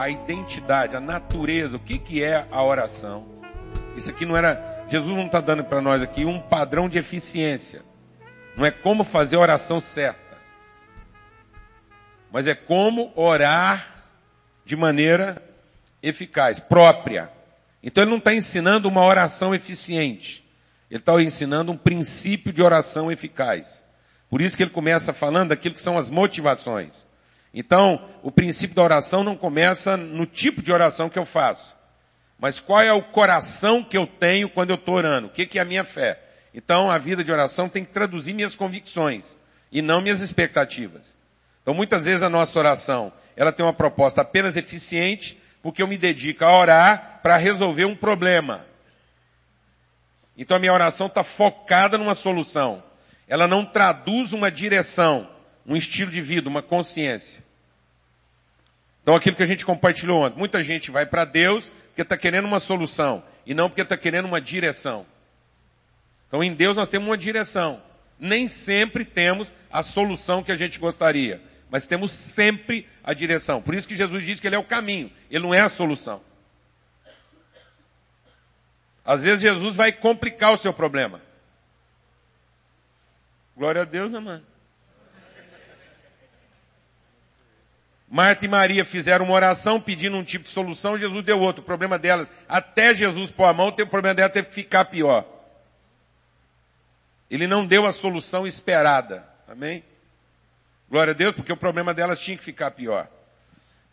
a, identidade, a natureza, o que, que é a oração. Isso aqui não era. Jesus não está dando para nós aqui um padrão de eficiência. Não é como fazer a oração certa. Mas é como orar de maneira eficaz, própria. Então ele não está ensinando uma oração eficiente. Ele está ensinando um princípio de oração eficaz. Por isso que ele começa falando daquilo que são as motivações. Então, o princípio da oração não começa no tipo de oração que eu faço, mas qual é o coração que eu tenho quando eu estou orando? O que, que é a minha fé? Então, a vida de oração tem que traduzir minhas convicções e não minhas expectativas. Então, muitas vezes a nossa oração, ela tem uma proposta apenas eficiente, porque eu me dedico a orar para resolver um problema. Então, a minha oração está focada numa solução. Ela não traduz uma direção um estilo de vida, uma consciência. Então aquilo que a gente compartilhou ontem, muita gente vai para Deus porque está querendo uma solução e não porque está querendo uma direção. Então em Deus nós temos uma direção. Nem sempre temos a solução que a gente gostaria, mas temos sempre a direção. Por isso que Jesus diz que Ele é o caminho, Ele não é a solução. Às vezes Jesus vai complicar o seu problema. Glória a Deus, né, mano? Marta e Maria fizeram uma oração pedindo um tipo de solução, Jesus deu outro. O problema delas, até Jesus pôr a mão, o problema dela teve que ficar pior. Ele não deu a solução esperada. Amém? Glória a Deus, porque o problema delas tinha que ficar pior.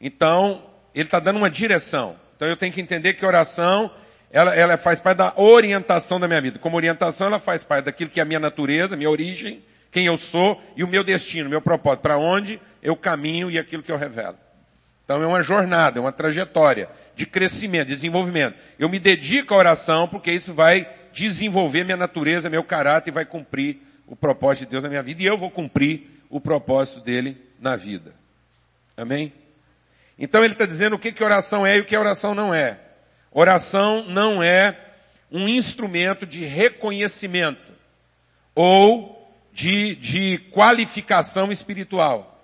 Então, ele está dando uma direção. Então eu tenho que entender que oração, ela, ela faz parte da orientação da minha vida. Como orientação, ela faz parte daquilo que é a minha natureza, minha origem, quem eu sou e o meu destino, meu propósito, para onde eu caminho e aquilo que eu revelo. Então é uma jornada, é uma trajetória de crescimento, de desenvolvimento. Eu me dedico à oração porque isso vai desenvolver minha natureza, meu caráter e vai cumprir o propósito de Deus na minha vida e eu vou cumprir o propósito dele na vida. Amém? Então ele está dizendo o que, que oração é e o que oração não é. Oração não é um instrumento de reconhecimento ou de, de qualificação espiritual.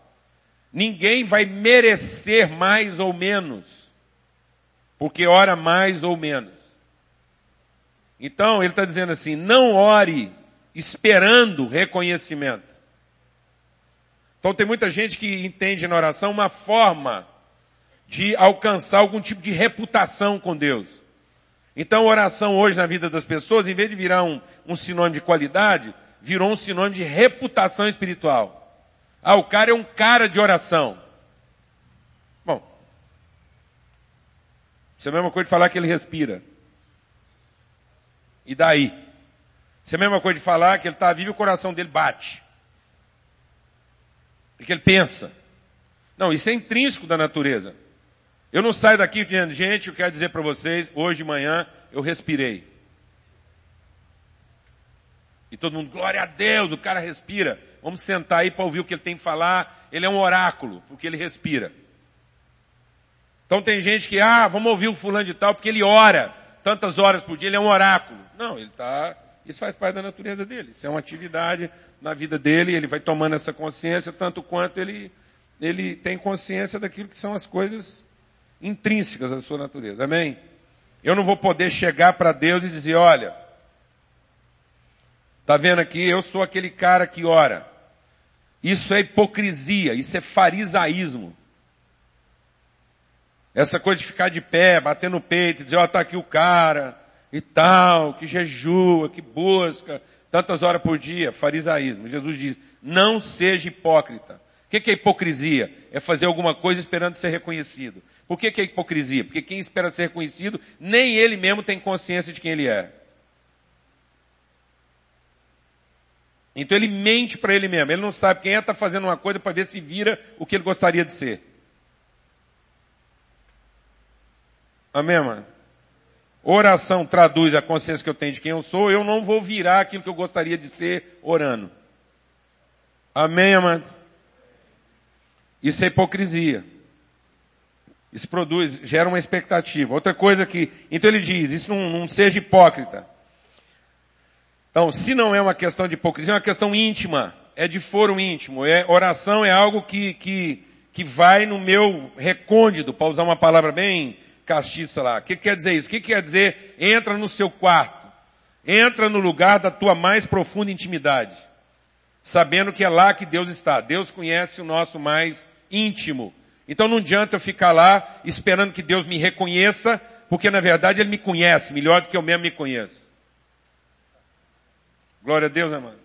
Ninguém vai merecer mais ou menos, porque ora mais ou menos. Então, ele está dizendo assim, não ore esperando reconhecimento. Então tem muita gente que entende na oração uma forma de alcançar algum tipo de reputação com Deus. Então oração hoje na vida das pessoas, em vez de virar um, um sinônimo de qualidade, virou um sinônimo de reputação espiritual. Ah, o cara é um cara de oração. Bom, isso é a mesma coisa de falar que ele respira. E daí? Isso é a mesma coisa de falar que ele está vivo e o coração dele bate. E que ele pensa. Não, isso é intrínseco da natureza. Eu não saio daqui dizendo, gente, eu quero dizer para vocês, hoje de manhã eu respirei. E todo mundo, glória a Deus, o cara respira. Vamos sentar aí para ouvir o que ele tem que falar. Ele é um oráculo, porque ele respira. Então tem gente que, ah, vamos ouvir o fulano de tal, porque ele ora tantas horas por dia, ele é um oráculo. Não, ele está, isso faz parte da natureza dele. Isso é uma atividade na vida dele, ele vai tomando essa consciência, tanto quanto ele, ele tem consciência daquilo que são as coisas intrínsecas da sua natureza. Amém? Eu não vou poder chegar para Deus e dizer, olha, Está vendo aqui? Eu sou aquele cara que ora. Isso é hipocrisia, isso é farisaísmo. Essa coisa de ficar de pé, bater no peito dizer, ó, oh, aqui o cara e tal, que jejua, que busca, tantas horas por dia, farisaísmo. Jesus diz, não seja hipócrita. O que é hipocrisia? É fazer alguma coisa esperando ser reconhecido. Por que é hipocrisia? Porque quem espera ser reconhecido, nem ele mesmo tem consciência de quem ele é. Então ele mente para ele mesmo. Ele não sabe quem é, está fazendo uma coisa para ver se vira o que ele gostaria de ser. Amém, mano? Oração traduz a consciência que eu tenho de quem eu sou. Eu não vou virar aquilo que eu gostaria de ser orando. Amém, amado? Isso é hipocrisia. Isso produz, gera uma expectativa. Outra coisa que, então ele diz, isso não, não seja hipócrita. Então, se não é uma questão de hipocrisia, é uma questão íntima. é de foro íntimo. É, oração é algo que, que, que vai no meu recôndito, para usar uma palavra bem castiça lá. O que quer dizer isso? O que quer dizer entra no seu quarto? Entra no lugar da tua mais profunda intimidade. Sabendo que é lá que Deus está. Deus conhece o nosso mais íntimo. Então não adianta eu ficar lá esperando que Deus me reconheça, porque na verdade Ele me conhece melhor do que eu mesmo me conheço. Glória a Deus, amado.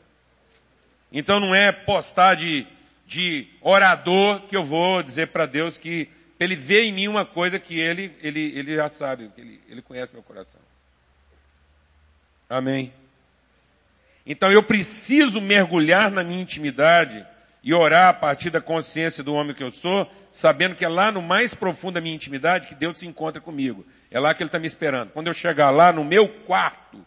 Então não é postar de, de orador que eu vou dizer para Deus que ele vê em mim uma coisa que ele, ele, ele já sabe, que ele, ele conhece meu coração. Amém. Então eu preciso mergulhar na minha intimidade e orar a partir da consciência do homem que eu sou, sabendo que é lá no mais profundo da minha intimidade que Deus se encontra comigo. É lá que Ele está me esperando. Quando eu chegar lá no meu quarto,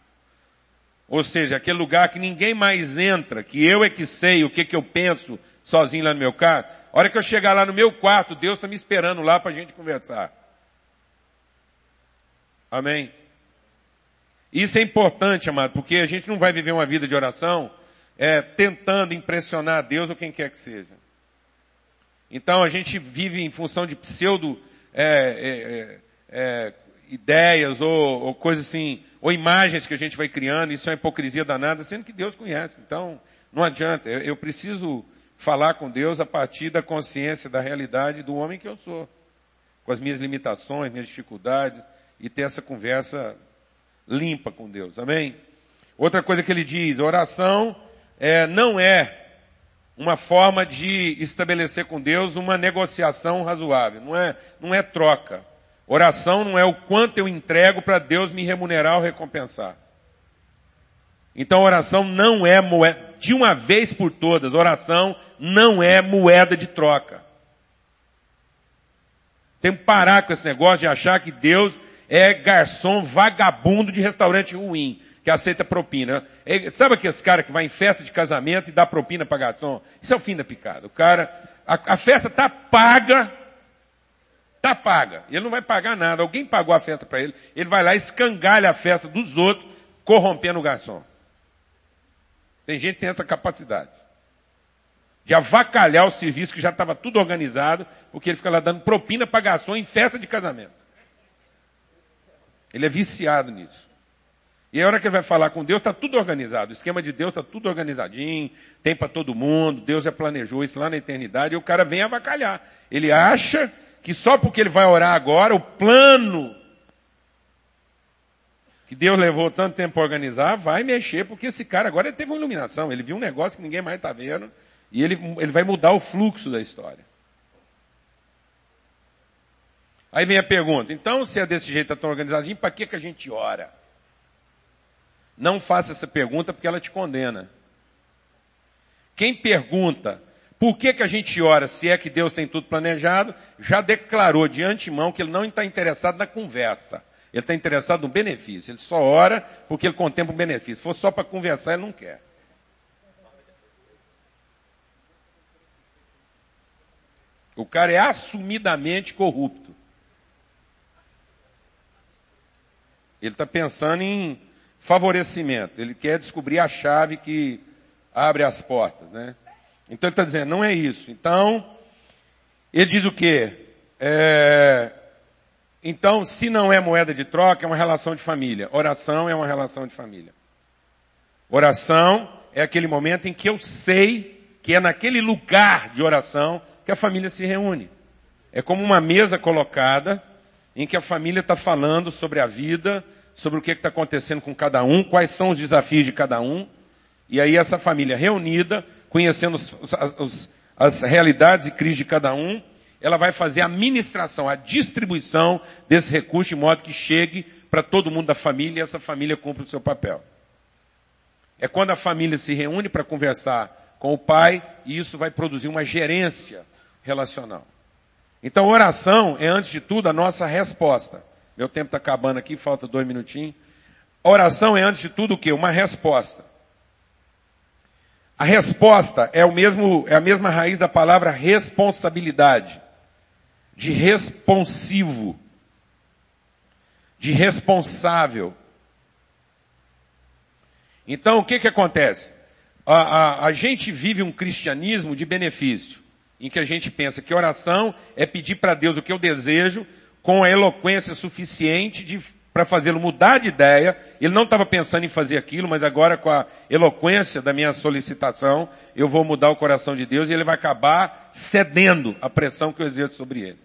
ou seja, aquele lugar que ninguém mais entra, que eu é que sei o que, que eu penso sozinho lá no meu quarto, a hora que eu chegar lá no meu quarto, Deus está me esperando lá para a gente conversar. Amém? Isso é importante, amado, porque a gente não vai viver uma vida de oração é, tentando impressionar Deus ou quem quer que seja. Então a gente vive em função de pseudo é, é, é, é ideias ou, ou coisas assim, ou imagens que a gente vai criando, isso é uma hipocrisia danada, sendo que Deus conhece. Então, não adianta. Eu, preciso falar com Deus a partir da consciência da realidade do homem que eu sou. Com as minhas limitações, minhas dificuldades, e ter essa conversa limpa com Deus. Amém? Outra coisa que ele diz, oração é, não é uma forma de estabelecer com Deus uma negociação razoável. Não é, não é troca. Oração não é o quanto eu entrego para Deus me remunerar ou recompensar. Então oração não é moeda, de uma vez por todas, oração não é moeda de troca. Tem que parar com esse negócio de achar que Deus é garçom vagabundo de restaurante ruim, que aceita propina. Sabe aqueles cara que vai em festa de casamento e dá propina para garçom? Isso é o fim da picada. O cara, a, a festa tá paga, tá paga. Ele não vai pagar nada. Alguém pagou a festa para ele. Ele vai lá e escangalha a festa dos outros, corrompendo o garçom. Tem gente que tem essa capacidade. De avacalhar o serviço que já estava tudo organizado, porque ele fica lá dando propina para garçom em festa de casamento. Ele é viciado nisso. E a hora que ele vai falar com Deus, está tudo organizado. O esquema de Deus está tudo organizadinho, tem para todo mundo, Deus já planejou isso lá na eternidade, e o cara vem avacalhar. Ele acha que só porque ele vai orar agora, o plano que Deus levou tanto tempo para organizar, vai mexer, porque esse cara agora teve uma iluminação, ele viu um negócio que ninguém mais está vendo, e ele, ele vai mudar o fluxo da história. Aí vem a pergunta, então se é desse jeito, está tão organizadinho, para que, que a gente ora? Não faça essa pergunta porque ela te condena. Quem pergunta por que, que a gente ora se é que Deus tem tudo planejado, já declarou de antemão que ele não está interessado na conversa. Ele está interessado no benefício. Ele só ora porque ele contempla o benefício. Se for só para conversar, ele não quer. O cara é assumidamente corrupto. Ele está pensando em favorecimento. Ele quer descobrir a chave que abre as portas, né? Então ele está dizendo, não é isso. Então, ele diz o quê? É, então, se não é moeda de troca, é uma relação de família. Oração é uma relação de família. Oração é aquele momento em que eu sei que é naquele lugar de oração que a família se reúne. É como uma mesa colocada em que a família está falando sobre a vida, sobre o que está acontecendo com cada um, quais são os desafios de cada um. E aí essa família reunida, conhecendo os, as realidades e crises de cada um, ela vai fazer a administração, a distribuição desse recurso de modo que chegue para todo mundo da família e essa família cumpra o seu papel. É quando a família se reúne para conversar com o pai e isso vai produzir uma gerência relacional. Então, oração é, antes de tudo, a nossa resposta. Meu tempo está acabando aqui, falta dois minutinhos. Oração é, antes de tudo, o quê? Uma resposta. A resposta é, o mesmo, é a mesma raiz da palavra responsabilidade. De responsivo. De responsável. Então, o que que acontece? A, a, a gente vive um cristianismo de benefício, em que a gente pensa que oração é pedir para Deus o que eu desejo, com a eloquência suficiente para fazê-lo mudar de ideia. Ele não estava pensando em fazer aquilo, mas agora com a eloquência da minha solicitação, eu vou mudar o coração de Deus e ele vai acabar cedendo à pressão que eu exerço sobre ele.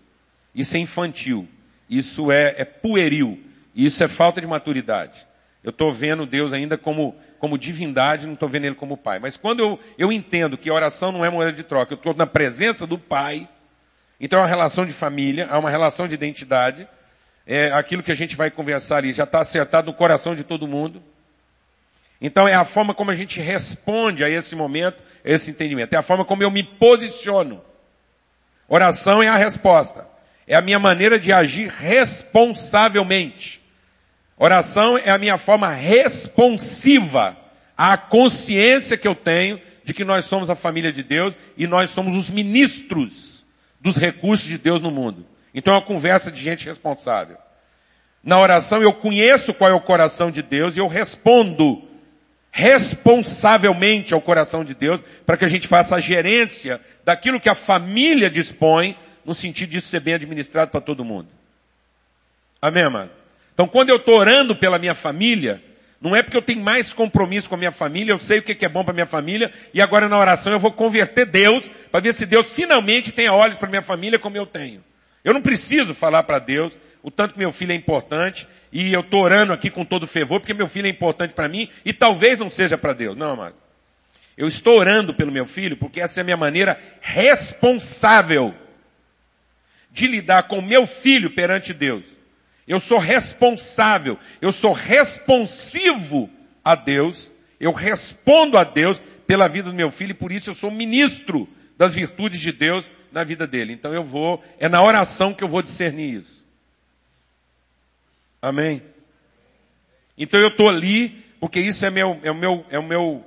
Isso é infantil. Isso é, é pueril. Isso é falta de maturidade. Eu estou vendo Deus ainda como, como divindade, não estou vendo Ele como Pai. Mas quando eu, eu entendo que a oração não é moeda de troca, eu estou na presença do Pai, então é uma relação de família, é uma relação de identidade, é aquilo que a gente vai conversar ali já está acertado no coração de todo mundo. Então é a forma como a gente responde a esse momento, a esse entendimento. É a forma como eu me posiciono. Oração é a resposta. É a minha maneira de agir responsavelmente. Oração é a minha forma responsiva à consciência que eu tenho de que nós somos a família de Deus e nós somos os ministros dos recursos de Deus no mundo. Então é uma conversa de gente responsável. Na oração eu conheço qual é o coração de Deus e eu respondo responsavelmente ao coração de Deus para que a gente faça a gerência daquilo que a família dispõe no sentido de ser bem administrado para todo mundo. Amém, mano? Então quando eu estou orando pela minha família, não é porque eu tenho mais compromisso com a minha família, eu sei o que é bom para minha família, e agora na oração eu vou converter Deus, para ver se Deus finalmente tenha olhos para minha família como eu tenho. Eu não preciso falar para Deus o tanto que meu filho é importante, e eu estou orando aqui com todo fervor, porque meu filho é importante para mim, e talvez não seja para Deus. Não, amado. Eu estou orando pelo meu filho, porque essa é a minha maneira responsável de lidar com meu filho perante Deus. Eu sou responsável, eu sou responsivo a Deus, eu respondo a Deus pela vida do meu filho e por isso eu sou ministro das virtudes de Deus na vida dele. Então eu vou, é na oração que eu vou discernir isso. Amém? Então eu estou ali porque isso é meu, é o meu, é o meu,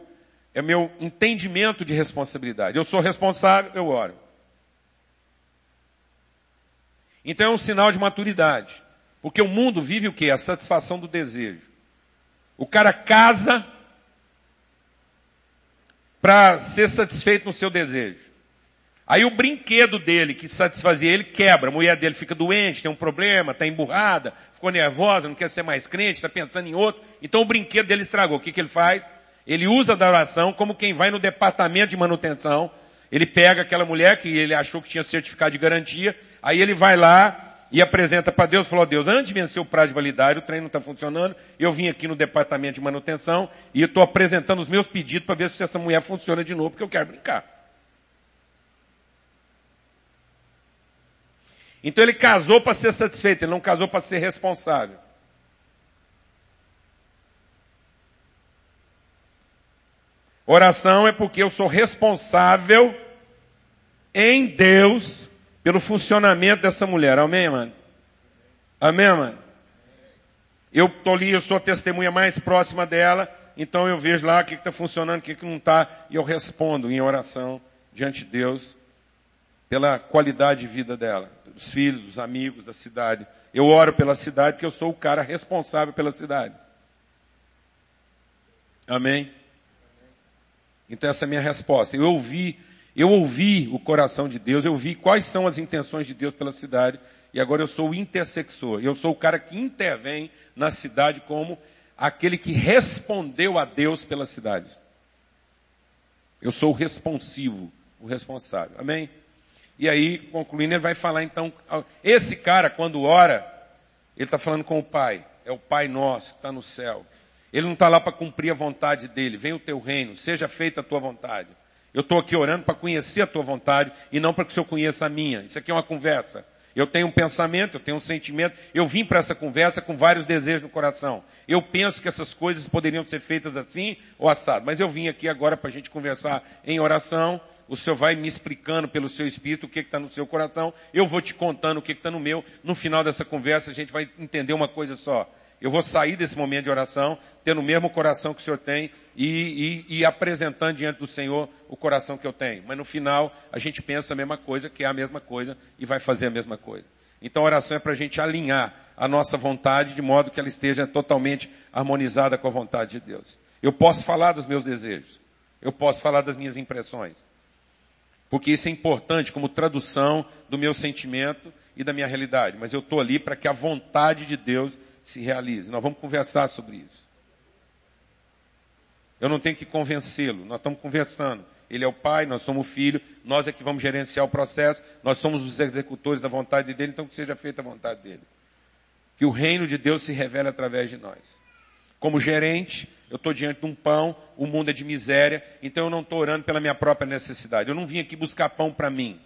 é meu entendimento de responsabilidade. Eu sou responsável, eu oro. Então é um sinal de maturidade. Porque o mundo vive o que? A satisfação do desejo. O cara casa para ser satisfeito no seu desejo. Aí o brinquedo dele, que satisfazia ele, quebra. A mulher dele fica doente, tem um problema, está emburrada, ficou nervosa, não quer ser mais crente, está pensando em outro. Então o brinquedo dele estragou. O que, que ele faz? Ele usa da oração como quem vai no departamento de manutenção. Ele pega aquela mulher que ele achou que tinha certificado de garantia, aí ele vai lá e apresenta para Deus, falou, Deus, antes de vencer o prazo de validade, o trem não está funcionando, eu vim aqui no departamento de manutenção e estou apresentando os meus pedidos para ver se essa mulher funciona de novo, porque eu quero brincar. Então ele casou para ser satisfeito, ele não casou para ser responsável. Oração é porque eu sou responsável em Deus pelo funcionamento dessa mulher. Amém, mano? Amém, mano? Eu tô ali, eu sou a testemunha mais próxima dela, então eu vejo lá o que está funcionando, o que, que não está, e eu respondo em oração diante de Deus pela qualidade de vida dela, dos filhos, dos amigos, da cidade. Eu oro pela cidade porque eu sou o cara responsável pela cidade. Amém? Então essa é a minha resposta. Eu ouvi eu ouvi o coração de Deus, eu vi quais são as intenções de Deus pela cidade, e agora eu sou o intersexor. Eu sou o cara que intervém na cidade como aquele que respondeu a Deus pela cidade. Eu sou o responsivo, o responsável. Amém? E aí, concluindo, ele vai falar então, esse cara quando ora, ele está falando com o Pai. É o Pai nosso que está no céu. Ele não está lá para cumprir a vontade dele. Vem o teu reino, seja feita a tua vontade. Eu estou aqui orando para conhecer a tua vontade e não para que o Senhor conheça a minha. Isso aqui é uma conversa. Eu tenho um pensamento, eu tenho um sentimento. Eu vim para essa conversa com vários desejos no coração. Eu penso que essas coisas poderiam ser feitas assim ou assado. Mas eu vim aqui agora para a gente conversar em oração. O Senhor vai me explicando pelo seu espírito o que está no seu coração. Eu vou te contando o que está no meu. No final dessa conversa a gente vai entender uma coisa só. Eu vou sair desse momento de oração, tendo o mesmo coração que o Senhor tem e, e, e, apresentando diante do Senhor o coração que eu tenho. Mas no final, a gente pensa a mesma coisa, que é a mesma coisa e vai fazer a mesma coisa. Então a oração é para a gente alinhar a nossa vontade de modo que ela esteja totalmente harmonizada com a vontade de Deus. Eu posso falar dos meus desejos. Eu posso falar das minhas impressões. Porque isso é importante como tradução do meu sentimento e da minha realidade. Mas eu estou ali para que a vontade de Deus se realize. Nós vamos conversar sobre isso. Eu não tenho que convencê-lo, nós estamos conversando. Ele é o pai, nós somos o filho, nós é que vamos gerenciar o processo, nós somos os executores da vontade dele, então que seja feita a vontade dele. Que o reino de Deus se revele através de nós. Como gerente, eu estou diante de um pão, o mundo é de miséria, então eu não estou orando pela minha própria necessidade. Eu não vim aqui buscar pão para mim.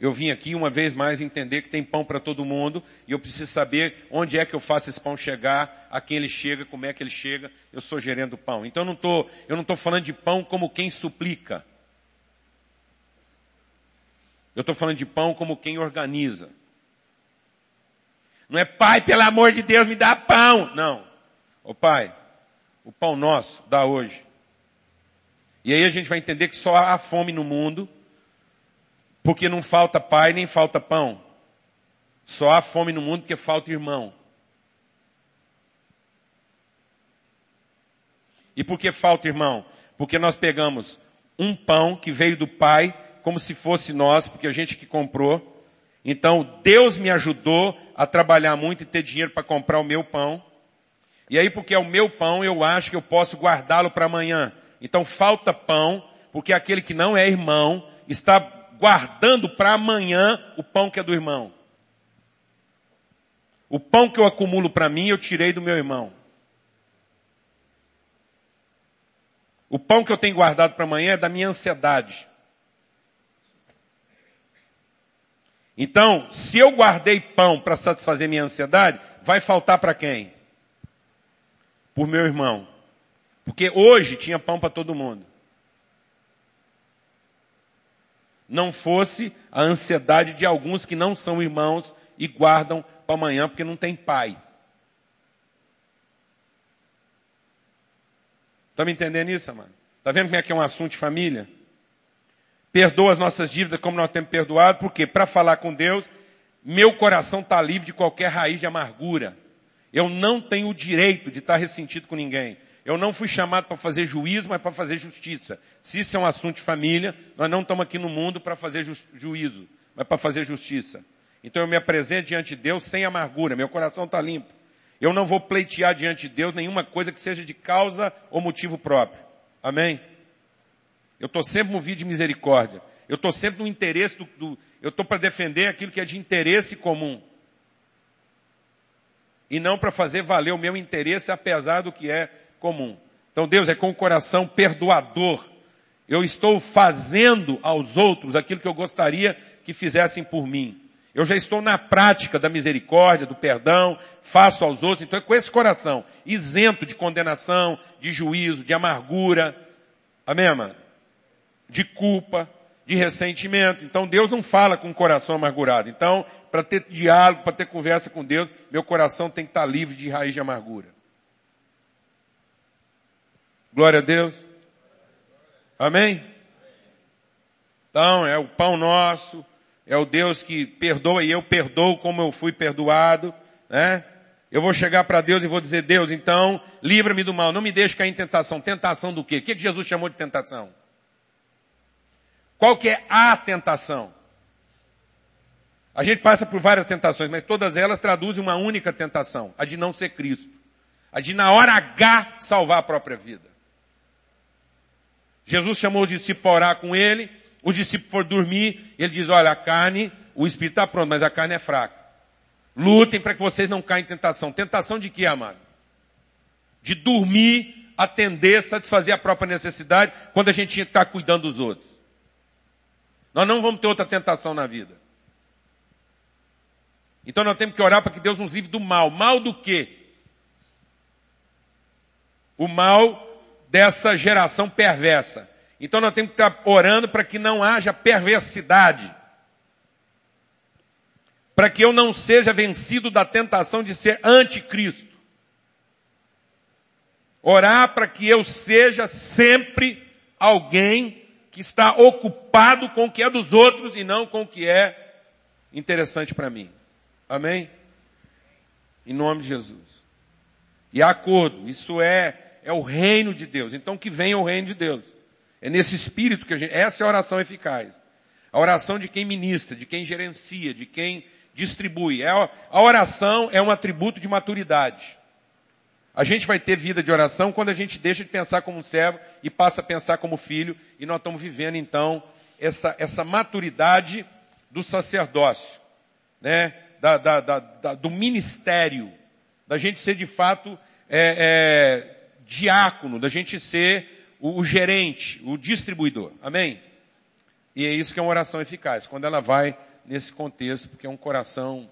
Eu vim aqui uma vez mais entender que tem pão para todo mundo e eu preciso saber onde é que eu faço esse pão chegar, a quem ele chega, como é que ele chega. Eu sou gerendo pão. Então eu não estou, eu não estou falando de pão como quem suplica. Eu estou falando de pão como quem organiza. Não é pai, pelo amor de Deus, me dá pão. Não. Ô pai, o pão nosso dá hoje. E aí a gente vai entender que só há fome no mundo porque não falta pai nem falta pão. Só há fome no mundo porque falta irmão. E por que falta irmão? Porque nós pegamos um pão que veio do pai, como se fosse nós, porque a gente que comprou. Então Deus me ajudou a trabalhar muito e ter dinheiro para comprar o meu pão. E aí, porque é o meu pão, eu acho que eu posso guardá-lo para amanhã. Então falta pão, porque aquele que não é irmão está guardando para amanhã o pão que é do irmão. O pão que eu acumulo para mim, eu tirei do meu irmão. O pão que eu tenho guardado para amanhã é da minha ansiedade. Então, se eu guardei pão para satisfazer minha ansiedade, vai faltar para quem? Por meu irmão. Porque hoje tinha pão para todo mundo. não fosse a ansiedade de alguns que não são irmãos e guardam para amanhã porque não tem pai. Está me entendendo isso, mano? Está vendo como é que é um assunto de família? Perdoa as nossas dívidas como nós temos perdoado, porque para falar com Deus, meu coração está livre de qualquer raiz de amargura. Eu não tenho o direito de estar ressentido com ninguém. Eu não fui chamado para fazer juízo, mas para fazer justiça. Se isso é um assunto de família, nós não estamos aqui no mundo para fazer ju juízo, mas para fazer justiça. Então eu me apresento diante de Deus sem amargura, meu coração está limpo. Eu não vou pleitear diante de Deus nenhuma coisa que seja de causa ou motivo próprio. Amém? Eu estou sempre movido de misericórdia. Eu estou sempre no interesse do, do eu estou para defender aquilo que é de interesse comum. E não para fazer valer o meu interesse apesar do que é comum. Então Deus é com o coração perdoador. Eu estou fazendo aos outros aquilo que eu gostaria que fizessem por mim. Eu já estou na prática da misericórdia, do perdão, faço aos outros. Então é com esse coração, isento de condenação, de juízo, de amargura. Amém, mano? De culpa, de ressentimento. Então Deus não fala com o coração amargurado. Então, para ter diálogo, para ter conversa com Deus, meu coração tem que estar livre de raiz de amargura. Glória a Deus. Amém? Então, é o pão nosso, é o Deus que perdoa e eu perdoo como eu fui perdoado, né? Eu vou chegar para Deus e vou dizer, Deus, então, livra-me do mal, não me deixe cair em tentação. Tentação do quê? O que Jesus chamou de tentação? Qual que é a tentação? A gente passa por várias tentações, mas todas elas traduzem uma única tentação, a de não ser Cristo. A de na hora H salvar a própria vida. Jesus chamou os discípulos para orar com ele, os discípulos foram dormir, ele diz, olha, a carne, o espírito está pronto, mas a carne é fraca. Lutem para que vocês não caem em tentação. Tentação de quê, amado? De dormir, atender, satisfazer a própria necessidade, quando a gente tinha que estar cuidando dos outros. Nós não vamos ter outra tentação na vida. Então nós temos que orar para que Deus nos livre do mal. Mal do quê? O mal dessa geração perversa. Então nós temos que estar orando para que não haja perversidade. Para que eu não seja vencido da tentação de ser anticristo. Orar para que eu seja sempre alguém que está ocupado com o que é dos outros e não com o que é interessante para mim. Amém? Em nome de Jesus. E acordo, isso é é o reino de Deus. Então que venha o reino de Deus. É nesse espírito que a gente, essa é a oração eficaz. A oração de quem ministra, de quem gerencia, de quem distribui. É, a oração é um atributo de maturidade. A gente vai ter vida de oração quando a gente deixa de pensar como servo e passa a pensar como filho, e nós estamos vivendo então essa, essa maturidade do sacerdócio, né? Da, da, da, do ministério, da gente ser de fato é, é, diácono, da gente ser o, o gerente, o distribuidor. Amém? E é isso que é uma oração eficaz, quando ela vai nesse contexto, porque é um coração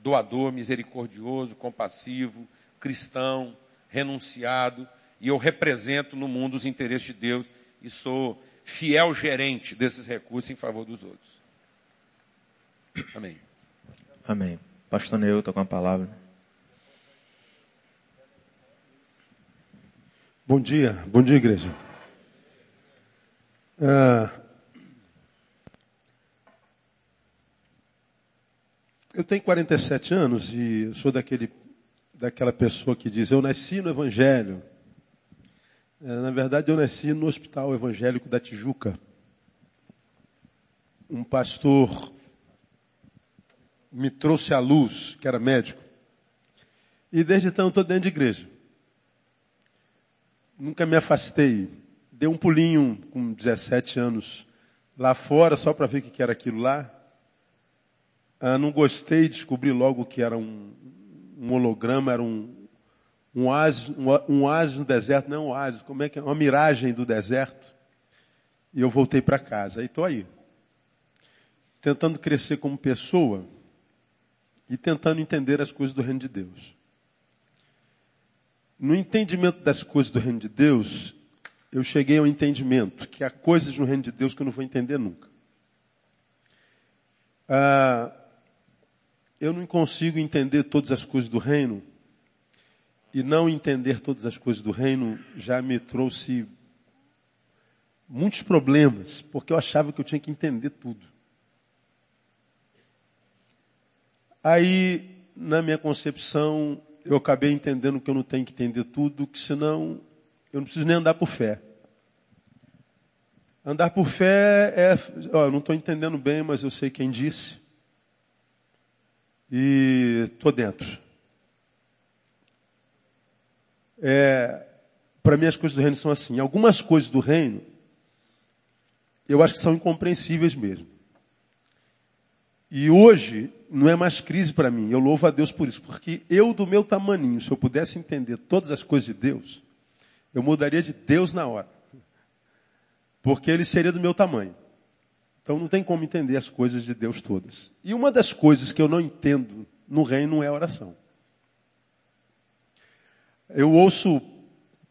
doador, misericordioso, compassivo, cristão, renunciado, e eu represento no mundo os interesses de Deus e sou fiel gerente desses recursos em favor dos outros. Amém. Amém. Pastor Neu, estou com a palavra. Bom dia, bom dia igreja. Ah, eu tenho 47 anos e sou daquele, daquela pessoa que diz, eu nasci no Evangelho. É, na verdade, eu nasci no Hospital Evangélico da Tijuca. Um pastor me trouxe à luz, que era médico. E desde então estou dentro de igreja nunca me afastei. Dei um pulinho com 17 anos lá fora, só para ver o que era aquilo lá. Ah, não gostei, descobri logo que era um, um holograma, era um, um, oásis, um, um no deserto, não um oásis, como é que é? Uma miragem do deserto. E eu voltei para casa. E estou aí. Tentando crescer como pessoa e tentando entender as coisas do reino de Deus. No entendimento das coisas do reino de Deus, eu cheguei ao entendimento que há coisas no reino de Deus que eu não vou entender nunca. Ah, eu não consigo entender todas as coisas do reino, e não entender todas as coisas do reino já me trouxe muitos problemas, porque eu achava que eu tinha que entender tudo. Aí, na minha concepção, eu acabei entendendo que eu não tenho que entender tudo, que senão eu não preciso nem andar por fé. Andar por fé é, ó, eu não estou entendendo bem, mas eu sei quem disse. E estou dentro. É, Para mim as coisas do reino são assim. Algumas coisas do reino, eu acho que são incompreensíveis mesmo. E hoje não é mais crise para mim. Eu louvo a Deus por isso, porque eu do meu tamaninho, se eu pudesse entender todas as coisas de Deus, eu mudaria de Deus na hora. Porque ele seria do meu tamanho. Então não tem como entender as coisas de Deus todas. E uma das coisas que eu não entendo no reino é oração. Eu ouço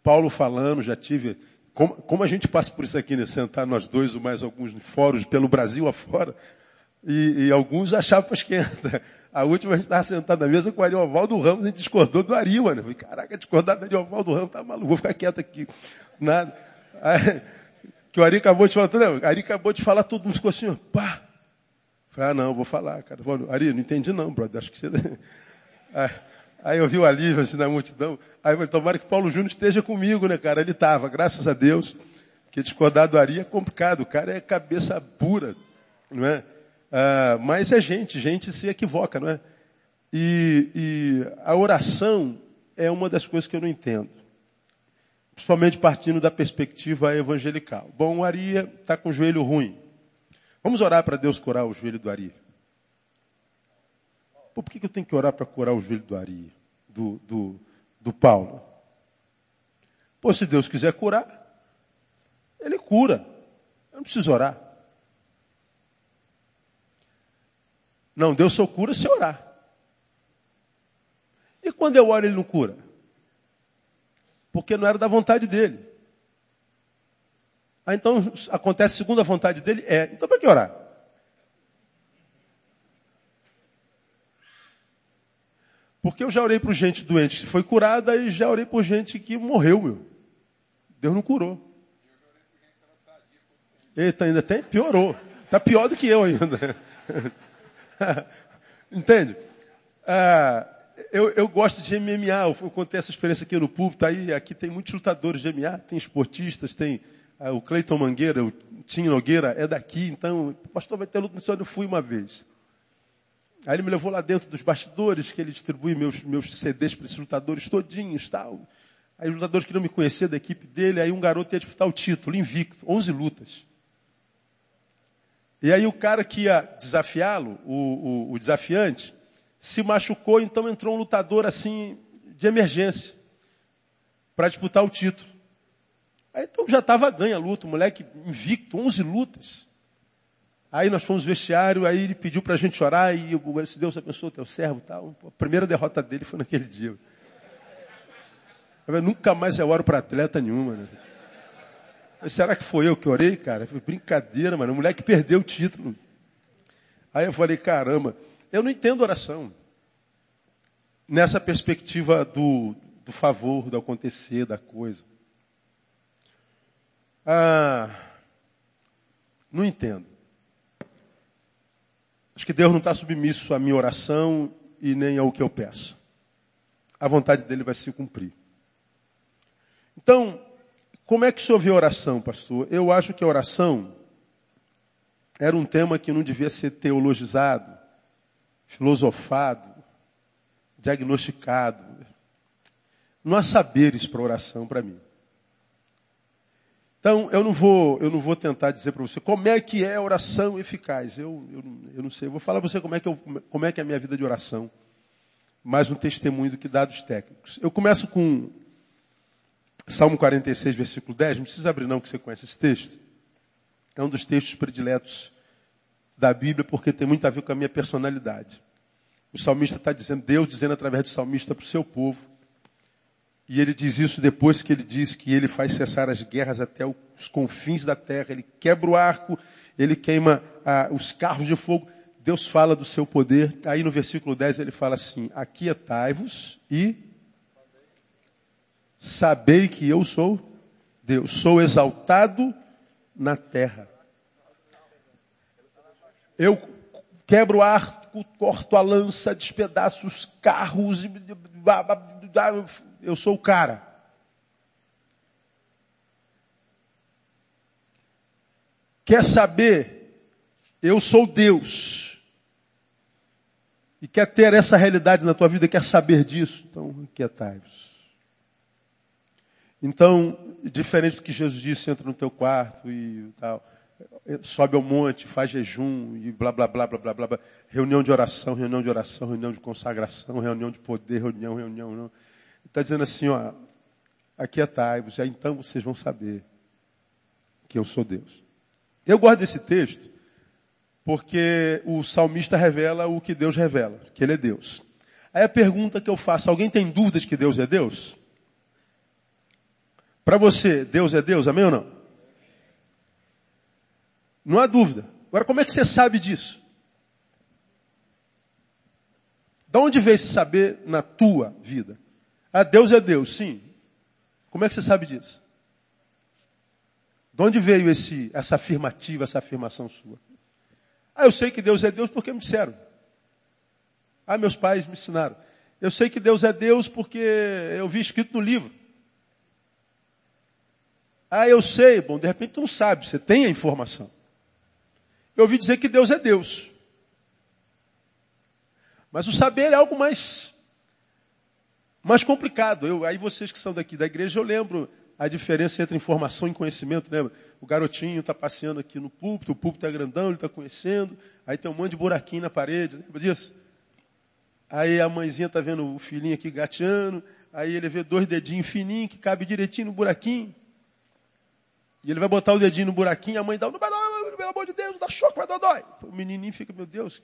Paulo falando, já tive. Como, como a gente passa por isso aqui, né? Sentar nós dois ou mais alguns fóruns pelo Brasil afora. E, e alguns achavam para esquerda. A última a gente estava sentado na mesa com o Ariovaldo Ramos, a gente discordou do Ari, mano. Eu falei, caraca, discordar do Ariovaldo Ramos, tá maluco, vou ficar quieto aqui. Nada. Aí, que o Ari acabou de falar, não, o Ari acabou de falar, todo mundo ficou assim, ó, pá. Falei, ah, não, vou falar, cara. Ari, não entendi não, brother, acho que você... Aí, aí eu vi o alívio assim na multidão. Aí eu falei, tomara que Paulo Júnior esteja comigo, né, cara? Ele estava, graças a Deus. Porque discordar do Ari é complicado, o cara é cabeça pura, não é? Uh, mas é gente, gente se equivoca, não é? E, e, a oração é uma das coisas que eu não entendo. Principalmente partindo da perspectiva evangelical. Bom, o Ari está com o joelho ruim. Vamos orar para Deus curar o joelho do Ari. Pô, por que, que eu tenho que orar para curar o joelho do Ari? Do, do, do Paulo? Pô, se Deus quiser curar, Ele cura. Eu não preciso orar. Não, Deus só cura se orar. E quando eu oro, ele não cura? Porque não era da vontade dele. Ah, então acontece segundo a vontade dele? É. Então para que orar? Porque eu já orei por gente doente que foi curada e já orei por gente que morreu, meu. Deus não curou. Eita, ainda tem? Piorou. Está pior do que eu ainda. Entende? Ah, eu, eu gosto de MMA, eu contei essa experiência aqui no púlpito, aí aqui tem muitos lutadores de MMA, tem esportistas, tem ah, o Cleiton Mangueira, o Tim Nogueira é daqui, então, pastor vai ter luta no senhor, eu fui uma vez. Aí ele me levou lá dentro dos bastidores, que ele distribui meus, meus CDs para esses lutadores todinhos, tal. Aí os lutadores queriam me conhecer da equipe dele, aí um garoto ia disputar o título, invicto, 11 lutas. E aí o cara que ia desafiá-lo, o, o, o desafiante, se machucou, então entrou um lutador assim, de emergência, para disputar o título. Aí então já estava ganha a luta, o moleque invicto, 11 lutas. Aí nós fomos vestiário, aí ele pediu para a gente orar e eu, se Deus abençoe o teu servo tal. A primeira derrota dele foi naquele dia. Eu, nunca mais eu oro para atleta nenhuma. Né? Será que foi eu que orei, cara? Foi brincadeira, mano. O moleque perdeu o título. Aí eu falei, caramba, eu não entendo oração. Nessa perspectiva do, do favor, do acontecer, da coisa. Ah, não entendo. Acho que Deus não está submisso à minha oração e nem ao que eu peço. A vontade dele vai se cumprir. Então, como é que o senhor vê a oração, pastor? Eu acho que a oração era um tema que não devia ser teologizado, filosofado, diagnosticado. Não há saberes para oração para mim. Então, eu não vou, eu não vou tentar dizer para você como é que é a oração eficaz. Eu, eu, eu não sei. Eu vou falar para você como é, que eu, como é que é a minha vida de oração. Mais um testemunho do que dados técnicos. Eu começo com Salmo 46, versículo 10. Não precisa abrir não, que você conhece esse texto. É um dos textos prediletos da Bíblia, porque tem muito a ver com a minha personalidade. O salmista está dizendo, Deus dizendo através do salmista para o seu povo, e ele diz isso depois que ele diz que ele faz cessar as guerras até os confins da terra. Ele quebra o arco, ele queima ah, os carros de fogo. Deus fala do seu poder. Aí no versículo 10 ele fala assim: Aquietai-vos e sabei que eu sou Deus. Sou exaltado na terra. Eu quebro o arco, corto a lança, despedaço os carros eu sou o cara. Quer saber? Eu sou Deus. E quer ter essa realidade na tua vida, quer saber disso? Então, aquietai-vos. Então, diferente do que Jesus disse, entra no teu quarto e tal, sobe ao monte, faz jejum e blá blá blá blá blá blá. Reunião de oração, reunião de oração, reunião de consagração, reunião de poder, reunião, reunião, reunião. Está dizendo assim, ó, aquietai-vos, já então vocês vão saber que eu sou Deus. Eu gosto desse texto porque o salmista revela o que Deus revela, que Ele é Deus. Aí a pergunta que eu faço, alguém tem dúvidas que Deus é Deus? Para você, Deus é Deus, amém ou não? Não há dúvida. Agora, como é que você sabe disso? De onde veio esse saber na tua vida? Ah, Deus é Deus, sim. Como é que você sabe disso? De onde veio esse, essa afirmativa, essa afirmação sua? Ah, eu sei que Deus é Deus porque me disseram. Ah, meus pais me ensinaram. Eu sei que Deus é Deus porque eu vi escrito no livro. Ah, eu sei. Bom, de repente tu não sabe, você tem a informação. Eu ouvi dizer que Deus é Deus. Mas o saber é algo mais mais complicado. Eu, aí vocês que são daqui da igreja, eu lembro a diferença entre informação e conhecimento, lembra? O garotinho está passeando aqui no púlpito, o púlpito é grandão, ele está conhecendo, aí tem um monte de buraquinho na parede, lembra disso? Aí a mãezinha está vendo o filhinho aqui gateando, aí ele vê dois dedinhos fininhos que cabe direitinho no buraquinho. E ele vai botar o dedinho no buraquinho, a mãe dá, não vai dar, pelo amor de Deus, dá choque, vai dar dói. O menininho fica, meu Deus,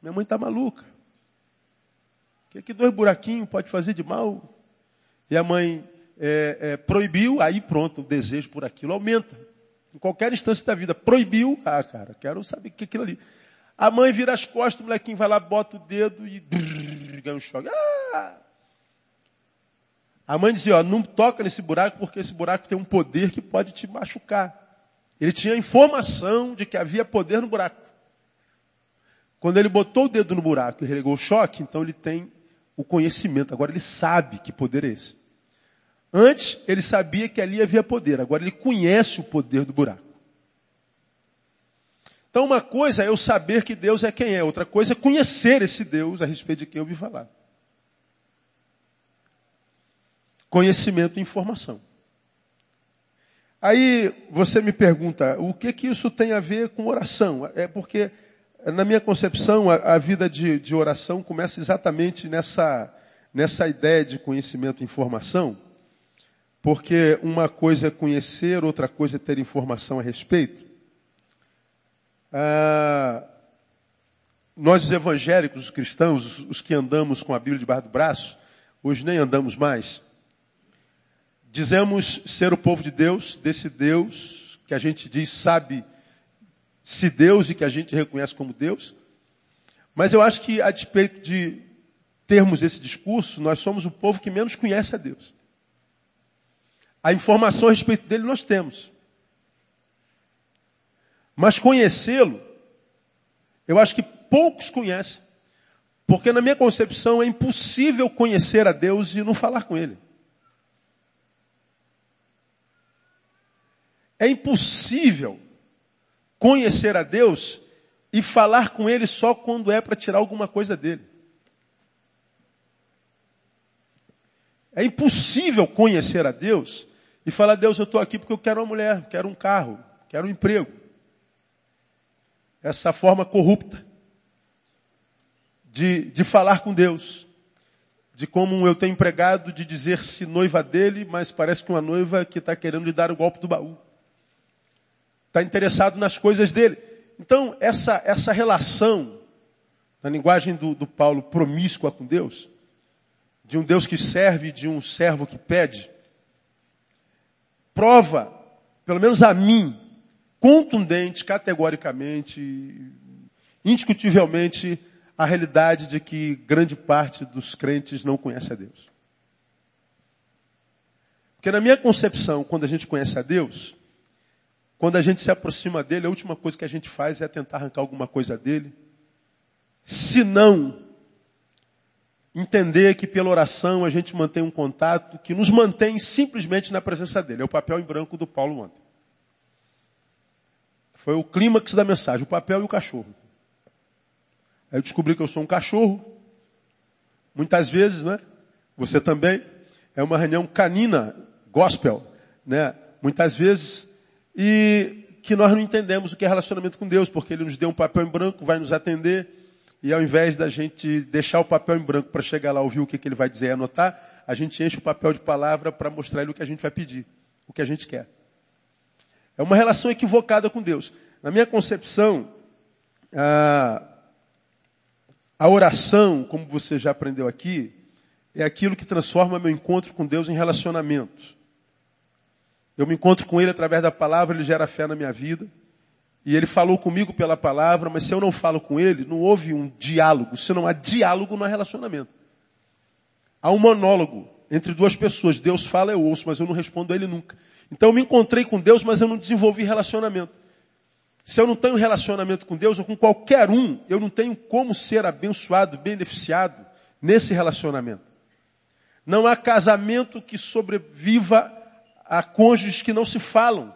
minha mãe está maluca. O que, que dois buraquinhos pode fazer de mal? E a mãe é, é, proibiu, aí pronto, o desejo por aquilo aumenta. Em qualquer instância da vida, proibiu, ah, cara, quero saber o que é aquilo ali. A mãe vira as costas, o molequinho vai lá, bota o dedo e brrr, ganha um choque. Ah! A mãe dizia, ó, não toca nesse buraco porque esse buraco tem um poder que pode te machucar. Ele tinha informação de que havia poder no buraco. Quando ele botou o dedo no buraco e relegou o choque, então ele tem o conhecimento. Agora ele sabe que poder é esse. Antes ele sabia que ali havia poder, agora ele conhece o poder do buraco. Então uma coisa é eu saber que Deus é quem é, outra coisa é conhecer esse Deus a respeito de quem eu vi falar. Conhecimento e informação. Aí você me pergunta, o que que isso tem a ver com oração? É porque, na minha concepção, a, a vida de, de, oração começa exatamente nessa, nessa ideia de conhecimento e informação, porque uma coisa é conhecer, outra coisa é ter informação a respeito. Ah, nós, os evangélicos, os cristãos, os que andamos com a Bíblia debaixo do braço, hoje nem andamos mais, Dizemos ser o povo de Deus, desse Deus que a gente diz sabe se Deus e que a gente reconhece como Deus. Mas eu acho que a despeito de termos esse discurso, nós somos o povo que menos conhece a Deus. A informação a respeito dele nós temos. Mas conhecê-lo, eu acho que poucos conhecem. Porque na minha concepção é impossível conhecer a Deus e não falar com Ele. É impossível conhecer a Deus e falar com Ele só quando é para tirar alguma coisa dele. É impossível conhecer a Deus e falar, Deus, eu estou aqui porque eu quero uma mulher, quero um carro, quero um emprego. Essa forma corrupta de, de falar com Deus. De como eu tenho empregado de dizer-se noiva dele, mas parece que uma noiva que está querendo lhe dar o golpe do baú está interessado nas coisas dele. Então, essa, essa relação, na linguagem do, do Paulo, promíscua com Deus, de um Deus que serve, de um servo que pede, prova, pelo menos a mim, contundente, categoricamente, indiscutivelmente, a realidade de que grande parte dos crentes não conhece a Deus. Porque na minha concepção, quando a gente conhece a Deus, quando a gente se aproxima dele, a última coisa que a gente faz é tentar arrancar alguma coisa dele. Se não, entender que pela oração a gente mantém um contato que nos mantém simplesmente na presença dele. É o papel em branco do Paulo ontem. Foi o clímax da mensagem, o papel e o cachorro. Aí eu descobri que eu sou um cachorro. Muitas vezes, né? Você também. É uma reunião canina, gospel, né? Muitas vezes e que nós não entendemos o que é relacionamento com Deus, porque Ele nos deu um papel em branco, vai nos atender, e ao invés da gente deixar o papel em branco para chegar lá ouvir o que, que Ele vai dizer e anotar, a gente enche o papel de palavra para mostrar Ele o que a gente vai pedir, o que a gente quer. É uma relação equivocada com Deus. Na minha concepção, a, a oração, como você já aprendeu aqui, é aquilo que transforma meu encontro com Deus em relacionamento. Eu me encontro com Ele através da palavra, Ele gera fé na minha vida. E Ele falou comigo pela palavra, mas se eu não falo com Ele, não houve um diálogo. Se não há diálogo, não há relacionamento. Há um monólogo entre duas pessoas. Deus fala, eu ouço, mas eu não respondo a Ele nunca. Então eu me encontrei com Deus, mas eu não desenvolvi relacionamento. Se eu não tenho relacionamento com Deus ou com qualquer um, eu não tenho como ser abençoado, beneficiado nesse relacionamento. Não há casamento que sobreviva Há cônjuges que não se falam,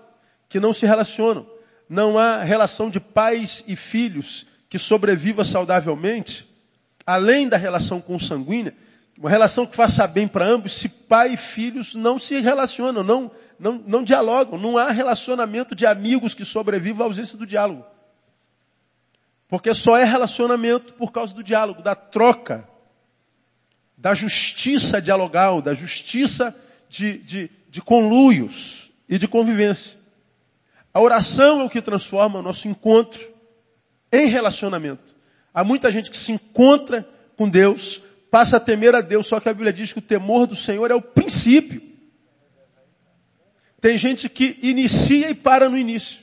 que não se relacionam. Não há relação de pais e filhos que sobreviva saudavelmente, além da relação consanguínea, uma relação que faça bem para ambos, se pai e filhos não se relacionam, não, não, não dialogam. Não há relacionamento de amigos que sobreviva à ausência do diálogo. Porque só é relacionamento por causa do diálogo, da troca, da justiça dialogal, da justiça de, de, de conluios e de convivência. A oração é o que transforma o nosso encontro em relacionamento. Há muita gente que se encontra com Deus, passa a temer a Deus, só que a Bíblia diz que o temor do Senhor é o princípio. Tem gente que inicia e para no início.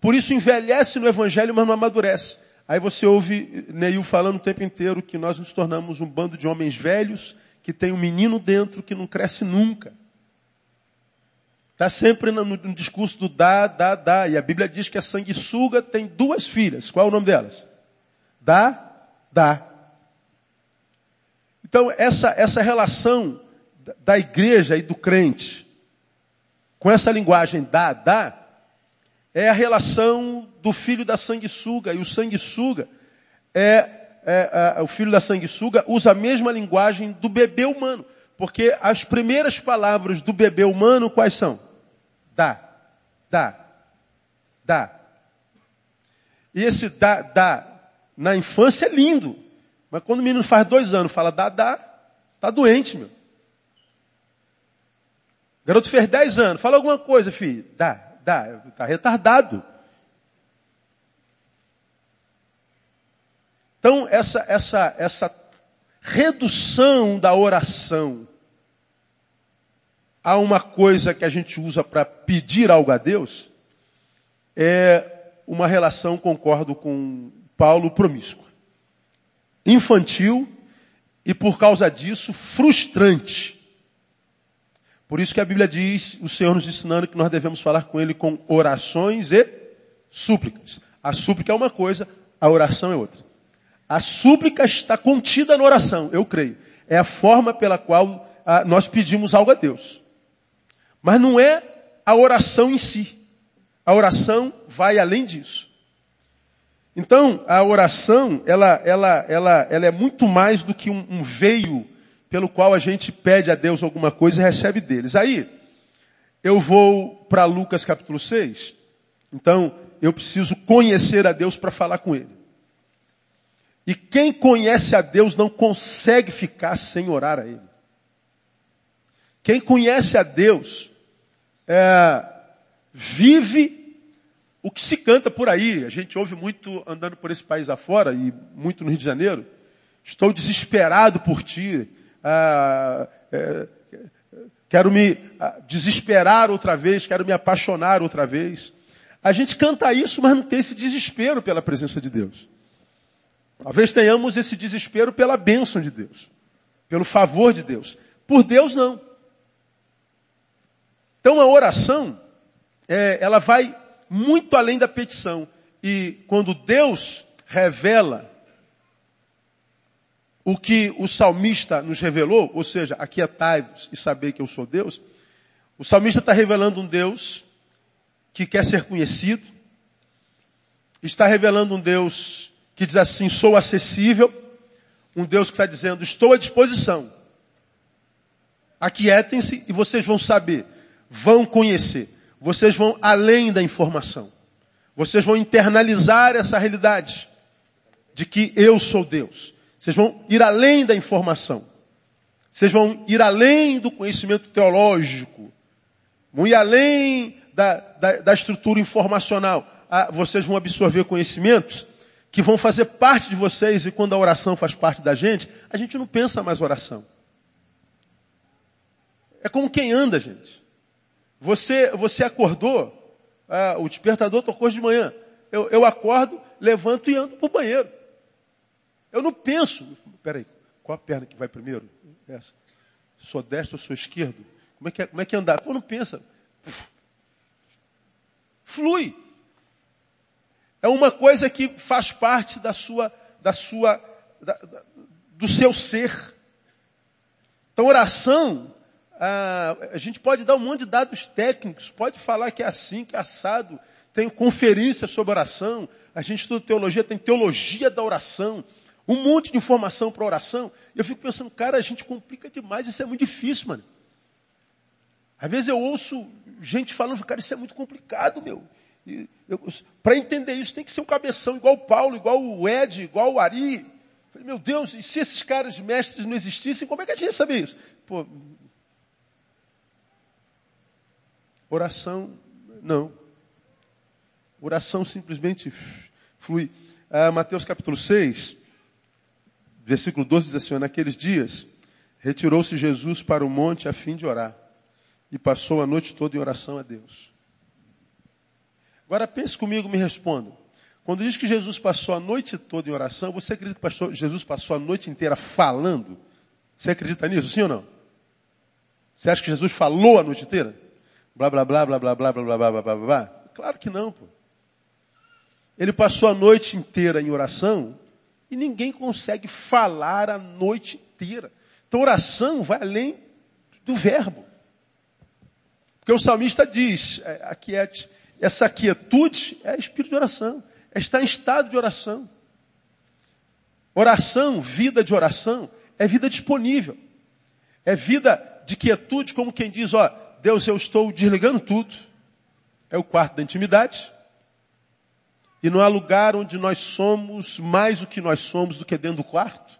Por isso envelhece no Evangelho, mas não amadurece. Aí você ouve Neil falando o tempo inteiro que nós nos tornamos um bando de homens velhos que tem um menino dentro que não cresce nunca. Está sempre no, no, discurso do dá, dá, dá. E a Bíblia diz que a sanguessuga tem duas filhas. Qual é o nome delas? Dá, dá. Então, essa, essa relação da igreja e do crente, com essa linguagem dá, dá, é a relação do filho da sanguessuga. E o sanguessuga é, é, é, o filho da sanguessuga usa a mesma linguagem do bebê humano. Porque as primeiras palavras do bebê humano quais são? Dá, dá, dá. E esse dá, dá, na infância é lindo. Mas quando o menino faz dois anos, fala dá, dá, tá doente, meu. O garoto fez dez anos, fala alguma coisa, filho. Dá, dá, tá retardado. Então, essa, essa, essa redução da oração a uma coisa que a gente usa para pedir algo a Deus é uma relação, concordo com Paulo, promíscua. Infantil e, por causa disso, frustrante. Por isso que a Bíblia diz, o Senhor nos ensinando que nós devemos falar com Ele com orações e súplicas. A súplica é uma coisa, a oração é outra. A súplica está contida na oração, eu creio. É a forma pela qual ah, nós pedimos algo a Deus. Mas não é a oração em si. A oração vai além disso. Então, a oração, ela, ela, ela, ela é muito mais do que um, um veio pelo qual a gente pede a Deus alguma coisa e recebe deles. Aí, eu vou para Lucas capítulo 6. Então, eu preciso conhecer a Deus para falar com Ele. E quem conhece a Deus não consegue ficar sem orar a Ele. Quem conhece a Deus é, vive o que se canta por aí. A gente ouve muito andando por esse país afora e muito no Rio de Janeiro. Estou desesperado por ti. Ah, é, quero me ah, desesperar outra vez, quero me apaixonar outra vez. A gente canta isso, mas não tem esse desespero pela presença de Deus. Talvez tenhamos esse desespero pela bênção de Deus, pelo favor de Deus. Por Deus, não. Então a oração, é, ela vai muito além da petição. E quando Deus revela o que o salmista nos revelou, ou seja, aquietai-vos e saber que eu sou Deus, o salmista está revelando um Deus que quer ser conhecido, está revelando um Deus que diz assim, sou acessível, um Deus que está dizendo, estou à disposição. Aquietem-se e vocês vão saber, vão conhecer, vocês vão além da informação. Vocês vão internalizar essa realidade de que eu sou Deus. Vocês vão ir além da informação. Vocês vão ir além do conhecimento teológico. Vão ir além da, da, da estrutura informacional. Ah, vocês vão absorver conhecimentos que vão fazer parte de vocês, e quando a oração faz parte da gente, a gente não pensa mais oração. É como quem anda, gente. Você, você acordou, ah, o despertador tocou de manhã. Eu, eu acordo, levanto e ando para o banheiro. Eu não penso, peraí, qual a perna que vai primeiro? Essa. Sou destro ou sou esquerdo? Como é que é, como é, que é andar? Pô, não pensa. Flui. É uma coisa que faz parte da sua, da sua, da, da, do seu ser. Então, oração, a, a gente pode dar um monte de dados técnicos, pode falar que é assim, que é assado. Tem conferência sobre oração, a gente estuda teologia, tem teologia da oração, um monte de informação para oração. Eu fico pensando, cara, a gente complica demais, isso é muito difícil, mano. Às vezes eu ouço gente falando, cara, isso é muito complicado, meu. Para entender isso tem que ser um cabeção igual o Paulo, igual o Ed, igual o Ari. Falei, meu Deus, e se esses caras mestres não existissem, como é que a gente ia saber isso? Pô, oração, não. Oração simplesmente flui. Ah, Mateus capítulo 6, versículo 12 diz assim, naqueles dias, retirou-se Jesus para o monte a fim de orar. E passou a noite toda em oração a Deus. Agora pense comigo, me responda. Quando diz que Jesus passou a noite toda em oração, você acredita que Jesus passou a noite inteira falando? Você acredita nisso, sim ou não? Você acha que Jesus falou a noite inteira? Blá, blá, blá, blá, blá, blá, blá, blá, blá, blá, blá. Claro que não, pô. Ele passou a noite inteira em oração e ninguém consegue falar a noite inteira. Então oração vai além do verbo. Porque o salmista diz, é, aquiete, essa quietude é espírito de oração, é estar em estado de oração. Oração, vida de oração, é vida disponível. É vida de quietude, como quem diz, ó, Deus, eu estou desligando tudo. É o quarto da intimidade. E não há lugar onde nós somos mais o que nós somos do que dentro do quarto.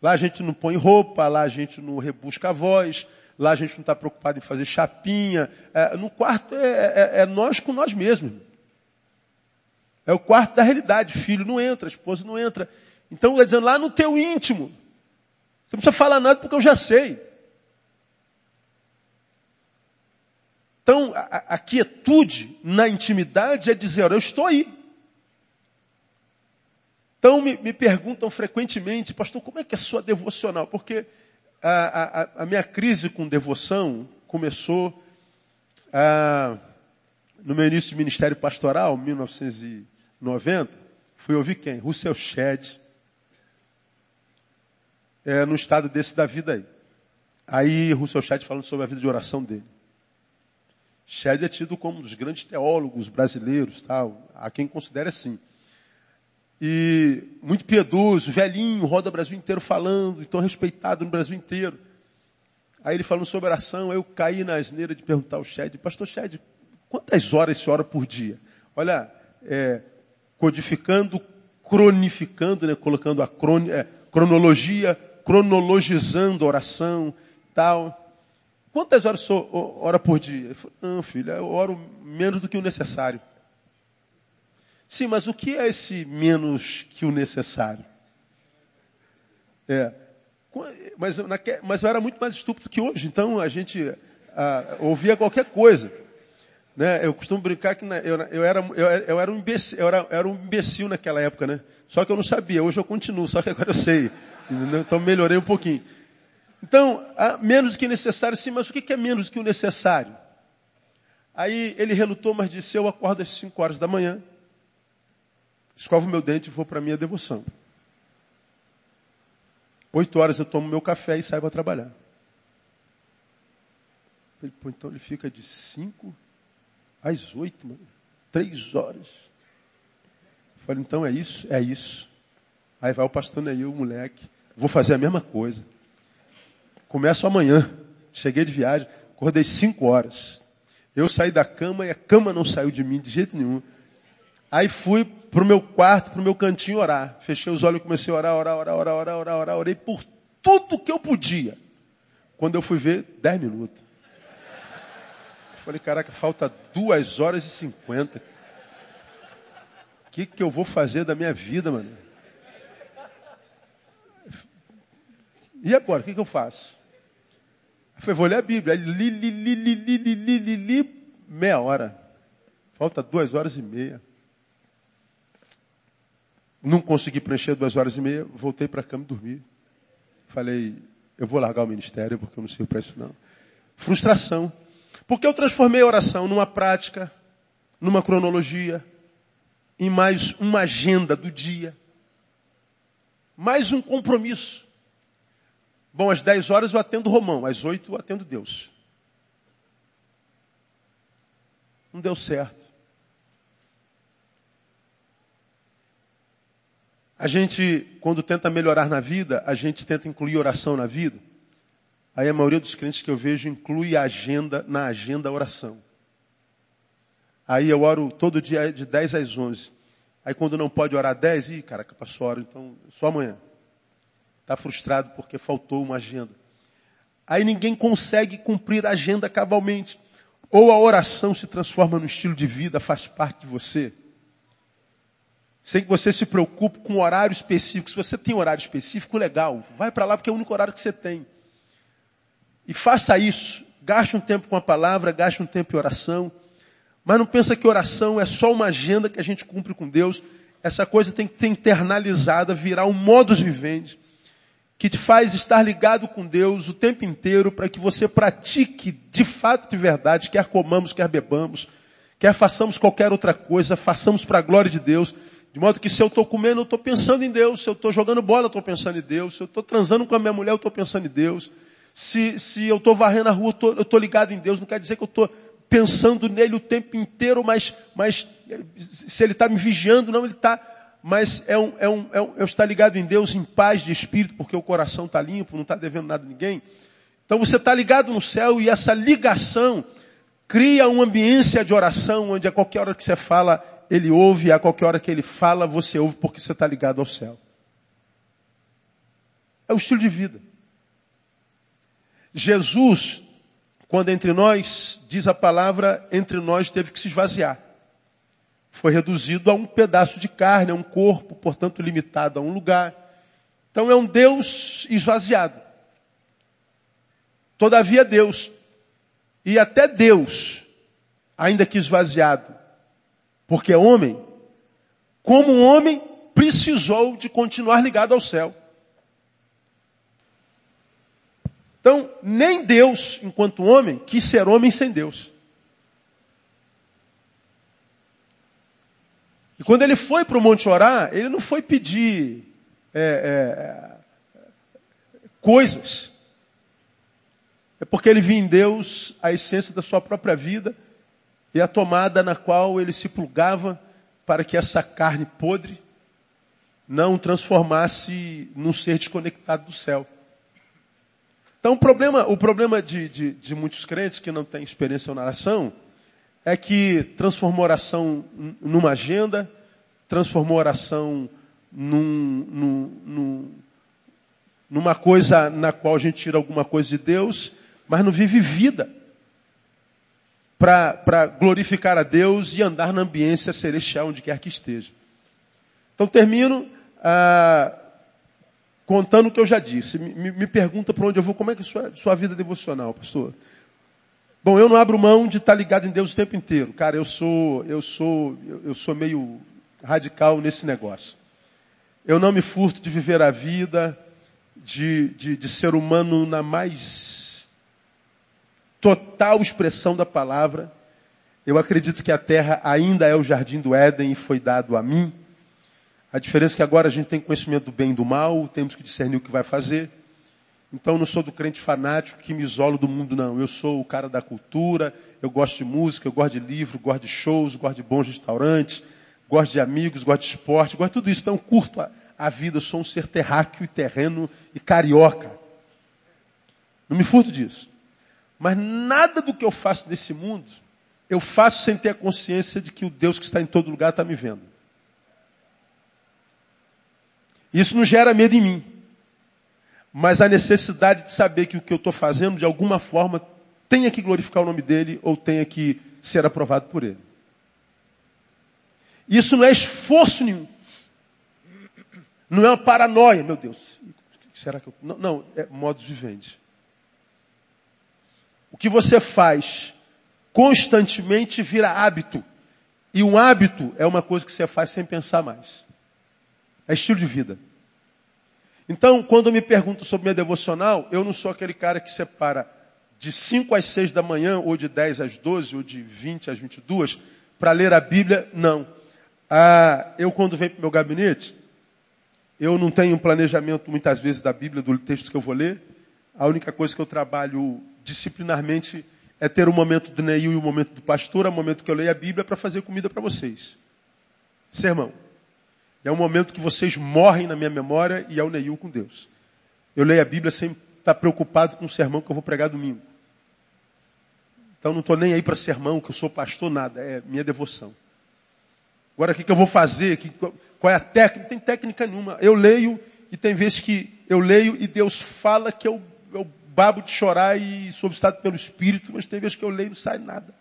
Lá a gente não põe roupa, lá a gente não rebusca a voz, lá a gente não está preocupado em fazer chapinha. É, no quarto é, é, é, nós com nós mesmos. É o quarto da realidade. Filho não entra, esposa não entra. Então, quer dizendo, lá no teu íntimo. Você não precisa falar nada porque eu já sei. Então, a, a quietude na intimidade é dizer, eu estou aí. Então me, me, perguntam frequentemente, pastor, como é que é a sua devocional? Porque a, a, a minha crise com devoção começou ah, no meu início de ministério pastoral, 1990. Fui ouvir quem? Russell Shedd. É, no estado desse da vida aí. Aí Russell Shedd falando sobre a vida de oração dele. Shedd é tido como um dos grandes teólogos brasileiros, tal. Há quem considere assim e muito piedoso, velhinho, roda o Brasil inteiro falando, então respeitado no Brasil inteiro. Aí ele falando sobre oração, eu caí na asneira de perguntar ao Shed, pastor Shed, quantas horas você ora por dia? Olha, é, codificando, cronificando, né, colocando a é, cronologia, cronologizando a oração, tal. Quantas horas você ora por dia? Ele falou, não, filho, eu oro menos do que o necessário. Sim, mas o que é esse menos que o necessário? É. Mas, mas eu era muito mais estúpido que hoje, então a gente ah, ouvia qualquer coisa. Né? Eu costumo brincar que eu, eu, era, eu, eu, era um imbecil, eu era, era um imbecil naquela época, né? Só que eu não sabia, hoje eu continuo, só que agora eu sei. Então melhorei um pouquinho. Então, menos que necessário, sim, mas o que é menos que o necessário? Aí ele relutou, mas disse, eu acordo às 5 horas da manhã, escovo meu dente e vou para a minha devoção. Oito horas eu tomo meu café e saio para trabalhar. Ele, pô, então ele fica de cinco às oito, mano. Três horas. Falei, então é isso? É isso. Aí vai o pastor Neil, o moleque. Vou fazer a mesma coisa. Começo amanhã. Cheguei de viagem, acordei cinco horas. Eu saí da cama e a cama não saiu de mim de jeito nenhum. Aí fui pro meu quarto, pro meu cantinho orar. Fechei os olhos e comecei a orar, orar, orar, orar, orar, orar, orar. Orei por tudo que eu podia. Quando eu fui ver, dez minutos. Eu falei, caraca, falta duas horas e cinquenta. O que, que eu vou fazer da minha vida, mano? E agora, o que, que eu faço? Falei, vou ler a Bíblia. Aí li, li, li, li, li, li, li, li, li, meia hora. Falta duas horas e meia. Não consegui preencher duas horas e meia, voltei para a cama e dormi. Falei, eu vou largar o ministério porque eu não sei para isso não. Frustração. Porque eu transformei a oração numa prática, numa cronologia, em mais uma agenda do dia. Mais um compromisso. Bom, às 10 horas eu atendo Romão, às 8 eu atendo Deus. Não deu certo. A gente, quando tenta melhorar na vida, a gente tenta incluir oração na vida. Aí a maioria dos crentes que eu vejo inclui a agenda na agenda oração. Aí eu oro todo dia de 10 às 11. Aí quando não pode orar 10, ih, caraca, passou hora, então só amanhã. Está frustrado porque faltou uma agenda. Aí ninguém consegue cumprir a agenda cabalmente. Ou a oração se transforma no estilo de vida, faz parte de você. Sem que você se preocupe com horário específico. Se você tem horário específico, legal. Vai para lá porque é o único horário que você tem. E faça isso. Gaste um tempo com a palavra, gaste um tempo em oração. Mas não pensa que oração é só uma agenda que a gente cumpre com Deus. Essa coisa tem que ser internalizada, virar um modus vivendi, que te faz estar ligado com Deus o tempo inteiro para que você pratique de fato, de verdade, quer comamos, quer bebamos, quer façamos qualquer outra coisa, façamos para a glória de Deus, De modo que se eu estou comendo, eu estou pensando em Deus. Se eu estou jogando bola, eu estou pensando em Deus. Se eu estou transando com a minha mulher, eu estou pensando em Deus. Se, se eu estou varrendo a rua, eu estou ligado em Deus. Não quer dizer que eu estou pensando nele o tempo inteiro, mas, mas se ele está me vigiando, não, ele está. Mas é um, é, um, é um, eu estar ligado em Deus em paz de espírito, porque o coração está limpo, não está devendo nada a ninguém. Então você está ligado no céu e essa ligação cria uma ambiência de oração, onde a qualquer hora que você fala, ele ouve, e a qualquer hora que ele fala, você ouve porque você está ligado ao céu. É o estilo de vida. Jesus, quando entre nós, diz a palavra, entre nós teve que se esvaziar. Foi reduzido a um pedaço de carne, a um corpo, portanto limitado a um lugar. Então é um Deus esvaziado. Todavia Deus, e até Deus, ainda que esvaziado, porque é homem, como homem, precisou de continuar ligado ao céu. Então, nem Deus, enquanto homem, quis ser homem sem Deus. E quando ele foi para o monte orar, ele não foi pedir é, é, coisas. É porque ele viu em Deus a essência da sua própria vida e a tomada na qual ele se plugava para que essa carne podre não transformasse num ser desconectado do céu. Então o problema, o problema de, de, de muitos crentes que não têm experiência na oração é que transformou oração numa agenda, transformou oração num, num, num, numa coisa na qual a gente tira alguma coisa de Deus, mas não vive vida para glorificar a Deus e andar na ambiência celestial onde quer que esteja. Então termino ah, contando o que eu já disse. Me, me pergunta para onde eu vou, como é que é sua, sua vida devocional, pastor? Bom, eu não abro mão de estar ligado em Deus o tempo inteiro. Cara, eu sou, eu sou, eu sou meio radical nesse negócio. Eu não me furto de viver a vida, de, de, de ser humano na mais total expressão da palavra. Eu acredito que a terra ainda é o jardim do Éden e foi dado a mim. A diferença é que agora a gente tem conhecimento do bem e do mal, temos que discernir o que vai fazer. Então não sou do crente fanático que me isolo do mundo, não. Eu sou o cara da cultura, eu gosto de música, eu gosto de livro, gosto de shows, gosto de bons restaurantes, gosto de amigos, gosto de esporte, gosto de tudo isso. Então curto a, a vida, eu sou um ser terráqueo e terreno e carioca. Não me furto disso. Mas nada do que eu faço nesse mundo, eu faço sem ter a consciência de que o Deus que está em todo lugar está me vendo. Isso não gera medo em mim. Mas a necessidade de saber que o que eu estou fazendo, de alguma forma, tenha que glorificar o nome dele ou tenha que ser aprovado por ele. Isso não é esforço nenhum. Não é uma paranoia, meu Deus. Será que eu... Não, não é modus vivendi. O que você faz constantemente vira hábito. E um hábito é uma coisa que você faz sem pensar mais. É estilo de vida. Então, quando me pergunto sobre minha devocional, eu não sou aquele cara que separa de 5 às 6 da manhã, ou de 10 às 12, ou de 20 às 22, para ler a Bíblia, não. Ah, eu quando venho para o meu gabinete, eu não tenho um planejamento muitas vezes da Bíblia, do texto que eu vou ler. A única coisa que eu trabalho disciplinarmente é ter o momento do Neil e o momento do pastor, o momento que eu leio a Bíblia para fazer comida para vocês. Sermão. É um momento que vocês morrem na minha memória e é o Neil com Deus. Eu leio a Bíblia sem estar preocupado com o sermão que eu vou pregar domingo. Então não estou nem aí para sermão, que eu sou pastor, nada. É minha devoção. Agora o que, que eu vou fazer? Que, qual é a técnica? Não tem técnica nenhuma. Eu leio e tem vezes que eu leio e Deus fala que eu, eu babo de chorar e sou visitado pelo Espírito, mas tem vezes que eu leio e não sai nada.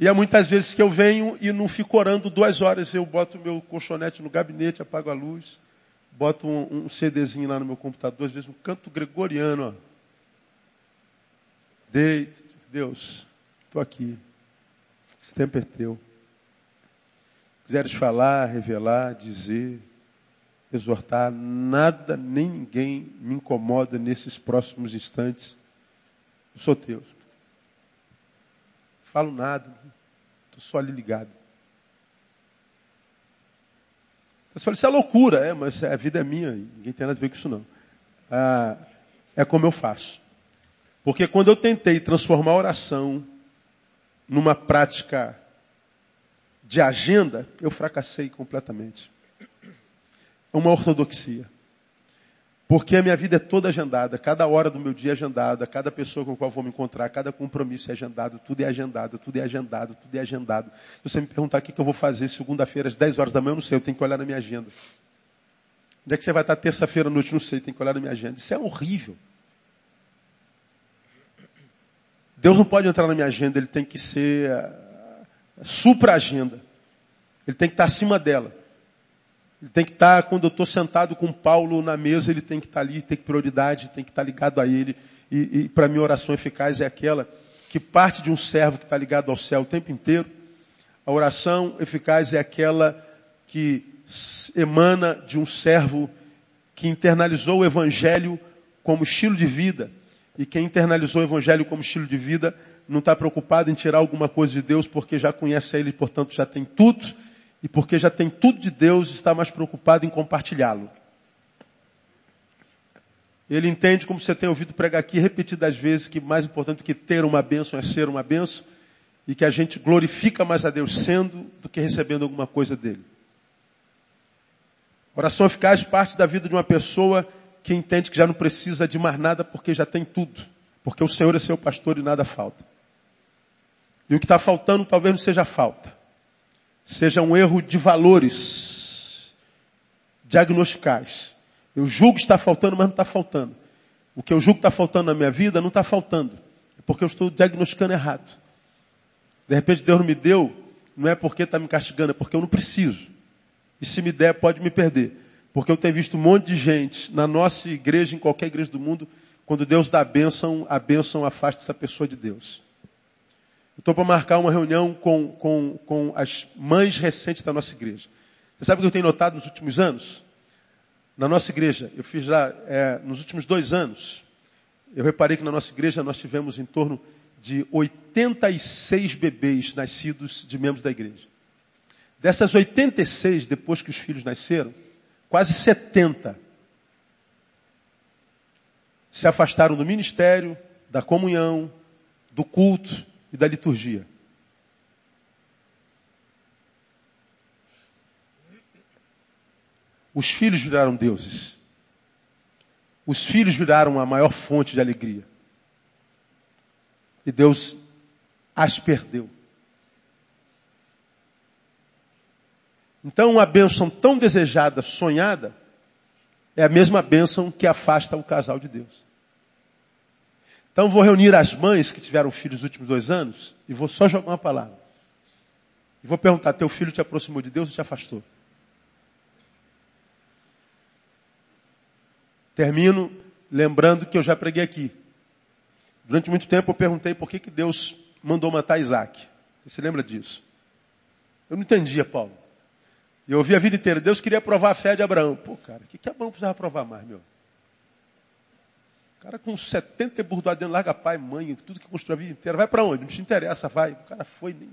E há muitas vezes que eu venho e não fico orando duas horas. Eu boto meu colchonete no gabinete, apago a luz, boto um, um CDzinho lá no meu computador, às vezes um canto gregoriano. Ó. Deite, Deus, estou aqui. Esse tempo é teu. Quiseres falar, revelar, dizer, exortar, nada nem ninguém me incomoda nesses próximos instantes. Eu sou teu. Falo nada. Estou só ali ligado. Você fala, isso é loucura, é, mas a vida é minha, ninguém tem nada a ver com isso não. Ah, é como eu faço. Porque quando eu tentei transformar a oração numa prática de agenda, eu fracassei completamente. É uma ortodoxia. Porque a minha vida é toda agendada, cada hora do meu dia é agendada, cada pessoa com a qual vou me encontrar, cada compromisso é agendado, tudo é agendado, tudo é agendado, tudo é agendado. Se você me perguntar o que eu vou fazer segunda-feira às 10 horas da manhã, eu não sei, eu tenho que olhar na minha agenda. Onde é que você vai estar terça-feira à noite? Não sei, tem que olhar na minha agenda. Isso é horrível. Deus não pode entrar na minha agenda, ele tem que ser eh, supra-agenda. Ele tem que estar acima dela. Ele tem que estar, quando eu estou sentado com Paulo na mesa, ele tem que estar ali, tem que prioridade, tem que estar ligado a ele. E, e para mim, oração eficaz é aquela que parte de um servo que está ligado ao céu o tempo inteiro. A oração eficaz é aquela que emana de um servo que internalizou o evangelho como estilo de vida. E quem internalizou o evangelho como estilo de vida não está preocupado em tirar alguma coisa de Deus porque já conhece a Ele, portanto já tem tudo e porque já tem tudo de Deus, está mais preocupado em compartilhá-lo. Ele entende, como você tem ouvido pregar aqui repetidas vezes, que mais importante do que ter uma bênção é ser uma bênção, e que a gente glorifica mais a Deus sendo do que recebendo alguma coisa dele. Oração eficaz parte da vida de uma pessoa que entende que já não precisa de mais nada porque já tem tudo. Porque o Senhor é seu pastor e nada falta. E o que está faltando talvez não seja falta seja um erro de valores diagnosticais. Eu julgo que está faltando, mas não está faltando. O que eu julgo que está faltando na minha vida não está faltando. É porque eu estou diagnosticando errado. De repente Deus não me deu, não é porque está me castigando, é porque eu não preciso. E se me der, pode me perder. Porque eu tenho visto um monte de gente na nossa igreja, em qualquer igreja do mundo, quando Deus dá a bênção, a bênção afasta essa pessoa de Deus. Estou para marcar uma reunião com, com, com as mães recentes da nossa igreja. Você sabe o que eu tenho notado nos últimos anos? Na nossa igreja, eu fiz já é, nos últimos dois anos, eu reparei que na nossa igreja nós tivemos em torno de 86 bebês nascidos de membros da igreja. Dessas 86, depois que os filhos nasceram, quase 70 se afastaram do ministério, da comunhão, do culto, e da liturgia. Os filhos viraram deuses. Os filhos viraram a maior fonte de alegria. E Deus as perdeu. Então, uma bênção tão desejada, sonhada, é a mesma bênção que afasta o casal de Deus. Então vou reunir as mães que tiveram filhos nos últimos dois anos e vou só jogar uma palavra. E vou perguntar, teu filho te aproximou de Deus ou te afastou? Termino lembrando que eu já preguei aqui. Durante muito tempo eu perguntei por que, que Deus mandou matar Isaac. Você se lembra disso? Eu não entendia, Paulo. Eu ouvi a vida inteira. Deus queria provar a fé de Abraão. Pô, cara, o que, que Abraão precisava provar mais, meu? O cara com 70 burdoados dentro, larga pai, mãe, tudo que construiu a vida inteira. Vai para onde? Não te interessa, vai. O cara foi. Nem...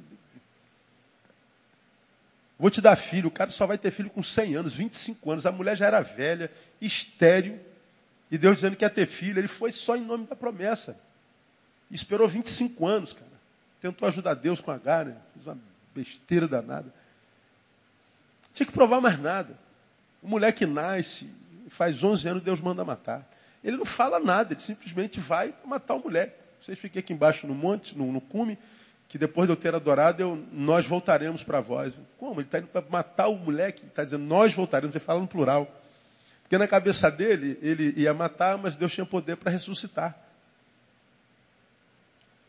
Vou te dar filho. O cara só vai ter filho com 100 anos, 25 anos. A mulher já era velha, estéreo. E Deus dizendo que ia ter filho. Ele foi só em nome da promessa. E esperou 25 anos, cara. Tentou ajudar Deus com a né? Fez uma besteira danada. Tinha que provar mais nada. O moleque nasce, faz 11 anos, Deus manda matar. Ele não fala nada, ele simplesmente vai matar o moleque. Vocês fiquem aqui embaixo no monte, no, no cume, que depois de eu ter adorado, eu, nós voltaremos para vós. Como? Ele está indo para matar o moleque, está dizendo nós voltaremos, ele fala no plural. Porque na cabeça dele, ele ia matar, mas Deus tinha poder para ressuscitar.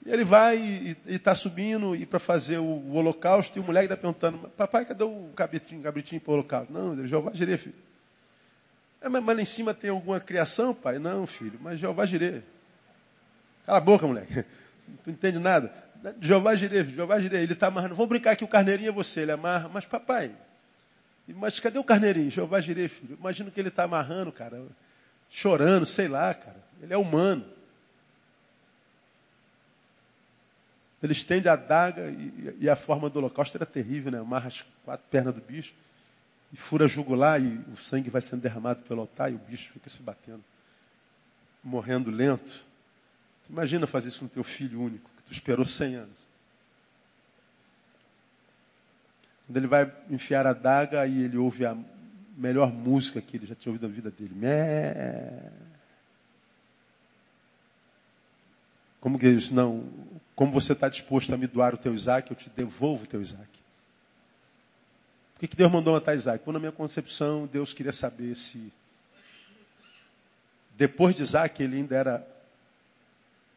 E ele vai e está subindo e para fazer o, o, holocausto, e o moleque está perguntando, papai, cadê o cabritinho, cabritinho para o holocausto? Não, Jeová Jireh, filho. É, mas, lá em cima tem alguma criação, pai? Não, filho, mas Jeová Jirê. Cala a boca, moleque. Não entende nada. Jeová Jirê, Jeová Jirê, ele está amarrando. Vamos brincar que o carneirinho é você, ele amarra. Mas papai, mas cadê o carneirinho? Jeová Jirê, filho. Imagino que ele está amarrando, cara. Chorando, sei lá, cara. Ele é humano. Ele estende a adaga e, e a forma do holocausto era terrível, né? Amarra as quatro pernas do bicho e fura jugular e o sangue vai sendo derramado pelo altar e o bicho fica se batendo, morrendo lento. Imagina fazer isso com teu filho único, que tu esperou 100 anos. Quando ele vai enfiar a daga e ele ouve a melhor música que ele já tinha ouvido na vida dele. Mé. Como que diz? Não, como você está disposto a me doar o teu Isaac, eu te devolvo o teu Isaac. Por que, que Deus mandou matar Isaac? Quando na minha concepção, Deus queria saber se depois de Isaac ele ainda era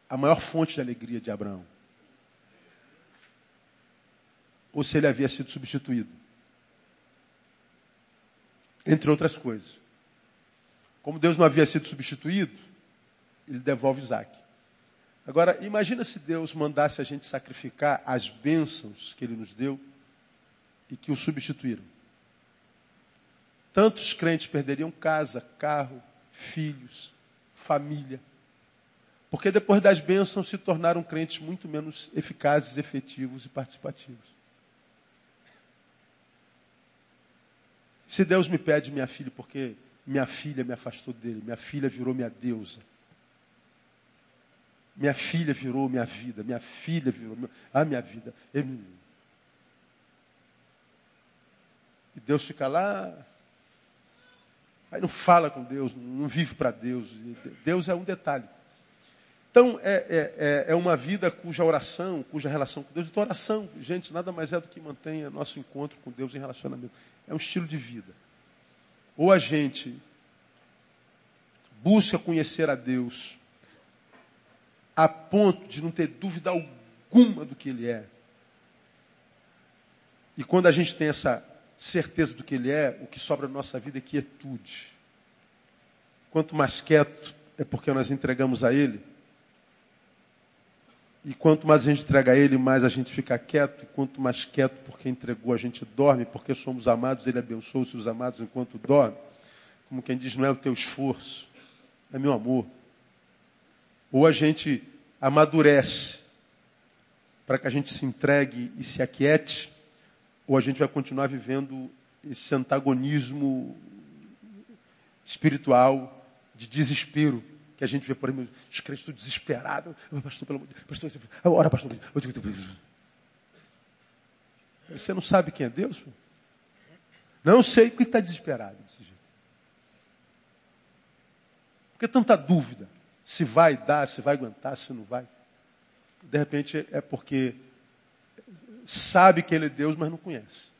a maior fonte de alegria de Abraão. Ou se ele havia sido substituído. Entre outras coisas. Como Deus não havia sido substituído, ele devolve Isaac. Agora, imagina se Deus mandasse a gente sacrificar as bênçãos que ele nos deu e que o substituíram. Tantos crentes perderiam casa, carro, filhos, família. Porque depois das bênçãos se tornaram crentes muito menos eficazes, efetivos e participativos. Se Deus me pede minha filha porque minha filha me afastou dele, minha filha virou minha deusa. Minha filha virou minha vida, minha filha virou a minha vida. E Deus fica lá, aí não fala com Deus, não vive para Deus. Deus é um detalhe. Então, é, é, é, é uma vida cuja oração, cuja relação com Deus, então oração, gente, nada mais é do que mantenha nosso encontro com Deus em relacionamento. É um estilo de vida. Ou a gente busca conhecer a Deus a ponto de não ter dúvida alguma do que Ele é. E quando a gente tem essa certeza do que Ele é, o que sobra na nossa vida é quietude. Quanto mais quieto é porque nós entregamos a Ele. E quanto mais a gente entrega a Ele, mais a gente fica quieto. E quanto mais quieto, porque entregou, a gente dorme. Porque somos amados, Ele abençoa os seus amados enquanto dorme. Como quem diz, não é o teu esforço, é meu amor. Ou a gente amadurece para que a gente se entregue e se aquiete, ou a gente vai continuar vivendo esse antagonismo espiritual de desespero que a gente vê, por exemplo, os crentes desesperados. Pastor, pelo amor de Deus, pastor, ora, pastor. Você não sabe quem é Deus? Não sei porque está desesperado desse jeito. Por que tanta dúvida? Se vai dar, se vai aguentar, se não vai. De repente é porque sabe que ele é Deus, mas não conhece.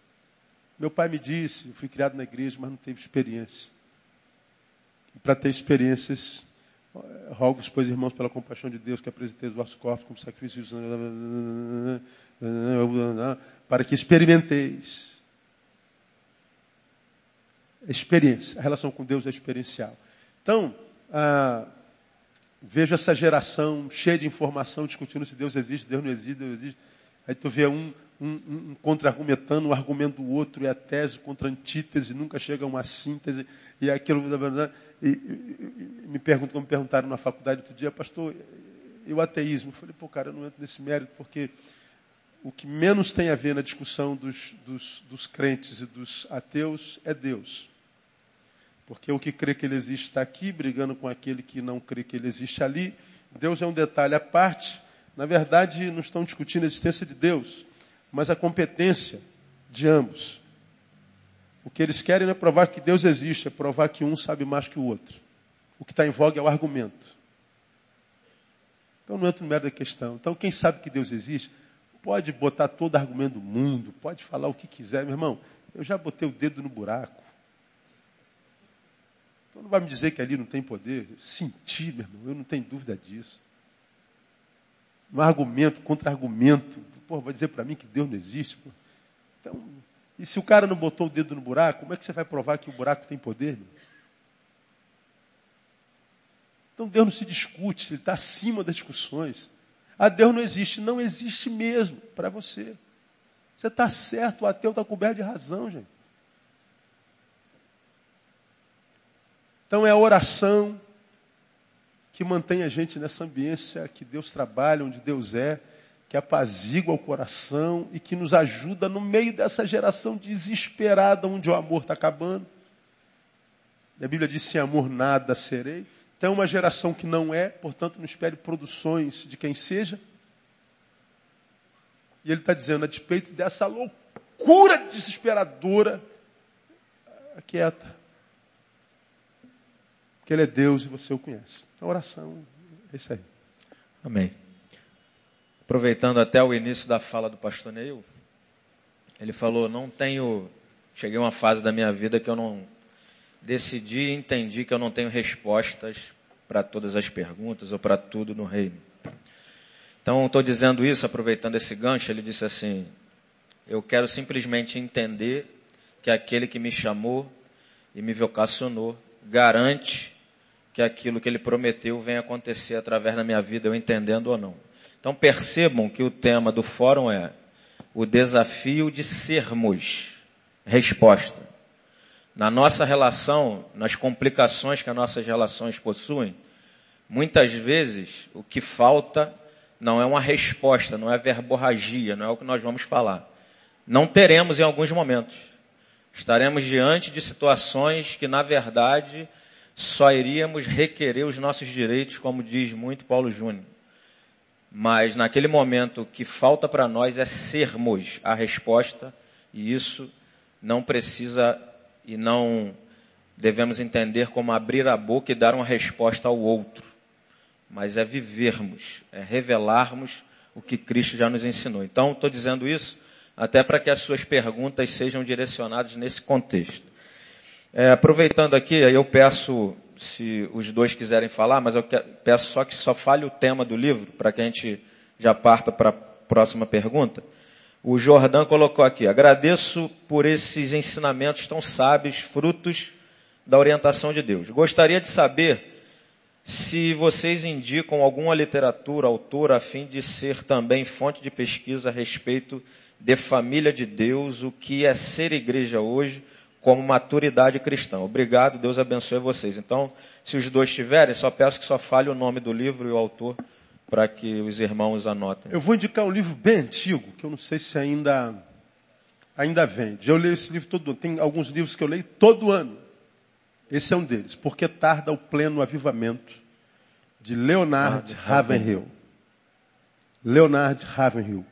Meu pai me disse, eu fui criado na igreja, mas não teve experiência. Para ter experiências, Rogo-vos, pois, irmãos, pela compaixão de Deus, que apresenteis os vossos corpos como sacrifícios, para que experimenteis. Experiência. A relação com Deus é experiencial. Então, ah, vejo essa geração cheia de informação, discutindo se Deus existe, Deus não existe, Deus existe. Aí tu vê um, um, um contra-argumentando o argumento do outro, e a tese contra a antítese, nunca chega a uma síntese, e aquilo. E, e, e me perguntam, como me perguntaram na faculdade outro dia, pastor, e o ateísmo? Eu falei, pô, cara, eu não entro nesse mérito, porque o que menos tem a ver na discussão dos, dos, dos crentes e dos ateus é Deus. Porque o que crê que ele existe está aqui, brigando com aquele que não crê que ele existe ali. Deus é um detalhe à parte. Na verdade, não estão discutindo a existência de Deus mas a competência de ambos. O que eles querem não é provar que Deus existe, é provar que um sabe mais que o outro. O que está em voga é o argumento. Então não entra no mérito da questão. Então quem sabe que Deus existe, pode botar todo argumento do mundo, pode falar o que quiser, meu irmão. Eu já botei o dedo no buraco. Então não vai me dizer que ali não tem poder. Senti, meu irmão, eu não tenho dúvida disso. Um argumento, contra-argumento, Pô, vai dizer para mim que Deus não existe? Pô. Então, e se o cara não botou o dedo no buraco, como é que você vai provar que o buraco tem poder? Meu? Então Deus não se discute, Ele está acima das discussões. Ah, Deus não existe. Não existe mesmo para você. Você está certo, o ateu está coberto de razão, gente. Então é a oração que mantém a gente nessa ambiência que Deus trabalha, onde Deus é, que apazigua o coração e que nos ajuda no meio dessa geração desesperada onde o amor está acabando. A Bíblia diz: sem amor nada serei. Então, é uma geração que não é, portanto, não espere produções de quem seja. E ele está dizendo, a despeito dessa loucura desesperadora, aquieta. Ele é Deus e você o conhece. A oração é isso aí. Amém. Aproveitando até o início da fala do pastor Neil, ele falou, não tenho, cheguei a uma fase da minha vida que eu não decidi e entendi que eu não tenho respostas para todas as perguntas ou para tudo no reino. Então, estou dizendo isso, aproveitando esse gancho, ele disse assim, eu quero simplesmente entender que aquele que me chamou e me vocacionou garante que aquilo que ele prometeu venha acontecer através da minha vida, eu entendendo ou não. Então percebam que o tema do fórum é o desafio de sermos resposta. Na nossa relação, nas complicações que as nossas relações possuem, muitas vezes o que falta não é uma resposta, não é verborragia, não é o que nós vamos falar. Não teremos em alguns momentos. Estaremos diante de situações que, na verdade, só iríamos requerer os nossos direitos, como diz muito Paulo Júnior. Mas naquele momento o que falta para nós é sermos a resposta, e isso não precisa e não devemos entender como abrir a boca e dar uma resposta ao outro, mas é vivermos, é revelarmos o que Cristo já nos ensinou. Então, estou dizendo isso até para que as suas perguntas sejam direcionadas nesse contexto. É, aproveitando aqui, aí eu peço, se os dois quiserem falar, mas eu peço só que só fale o tema do livro, para que a gente já parta para a próxima pergunta. O Jordão colocou aqui, agradeço por esses ensinamentos tão sábios, frutos da orientação de Deus. Gostaria de saber se vocês indicam alguma literatura, autor, a fim de ser também fonte de pesquisa a respeito de família de Deus, o que é ser igreja hoje, como maturidade cristã. Obrigado, Deus abençoe vocês. Então, se os dois tiverem, só peço que só fale o nome do livro e o autor para que os irmãos anotem. Eu vou indicar um livro bem antigo, que eu não sei se ainda ainda vende. Eu leio esse livro todo ano. Tem alguns livros que eu leio todo ano. Esse é um deles. Porque tarda o pleno avivamento de Leonard Ravenhill. Leonard Ravenhill.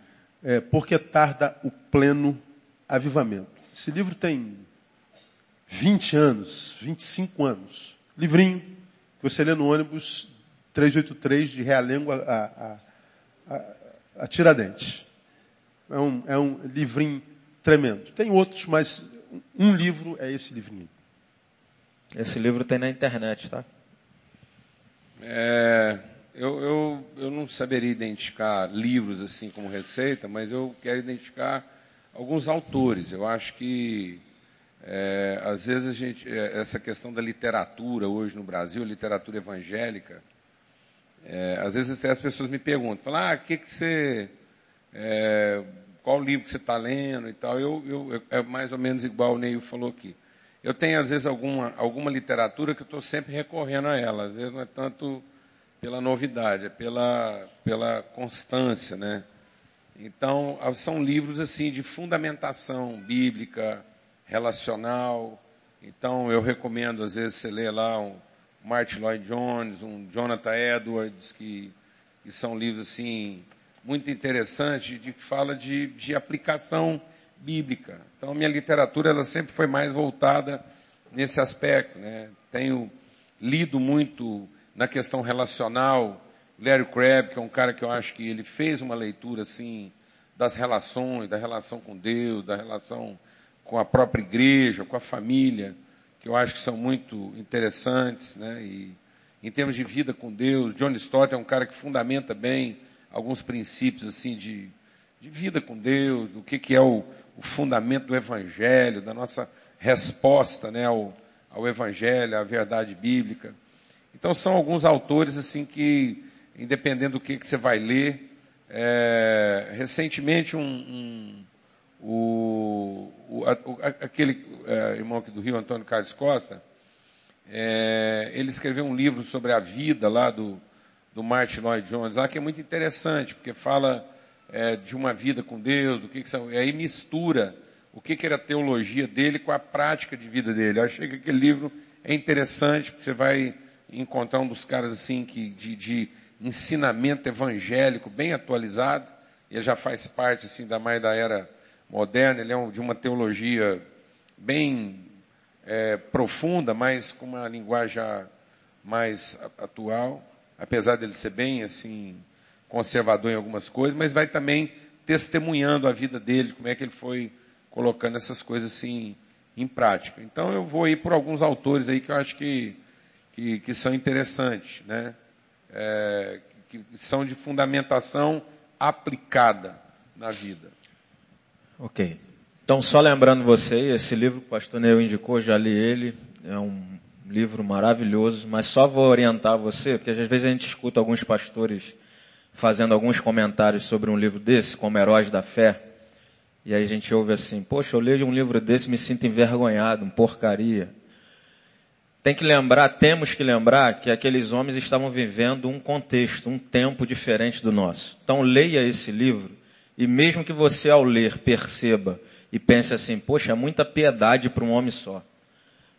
É, porque tarda o pleno avivamento. Esse livro tem 20 anos, 25 anos. Livrinho que você lê no ônibus 383 de Realengo a, a, a, a Tiradentes. É um, é um livrinho tremendo. Tem outros, mas um livro é esse livrinho. Esse livro tem na internet, tá? É, eu, eu, eu não saberia identificar livros assim como receita, mas eu quero identificar alguns autores. Eu acho que é, às vezes a gente, é, essa questão da literatura hoje no Brasil, literatura evangélica, é, às vezes as pessoas me perguntam, falam, ah, que que você, é, qual livro que você está lendo e tal. Eu, eu, é mais ou menos igual o Neil falou aqui. Eu tenho às vezes alguma, alguma literatura que eu estou sempre recorrendo a ela. Às vezes não é tanto pela novidade, é pela, pela constância, né? Então, são livros assim de fundamentação bíblica, relacional. Então eu recomendo, às vezes, você lê lá um Martin Lloyd Jones, um Jonathan Edwards, que, que são livros assim muito interessantes, de que fala de, de aplicação bíblica. Então minha literatura ela sempre foi mais voltada nesse aspecto. Né? Tenho lido muito na questão relacional. Larry Crabb, que é um cara que eu acho que ele fez uma leitura assim das relações, da relação com Deus, da relação com a própria igreja, com a família, que eu acho que são muito interessantes, né? E em termos de vida com Deus, John Stott é um cara que fundamenta bem alguns princípios assim de, de vida com Deus, do que, que é o, o fundamento do Evangelho, da nossa resposta, né, ao, ao Evangelho, à verdade bíblica. Então são alguns autores assim que, independendo do que, que você vai ler, é, recentemente um, um o, o, aquele é, irmão aqui do Rio, Antônio Carlos Costa, é, ele escreveu um livro sobre a vida lá do, do Martin Lloyd Jones, lá que é muito interessante, porque fala é, de uma vida com Deus, do que, que são, e aí mistura o que, que era a teologia dele com a prática de vida dele. Eu achei que aquele livro é interessante, porque você vai encontrar um dos caras assim que de, de ensinamento evangélico bem atualizado. Ele já faz parte assim da mais da era moderna. Ele é de uma teologia bem é, profunda, mas com uma linguagem mais atual, apesar dele ser bem assim conservador em algumas coisas, mas vai também testemunhando a vida dele, como é que ele foi colocando essas coisas assim em prática. Então eu vou ir por alguns autores aí que eu acho que, que, que são interessantes, né? É, que são de fundamentação aplicada na vida. Ok. Então, só lembrando você, esse livro que o pastor Neu indicou, já li ele, é um livro maravilhoso, mas só vou orientar você, porque às vezes a gente escuta alguns pastores fazendo alguns comentários sobre um livro desse, como Heróis da Fé, e aí a gente ouve assim, poxa, eu leio um livro desse me sinto envergonhado, um porcaria. Tem que lembrar, temos que lembrar que aqueles homens estavam vivendo um contexto, um tempo diferente do nosso. Então leia esse livro e mesmo que você ao ler perceba e pense assim, poxa, é muita piedade para um homem só.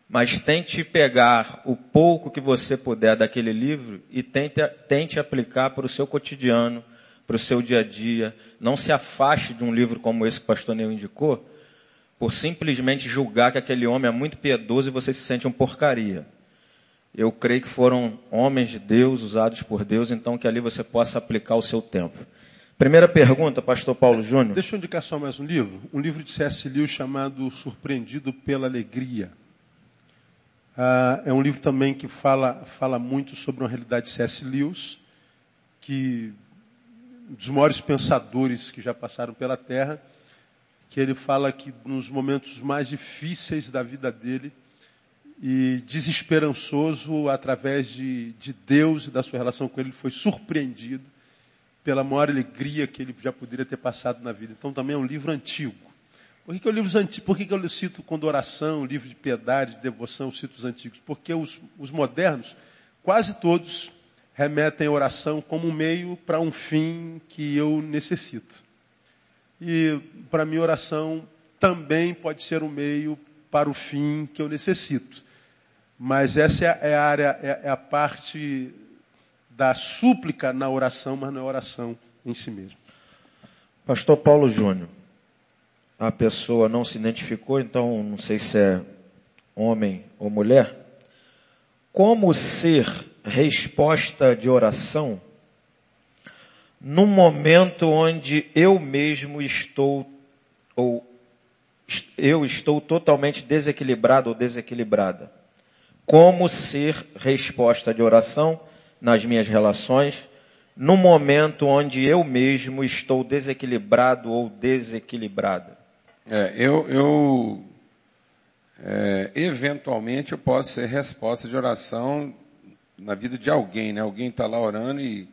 Mas tente pegar o pouco que você puder daquele livro e tente, tente aplicar para o seu cotidiano, para o seu dia a dia. Não se afaste de um livro como esse que o pastor Neu indicou, por simplesmente julgar que aquele homem é muito piedoso e você se sente um porcaria. Eu creio que foram homens de Deus, usados por Deus, então que ali você possa aplicar o seu tempo. Primeira pergunta, pastor Paulo Júnior. Deixa eu indicar só mais um livro. Um livro de C.S. Lewis chamado Surpreendido pela Alegria. Ah, é um livro também que fala, fala muito sobre uma realidade de C.S. Lewis, que dos maiores pensadores que já passaram pela Terra, que ele fala que nos momentos mais difíceis da vida dele, e desesperançoso através de, de Deus e da sua relação com ele, ele foi surpreendido pela maior alegria que ele já poderia ter passado na vida. Então também é um livro antigo. Por que, que eu, antigos, por que, que eu cito quando oração, livro de piedade, de devoção, cito os antigos? Porque os, os modernos, quase todos, remetem a oração como um meio para um fim que eu necessito. E para mim, oração também pode ser um meio para o fim que eu necessito. Mas essa é a área, é, é a parte da súplica na oração, mas não é oração em si mesmo. Pastor Paulo Júnior, a pessoa não se identificou, então não sei se é homem ou mulher. Como ser resposta de oração num momento onde eu mesmo estou ou eu estou totalmente desequilibrado ou desequilibrada. Como ser resposta de oração nas minhas relações, no momento onde eu mesmo estou desequilibrado ou desequilibrada? É, eu, eu é, eventualmente eu posso ser resposta de oração na vida de alguém, né? Alguém está lá orando e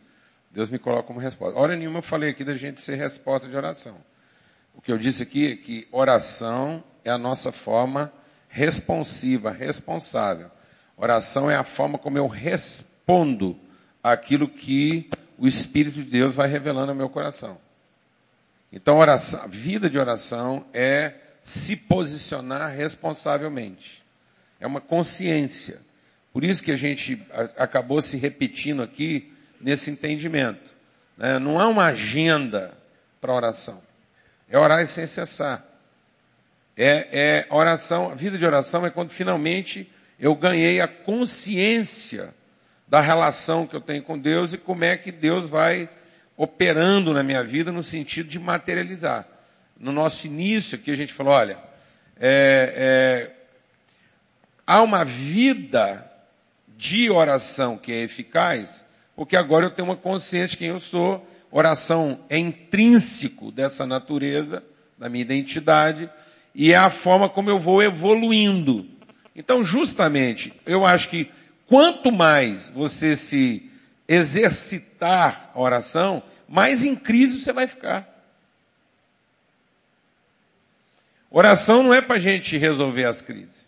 Deus me coloca como resposta. Hora nenhuma eu falei aqui da gente ser resposta de oração. O que eu disse aqui é que oração é a nossa forma responsiva, responsável. Oração é a forma como eu respondo aquilo que o Espírito de Deus vai revelando ao meu coração. Então, oração, vida de oração é se posicionar responsavelmente. É uma consciência. Por isso que a gente acabou se repetindo aqui nesse entendimento. Né? Não há uma agenda para oração. É orar e sem cessar. É, é oração, a vida de oração é quando finalmente eu ganhei a consciência da relação que eu tenho com Deus e como é que Deus vai operando na minha vida no sentido de materializar. No nosso início aqui a gente falou, olha, é, é, há uma vida de oração que é eficaz, porque agora eu tenho uma consciência de quem eu sou, oração é intrínseco dessa natureza, da minha identidade, e é a forma como eu vou evoluindo. Então, justamente, eu acho que quanto mais você se exercitar a oração, mais em crise você vai ficar. Oração não é para a gente resolver as crises.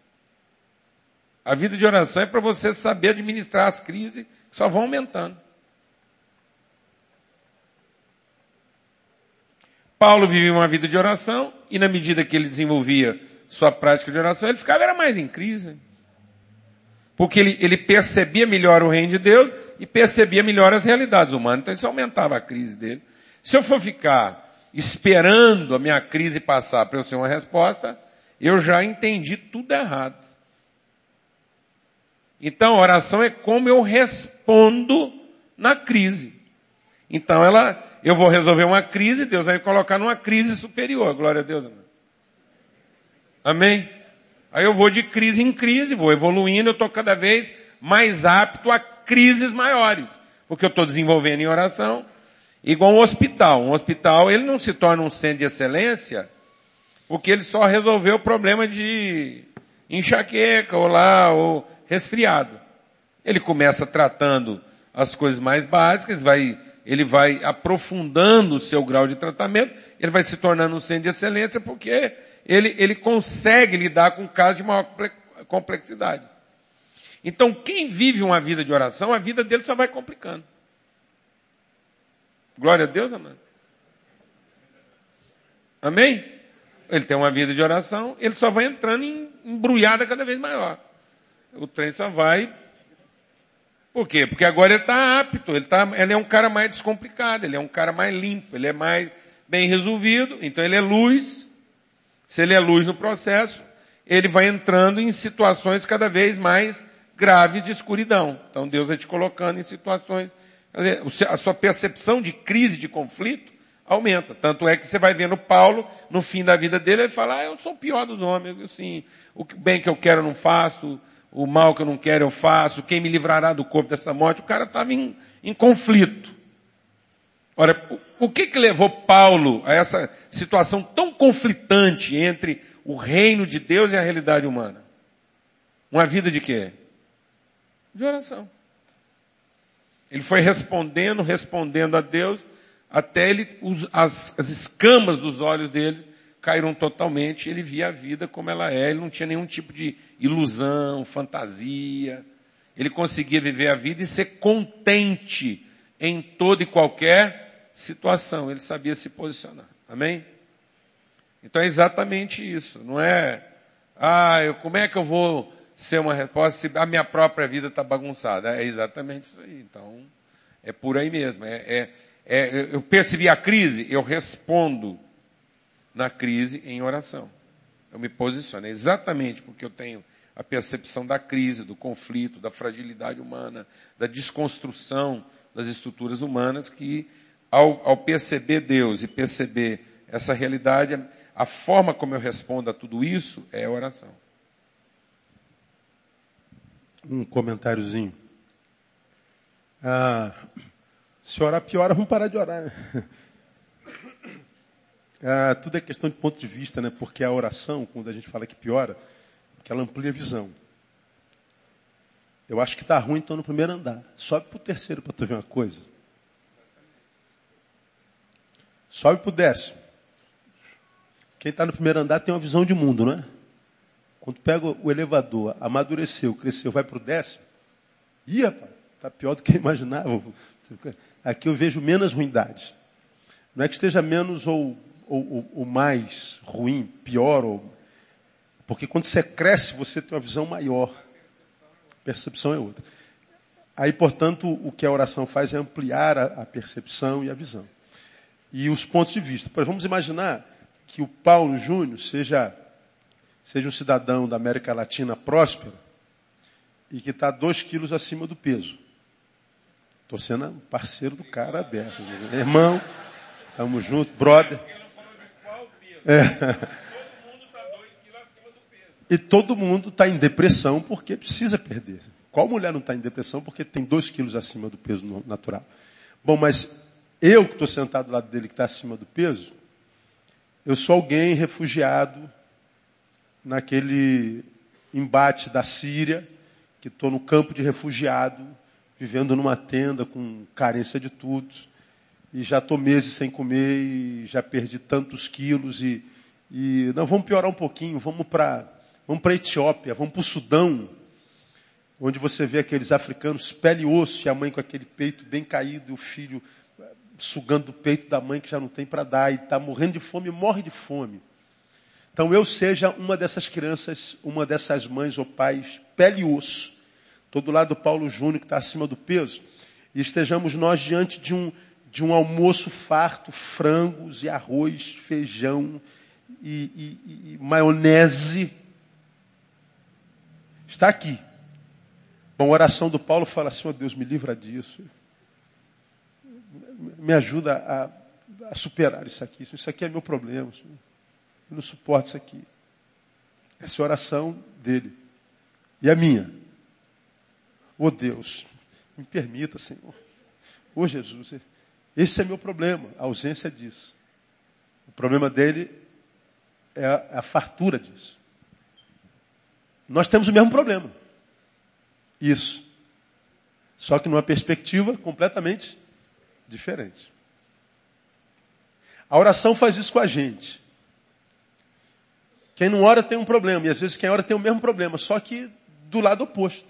A vida de oração é para você saber administrar as crises que só vão aumentando. Paulo vivia uma vida de oração e na medida que ele desenvolvia sua prática de oração, ele ficava era mais em crise. Porque ele, ele percebia melhor o reino de Deus e percebia melhor as realidades humanas. Então isso aumentava a crise dele. Se eu for ficar esperando a minha crise passar para eu ser uma resposta, eu já entendi tudo errado. Então, a oração é como eu respondo na crise. Então, ela, eu vou resolver uma crise, Deus vai me colocar numa crise superior. Glória a Deus. Amém? Aí eu vou de crise em crise, vou evoluindo, eu estou cada vez mais apto a crises maiores. Porque eu estou desenvolvendo em oração, igual um hospital. Um hospital, ele não se torna um centro de excelência porque ele só resolveu o problema de enxaqueca ou lá, ou resfriado. Ele começa tratando as coisas mais básicas, vai, ele vai aprofundando o seu grau de tratamento, ele vai se tornando um centro de excelência porque ele, ele consegue lidar com casos de maior complexidade. Então, quem vive uma vida de oração, a vida dele só vai complicando. Glória a Deus, amado. Amém? Ele tem uma vida de oração, ele só vai entrando em embrulhada cada vez maior. O trem só vai. Por quê? Porque agora ele está apto, ele, tá, ele é um cara mais descomplicado, ele é um cara mais limpo, ele é mais bem resolvido, então ele é luz. Se ele é luz no processo, ele vai entrando em situações cada vez mais graves de escuridão. Então Deus vai te colocando em situações, a sua percepção de crise, de conflito, aumenta. Tanto é que você vai vendo Paulo, no fim da vida dele, ele fala, ah, eu sou o pior dos homens, assim, o bem que eu quero eu não faço, o mal que eu não quero eu faço, quem me livrará do corpo dessa morte? O cara estava em, em conflito. Ora, o que que levou Paulo a essa situação tão conflitante entre o reino de Deus e a realidade humana? Uma vida de quê? De oração. Ele foi respondendo, respondendo a Deus, até ele, os, as, as escamas dos olhos dele caíram totalmente, ele via a vida como ela é, ele não tinha nenhum tipo de ilusão, fantasia, ele conseguia viver a vida e ser contente em toda e qualquer situação, ele sabia se posicionar. Amém? Então é exatamente isso, não é, ah, eu, como é que eu vou ser uma resposta se a minha própria vida está bagunçada? É exatamente isso aí. Então, é por aí mesmo. É, é, é, eu percebi a crise, eu respondo na crise em oração. Eu me posiciono. Exatamente porque eu tenho a percepção da crise, do conflito, da fragilidade humana, da desconstrução das estruturas humanas, que ao, ao perceber Deus e perceber essa realidade, a forma como eu respondo a tudo isso é oração. Um comentáriozinho. Ah, se orar piora, vamos parar de orar. Né? Ah, tudo é questão de ponto de vista, né? Porque a oração, quando a gente fala que piora, que ela amplia a visão. Eu acho que está ruim, então no primeiro andar. Sobe para o terceiro para tu ver uma coisa. Sobe para o décimo. Quem está no primeiro andar tem uma visão de mundo, não é? Quando pega o elevador, amadureceu, cresceu, vai para o décimo. Ih, rapaz, está pior do que eu imaginava. Aqui eu vejo menos ruindade. Não é que esteja menos ou, ou, ou mais ruim, pior, ou... porque quando você cresce, você tem uma visão maior. A percepção é outra. Aí, portanto, o que a oração faz é ampliar a, a percepção e a visão. E os pontos de vista. Pois vamos imaginar que o Paulo Júnior seja, seja um cidadão da América Latina próspero e que está dois quilos acima do peso. Estou sendo parceiro do cara aberto. Irmão, estamos juntos, brother. É. E todo mundo está em depressão porque precisa perder. Qual mulher não está em depressão porque tem dois quilos acima do peso natural? Bom, mas eu que estou sentado do lado dele que está acima do peso, eu sou alguém refugiado naquele embate da Síria, que estou no campo de refugiado, vivendo numa tenda com carência de tudo, e já estou meses sem comer, e já perdi tantos quilos, e, e não, vamos piorar um pouquinho, vamos para vamos a Etiópia, vamos para o Sudão. onde você vê aqueles africanos pele e osso, e a mãe com aquele peito bem caído, e o filho eh, sugando o peito da mãe que já não tem para dar, e está morrendo de fome, morre de fome. Então eu seja uma dessas crianças, uma dessas mães ou pais, pele e osso. Estou do lado do Paulo Júnior, que está acima do peso, e estejamos nós diante de um, de um almoço farto, frangos e arroz, feijão e, e, e maionese. Está aqui. Bom, a oração do Paulo fala assim, oh Deus, me livra disso. Me ajuda a, a superar isso aqui. Isso aqui é meu problema. Senhor. Eu não suporto isso aqui. Essa é a oração dele. E a minha. Oh Deus, me permita, Senhor. Oh Jesus, esse é meu problema, a ausência disso. O problema dele é a, é a fartura disso. Nós temos o mesmo problema. Isso. Só que numa perspectiva completamente diferente. A oração faz isso com a gente. Quem não ora tem um problema, e às vezes quem ora tem o mesmo problema, só que do lado oposto.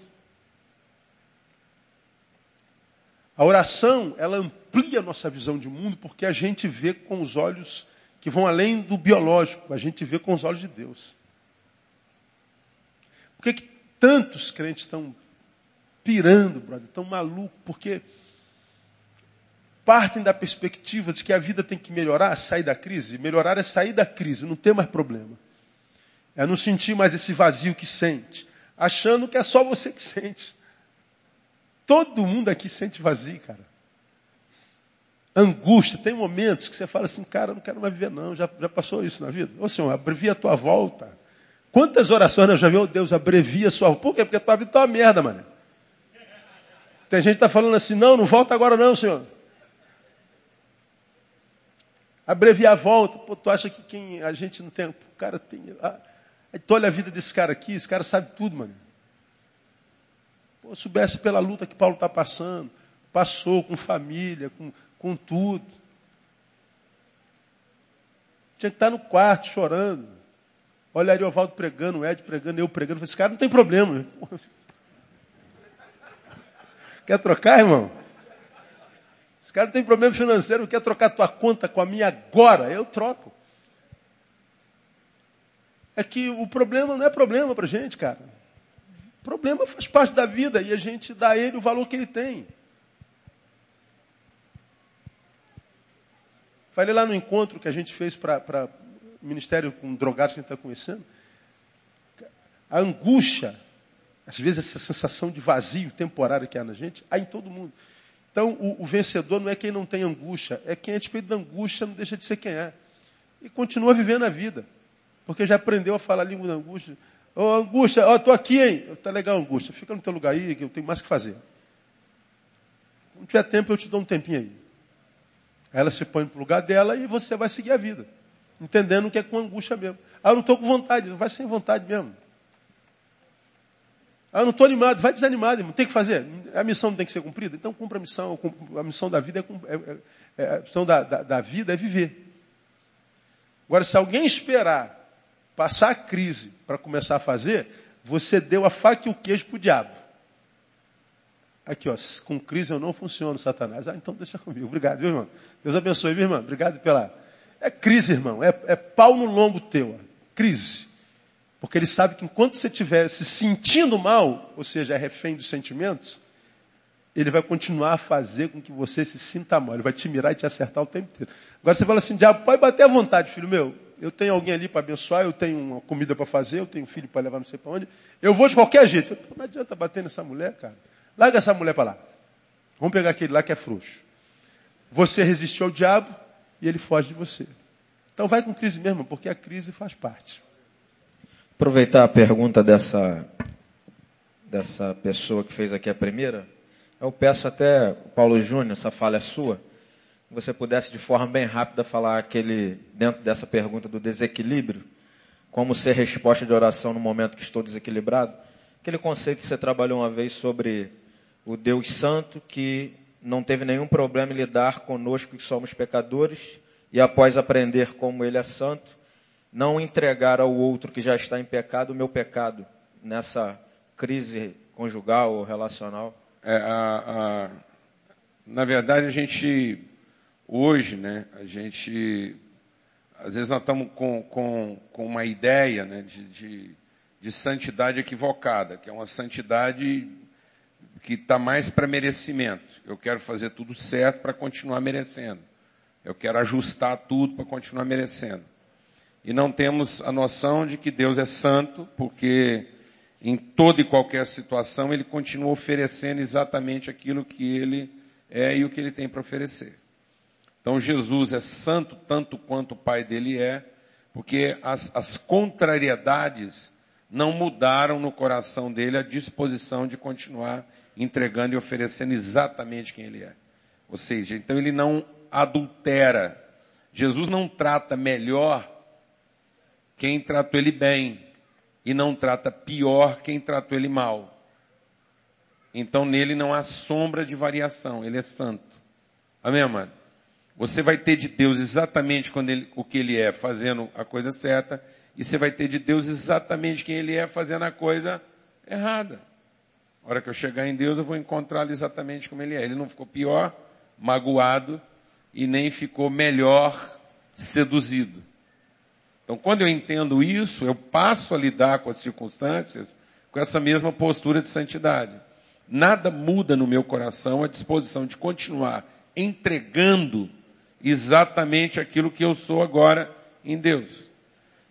A oração, ela amplia a nossa visão de mundo porque a gente vê com os olhos que vão além do biológico, a gente vê com os olhos de Deus. Por que, que tantos crentes estão pirando, brother, tão maluco, porque partem da perspectiva de que a vida tem que melhorar, sair da crise. Melhorar é sair da crise, não ter mais problema. É não sentir mais esse vazio que sente, achando que é só você que sente. Todo mundo aqui sente vazio, cara. Angústia, tem momentos que você fala assim, cara, não quero mais viver não, já, já passou isso na vida. Ô Senhor, abrevia a tua volta. Quantas orações eu já vi, oh Deus, abrevia a sua volta. Por quê? Porque a tua vida está uma merda, mano. Tem gente que está falando assim, não, não volta agora não, senhor. Abreviar a volta. Pô, tu acha que quem a gente não tem. O cara tem. Ah, tu olha a vida desse cara aqui, esse cara sabe tudo, mano. Pô, soubesse pela luta que Paulo está passando, passou com família, com, com tudo. Tinha que estar no quarto chorando. Olharia o Valdo pregando, o Ed pregando, eu pregando. Esse cara não tem problema. Quer trocar, irmão? Esse cara tem problema financeiro, quer trocar tua conta com a minha agora, eu troco. É que o problema não é problema para gente, cara. Problema faz parte da vida e a gente dá a ele o valor que ele tem. Falei lá no encontro que a gente fez para o Ministério com Drogados que a gente está conhecendo. A angústia às vezes essa sensação de vazio temporário que há na gente, há em todo mundo. Então, o, o vencedor não é quem não tem angústia, é quem a despeito da angústia não deixa de ser quem é. E continua vivendo a vida. Porque já aprendeu a falar a língua da angústia. Ô, oh, angústia, ó, oh, tô aqui, hein? Tá legal, angústia. Fica no teu lugar aí, que eu tenho mais que fazer. Quando tiver tempo, eu te dou um tempinho aí. Ela se põe no lugar dela e você vai seguir a vida. Entendendo que é com angústia mesmo. Ah, eu não estou com vontade. Vai sem vontade mesmo. Ah, eu não estou animado, vai desanimado, irmão. Tem que fazer. A missão não tem que ser cumprida? Então cumpra a missão. A missão da vida é, é, é, a missão da, da, da vida é viver. Agora, se alguém esperar passar a crise para começar a fazer, você deu a faca e o queijo para o diabo. Aqui, ó, com crise eu não funciono, Satanás. Ah, então deixa comigo. Obrigado, viu, irmão? Deus abençoe, viu, irmão? Obrigado pela. É crise, irmão. É, é pau no lombo teu. Ó. Crise. Porque ele sabe que enquanto você estiver se sentindo mal, ou seja, refém dos sentimentos, ele vai continuar a fazer com que você se sinta mal. Ele vai te mirar e te acertar o tempo inteiro. Agora você fala assim, diabo, pode bater à vontade, filho meu. Eu tenho alguém ali para abençoar, eu tenho uma comida para fazer, eu tenho um filho para levar não sei para onde. Eu vou de qualquer jeito. Não adianta bater nessa mulher, cara. Larga essa mulher para lá. Vamos pegar aquele lá que é frouxo. Você resistiu ao diabo e ele foge de você. Então vai com crise mesmo, porque a crise faz parte. Aproveitar a pergunta dessa, dessa pessoa que fez aqui a primeira. Eu peço até, Paulo Júnior, essa fala é sua, você pudesse de forma bem rápida falar aquele, dentro dessa pergunta do desequilíbrio, como ser resposta de oração no momento que estou desequilibrado. Aquele conceito que você trabalhou uma vez sobre o Deus Santo que não teve nenhum problema em lidar conosco que somos pecadores e após aprender como Ele é santo, não entregar ao outro que já está em pecado o meu pecado nessa crise conjugal ou relacional? É, a, a, na verdade, a gente, hoje, né, a gente, às vezes nós estamos com, com, com uma ideia né, de, de, de santidade equivocada, que é uma santidade que está mais para merecimento. Eu quero fazer tudo certo para continuar merecendo. Eu quero ajustar tudo para continuar merecendo. E não temos a noção de que Deus é santo, porque em toda e qualquer situação ele continua oferecendo exatamente aquilo que ele é e o que ele tem para oferecer. Então Jesus é santo tanto quanto o Pai dele é, porque as, as contrariedades não mudaram no coração dele a disposição de continuar entregando e oferecendo exatamente quem ele é. Ou seja, então ele não adultera. Jesus não trata melhor quem tratou ele bem e não trata pior quem tratou ele mal. Então nele não há sombra de variação, ele é santo. Amém, amado? Você vai ter de Deus exatamente ele, o que ele é, fazendo a coisa certa, e você vai ter de Deus exatamente quem ele é, fazendo a coisa errada. A hora que eu chegar em Deus, eu vou encontrá-lo exatamente como ele é. Ele não ficou pior, magoado, e nem ficou melhor, seduzido. Então, quando eu entendo isso, eu passo a lidar com as circunstâncias com essa mesma postura de santidade. Nada muda no meu coração a disposição de continuar entregando exatamente aquilo que eu sou agora em Deus.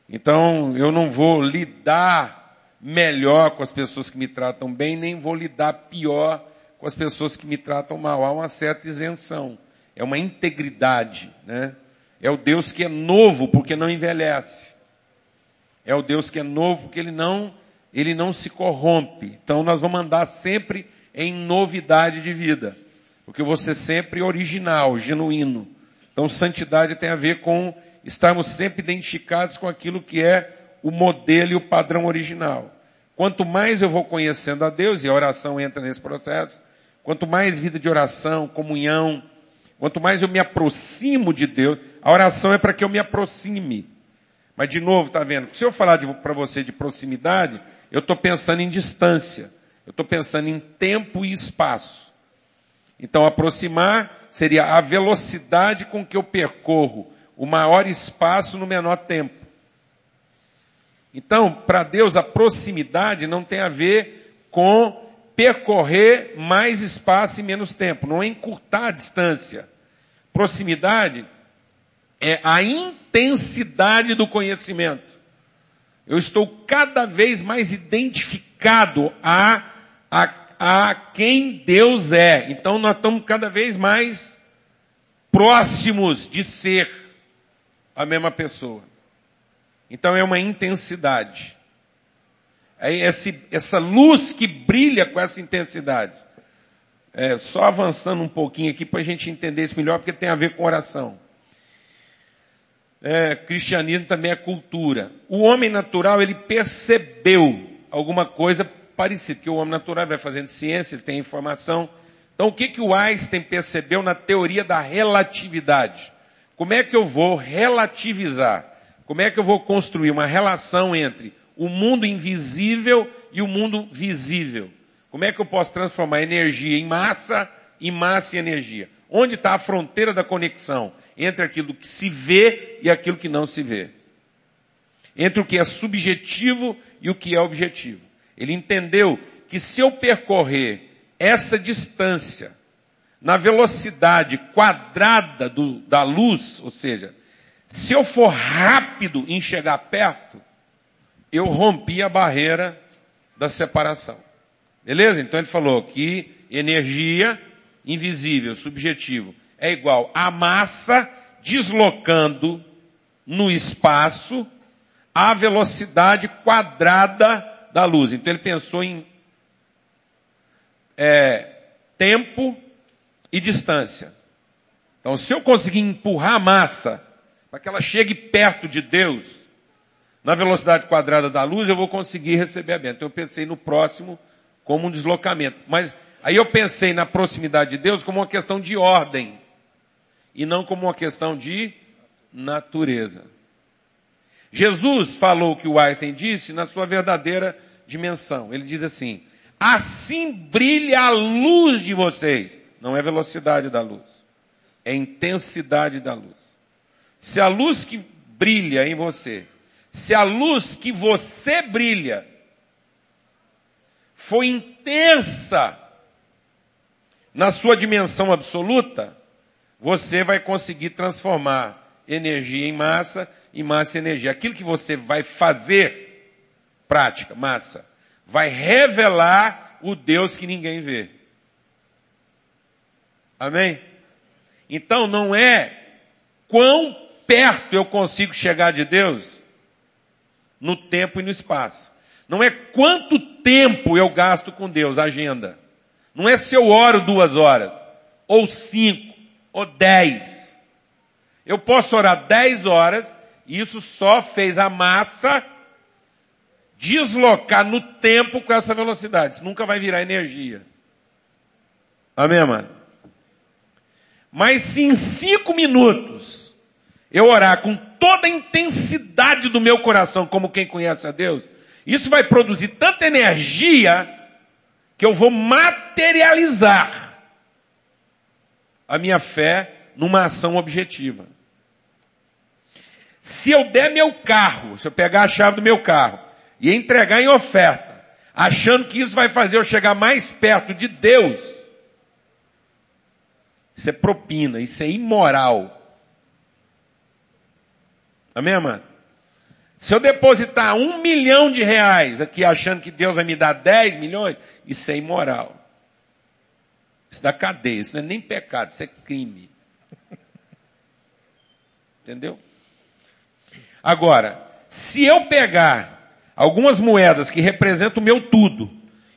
Então, eu não vou lidar melhor com as pessoas que me tratam bem, nem vou lidar pior com as pessoas que me tratam mal. Há uma certa isenção. É uma integridade, né? É o Deus que é novo porque não envelhece. É o Deus que é novo porque ele não ele não se corrompe. Então nós vamos andar sempre em novidade de vida. Porque você sempre original, genuíno. Então santidade tem a ver com estarmos sempre identificados com aquilo que é o modelo e o padrão original. Quanto mais eu vou conhecendo a Deus, e a oração entra nesse processo, quanto mais vida de oração, comunhão, quanto mais eu me aproximo de Deus, a oração é para que eu me aproxime. Mas de novo, tá vendo? Se eu falar para você de proximidade, eu estou pensando em distância. Eu estou pensando em tempo e espaço. Então, aproximar seria a velocidade com que eu percorro o maior espaço no menor tempo. Então, para Deus, a proximidade não tem a ver com percorrer mais espaço e menos tempo, não é encurtar a distância. Proximidade é a intensidade do conhecimento. Eu estou cada vez mais identificado a, a, a quem Deus é. Então nós estamos cada vez mais próximos de ser a mesma pessoa. Então é uma intensidade. É esse, essa luz que brilha com essa intensidade. É, só avançando um pouquinho aqui para a gente entender isso melhor, porque tem a ver com oração é, cristianismo também é cultura. O homem natural, ele percebeu alguma coisa parecida, porque o homem natural vai fazendo ciência, ele tem informação. Então, o que, que o Einstein percebeu na teoria da relatividade? Como é que eu vou relativizar? Como é que eu vou construir uma relação entre o mundo invisível e o mundo visível? Como é que eu posso transformar energia em massa e massa em energia? Onde está a fronteira da conexão entre aquilo que se vê e aquilo que não se vê? Entre o que é subjetivo e o que é objetivo. Ele entendeu que se eu percorrer essa distância na velocidade quadrada do, da luz, ou seja, se eu for rápido em chegar perto, eu rompi a barreira da separação. Beleza? Então ele falou que energia invisível, subjetivo, é igual a massa deslocando no espaço a velocidade quadrada da luz. Então ele pensou em é, tempo e distância. Então se eu conseguir empurrar a massa para que ela chegue perto de Deus, na velocidade quadrada da luz, eu vou conseguir receber a bênção. Então eu pensei no próximo como um deslocamento. Mas Aí eu pensei na proximidade de Deus como uma questão de ordem e não como uma questão de natureza. Jesus falou o que o Einstein disse na sua verdadeira dimensão. Ele diz assim, Assim brilha a luz de vocês. Não é velocidade da luz. É intensidade da luz. Se a luz que brilha em você, se a luz que você brilha foi intensa na sua dimensão absoluta, você vai conseguir transformar energia em massa e massa em energia. Aquilo que você vai fazer, prática, massa, vai revelar o Deus que ninguém vê. Amém? Então não é quão perto eu consigo chegar de Deus no tempo e no espaço. Não é quanto tempo eu gasto com Deus, agenda. Não é se eu oro duas horas, ou cinco, ou dez. Eu posso orar dez horas, e isso só fez a massa deslocar no tempo com essa velocidade. Isso nunca vai virar energia. Amém, mano? Mas se em cinco minutos eu orar com toda a intensidade do meu coração, como quem conhece a Deus, isso vai produzir tanta energia que eu vou materializar a minha fé numa ação objetiva. Se eu der meu carro, se eu pegar a chave do meu carro e entregar em oferta, achando que isso vai fazer eu chegar mais perto de Deus, isso é propina, isso é imoral. Amém, amado? Se eu depositar um milhão de reais aqui achando que Deus vai me dar dez milhões, isso é imoral. Isso dá cadeia, isso não é nem pecado, isso é crime. Entendeu? Agora, se eu pegar algumas moedas que representam o meu tudo,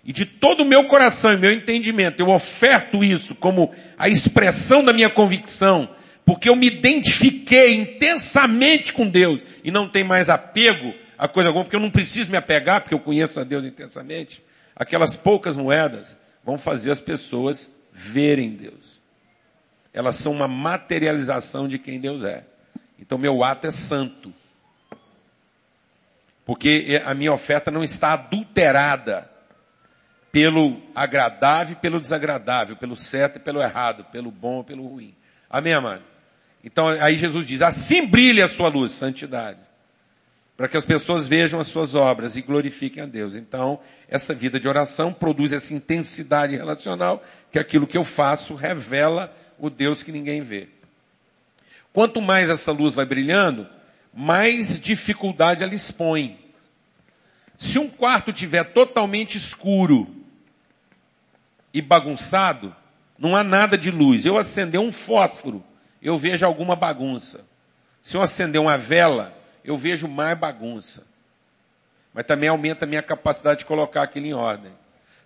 e de todo o meu coração e meu entendimento, eu oferto isso como a expressão da minha convicção, porque eu me identifiquei intensamente com Deus e não tem mais apego a coisa alguma, porque eu não preciso me apegar, porque eu conheço a Deus intensamente. Aquelas poucas moedas vão fazer as pessoas verem Deus. Elas são uma materialização de quem Deus é. Então meu ato é santo. Porque a minha oferta não está adulterada pelo agradável e pelo desagradável, pelo certo e pelo errado, pelo bom e pelo ruim. Amém, amado? Então aí Jesus diz, assim brilha a sua luz, santidade. Para que as pessoas vejam as suas obras e glorifiquem a Deus. Então, essa vida de oração produz essa intensidade relacional, que aquilo que eu faço revela o Deus que ninguém vê. Quanto mais essa luz vai brilhando, mais dificuldade ela expõe. Se um quarto tiver totalmente escuro, e bagunçado, não há nada de luz. Eu acender um fósforo, eu vejo alguma bagunça. Se eu acender uma vela, eu vejo mais bagunça. Mas também aumenta a minha capacidade de colocar aquilo em ordem.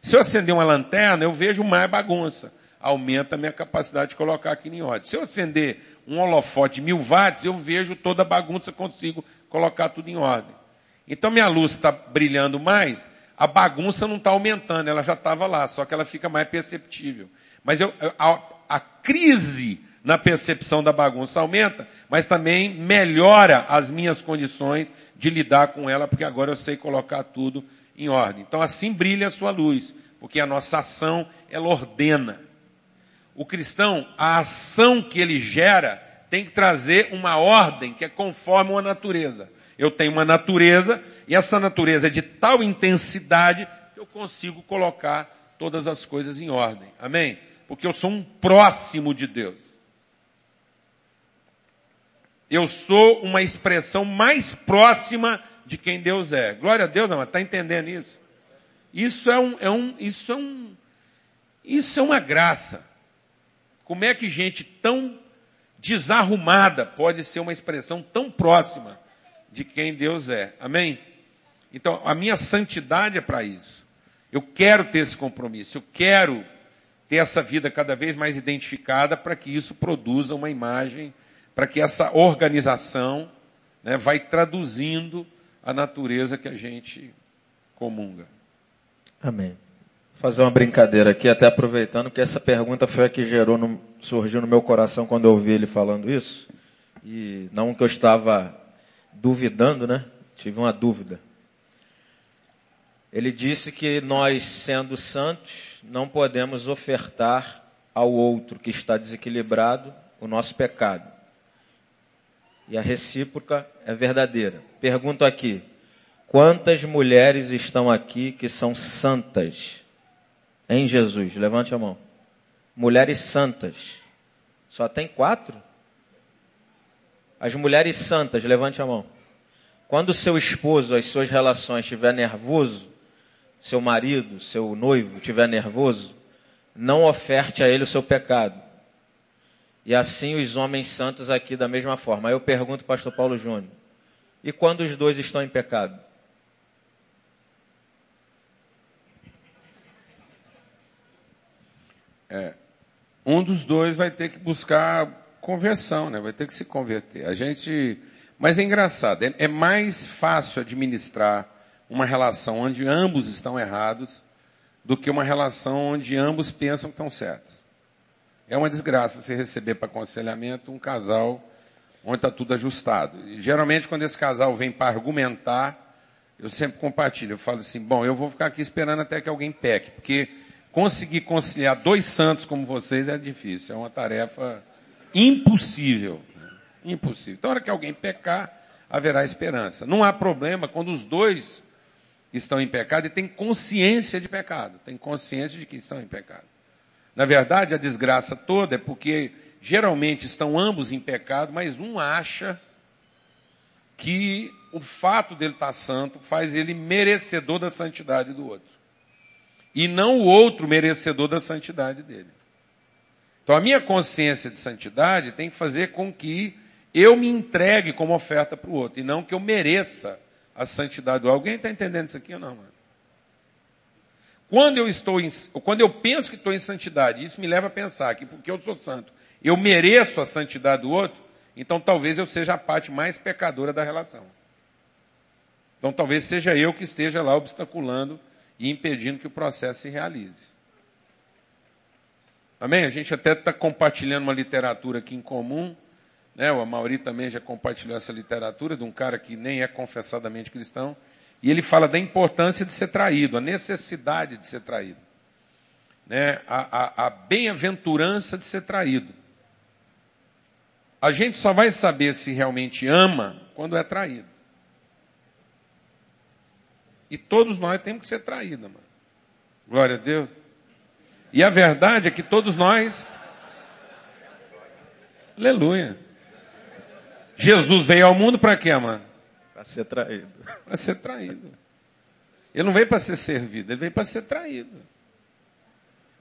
Se eu acender uma lanterna, eu vejo mais bagunça. Aumenta a minha capacidade de colocar aquilo em ordem. Se eu acender um holofote de mil watts, eu vejo toda a bagunça, consigo colocar tudo em ordem. Então minha luz está brilhando mais, a bagunça não está aumentando, ela já estava lá, só que ela fica mais perceptível. Mas eu, a, a crise na percepção da bagunça aumenta, mas também melhora as minhas condições de lidar com ela, porque agora eu sei colocar tudo em ordem. Então assim brilha a sua luz, porque a nossa ação, ela ordena. O cristão, a ação que ele gera, tem que trazer uma ordem que é conforme uma natureza. Eu tenho uma natureza e essa natureza é de tal intensidade que eu consigo colocar todas as coisas em ordem. Amém? Porque eu sou um próximo de Deus. Eu sou uma expressão mais próxima de quem Deus é. Glória a Deus, não, está entendendo isso? Isso é um, é um, isso é um, isso é uma graça. Como é que gente tão desarrumada pode ser uma expressão tão próxima de quem Deus é? Amém? Então, a minha santidade é para isso. Eu quero ter esse compromisso, eu quero ter essa vida cada vez mais identificada para que isso produza uma imagem, para que essa organização né, vai traduzindo a natureza que a gente comunga. Amém. Vou fazer uma brincadeira aqui, até aproveitando que essa pergunta foi a que gerou no, surgiu no meu coração quando eu ouvi ele falando isso. E não que eu estava duvidando, né? Tive uma dúvida. Ele disse que nós, sendo santos, não podemos ofertar ao outro que está desequilibrado o nosso pecado. E a recíproca é verdadeira. Pergunto aqui: quantas mulheres estão aqui que são santas em Jesus? Levante a mão. Mulheres santas. Só tem quatro? As mulheres santas, levante a mão. Quando seu esposo, as suas relações estiver nervoso, seu marido, seu noivo estiver nervoso, não oferte a ele o seu pecado. E assim os homens santos aqui da mesma forma. Aí eu pergunto, pastor Paulo Júnior, e quando os dois estão em pecado? É, um dos dois vai ter que buscar conversão, né? Vai ter que se converter. A gente, mas é engraçado, é, é mais fácil administrar uma relação onde ambos estão errados do que uma relação onde ambos pensam que estão certos. É uma desgraça você receber para aconselhamento um casal onde está tudo ajustado. E, geralmente, quando esse casal vem para argumentar, eu sempre compartilho. Eu falo assim: bom, eu vou ficar aqui esperando até que alguém peque, porque conseguir conciliar dois santos como vocês é difícil. É uma tarefa impossível. Impossível. Então, na hora que alguém pecar, haverá esperança. Não há problema quando os dois estão em pecado e têm consciência de pecado, têm consciência de que estão em pecado. Na verdade, a desgraça toda é porque geralmente estão ambos em pecado, mas um acha que o fato dele estar santo faz ele merecedor da santidade do outro. E não o outro merecedor da santidade dele. Então a minha consciência de santidade tem que fazer com que eu me entregue como oferta para o outro, e não que eu mereça a santidade do alguém está entendendo isso aqui ou não, mano? Quando eu estou em, quando eu penso que estou em santidade, isso me leva a pensar que porque eu sou santo, eu mereço a santidade do outro, então talvez eu seja a parte mais pecadora da relação. Então talvez seja eu que esteja lá obstaculando e impedindo que o processo se realize. Amém? A gente até está compartilhando uma literatura aqui em comum, né? O Mauri também já compartilhou essa literatura de um cara que nem é confessadamente cristão. E ele fala da importância de ser traído, a necessidade de ser traído. Né? A, a, a bem-aventurança de ser traído. A gente só vai saber se realmente ama quando é traído. E todos nós temos que ser traídos, mano. Glória a Deus. E a verdade é que todos nós. Aleluia. Jesus veio ao mundo para quê, mano? Para ser traído. Para ser traído. Ele não veio para ser servido, ele veio para ser traído.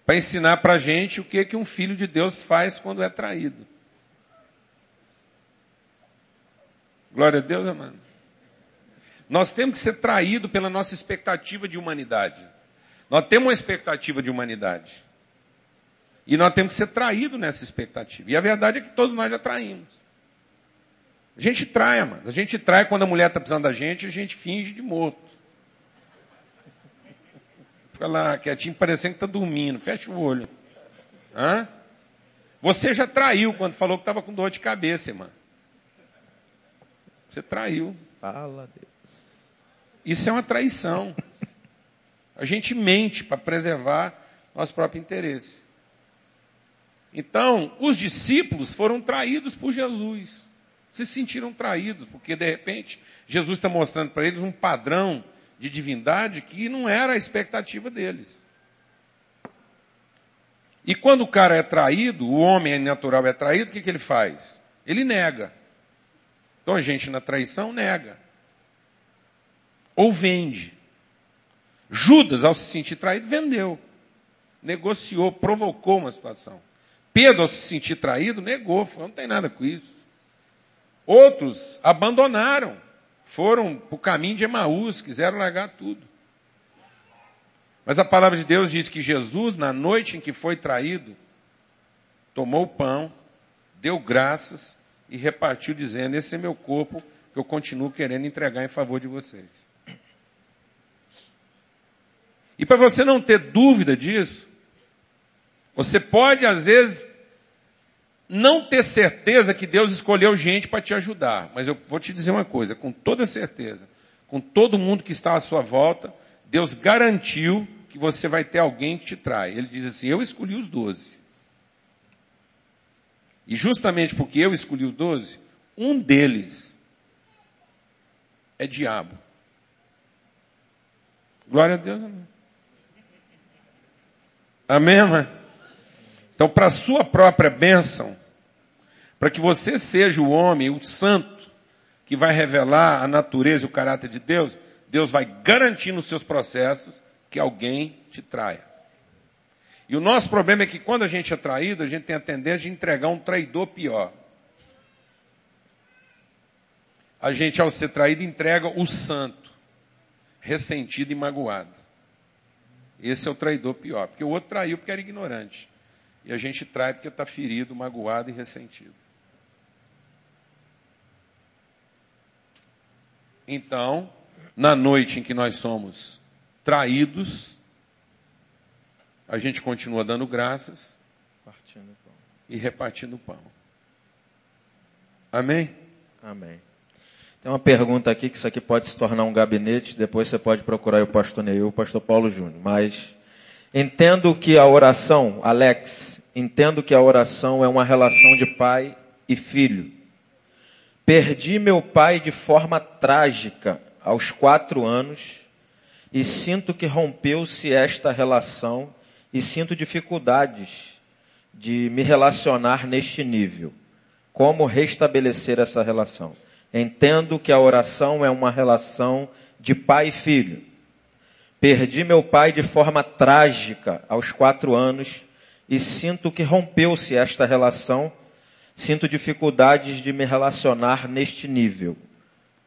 Para ensinar para a gente o que, que um filho de Deus faz quando é traído. Glória a Deus, amado. Nós temos que ser traídos pela nossa expectativa de humanidade. Nós temos uma expectativa de humanidade. E nós temos que ser traídos nessa expectativa. E a verdade é que todos nós já traímos. A gente trai, mano. A gente trai quando a mulher está precisando da gente, a gente finge de morto. Fica lá quietinho, parecendo que está dormindo. Fecha o olho. Hã? Você já traiu quando falou que estava com dor de cabeça, irmã. Você traiu. Fala, Deus. Isso é uma traição. A gente mente para preservar nosso próprio interesse. Então, os discípulos foram traídos por Jesus se sentiram traídos, porque de repente Jesus está mostrando para eles um padrão de divindade que não era a expectativa deles. E quando o cara é traído, o homem natural é traído, o que, que ele faz? Ele nega. Então a gente na traição nega. Ou vende. Judas, ao se sentir traído, vendeu. Negociou, provocou uma situação. Pedro, ao se sentir traído, negou, falou, não tem nada com isso. Outros abandonaram, foram para o caminho de Emaús, quiseram largar tudo. Mas a palavra de Deus diz que Jesus, na noite em que foi traído, tomou o pão, deu graças e repartiu, dizendo: Esse é meu corpo que eu continuo querendo entregar em favor de vocês. E para você não ter dúvida disso, você pode, às vezes, não ter certeza que Deus escolheu gente para te ajudar. Mas eu vou te dizer uma coisa, com toda certeza, com todo mundo que está à sua volta, Deus garantiu que você vai ter alguém que te trai. Ele diz assim: Eu escolhi os doze. E justamente porque eu escolhi os doze, um deles é diabo. Glória a Deus, amém. Amém, irmã? Então, para a sua própria bênção, para que você seja o homem, o santo, que vai revelar a natureza e o caráter de Deus, Deus vai garantir nos seus processos que alguém te traia. E o nosso problema é que quando a gente é traído, a gente tem a tendência de entregar um traidor pior. A gente, ao ser traído, entrega o santo, ressentido e magoado. Esse é o traidor pior, porque o outro traiu porque era ignorante. E a gente trai porque está ferido, magoado e ressentido. Então, na noite em que nós somos traídos, a gente continua dando graças e repartindo o pão. Amém? Amém. Tem uma pergunta aqui que isso aqui pode se tornar um gabinete, depois você pode procurar o pastor Neil, o pastor Paulo Júnior. Mas entendo que a oração, Alex, entendo que a oração é uma relação de pai e filho. Perdi meu pai de forma trágica aos quatro anos e sinto que rompeu-se esta relação e sinto dificuldades de me relacionar neste nível. Como restabelecer essa relação? Entendo que a oração é uma relação de pai e filho. Perdi meu pai de forma trágica aos quatro anos e sinto que rompeu-se esta relação. Sinto dificuldades de me relacionar neste nível.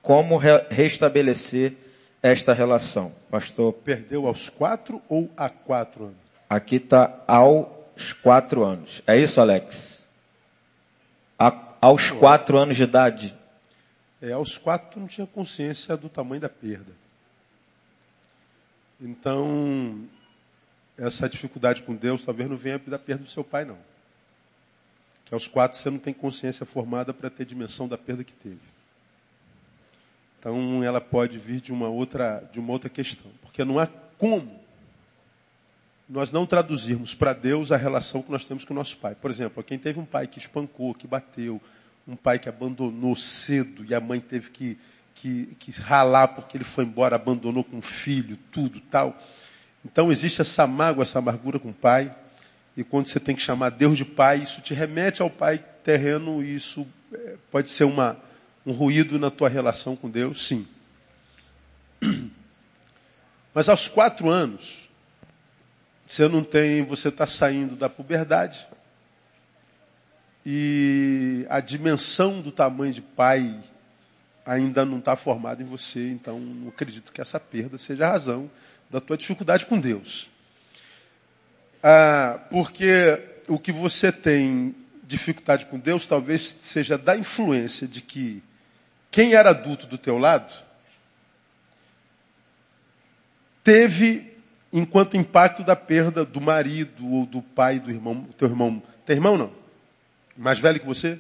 Como re restabelecer esta relação, pastor? Perdeu aos quatro ou a quatro anos? Aqui está aos quatro anos. É isso, Alex? A, aos quatro anos de idade. É, aos quatro não tinha consciência do tamanho da perda. Então, essa dificuldade com Deus talvez não venha da perda do seu pai, não. Que aos quatro você não tem consciência formada para ter dimensão da perda que teve. Então, ela pode vir de uma outra, de uma outra questão. Porque não há como nós não traduzirmos para Deus a relação que nós temos com o nosso pai. Por exemplo, quem teve um pai que espancou, que bateu, um pai que abandonou cedo e a mãe teve que, que, que ralar porque ele foi embora, abandonou com o filho, tudo tal. Então existe essa mágoa, essa amargura com o pai. E quando você tem que chamar Deus de pai, isso te remete ao pai terreno e isso é, pode ser uma, um ruído na tua relação com Deus, sim. Mas aos quatro anos, você não tem, você está saindo da puberdade, e a dimensão do tamanho de pai ainda não está formada em você, então não acredito que essa perda seja a razão da tua dificuldade com Deus. Ah, porque o que você tem dificuldade com Deus talvez seja da influência de que quem era adulto do teu lado teve enquanto impacto da perda do marido ou do pai do irmão, teu irmão, teu irmão não, mais velho que você?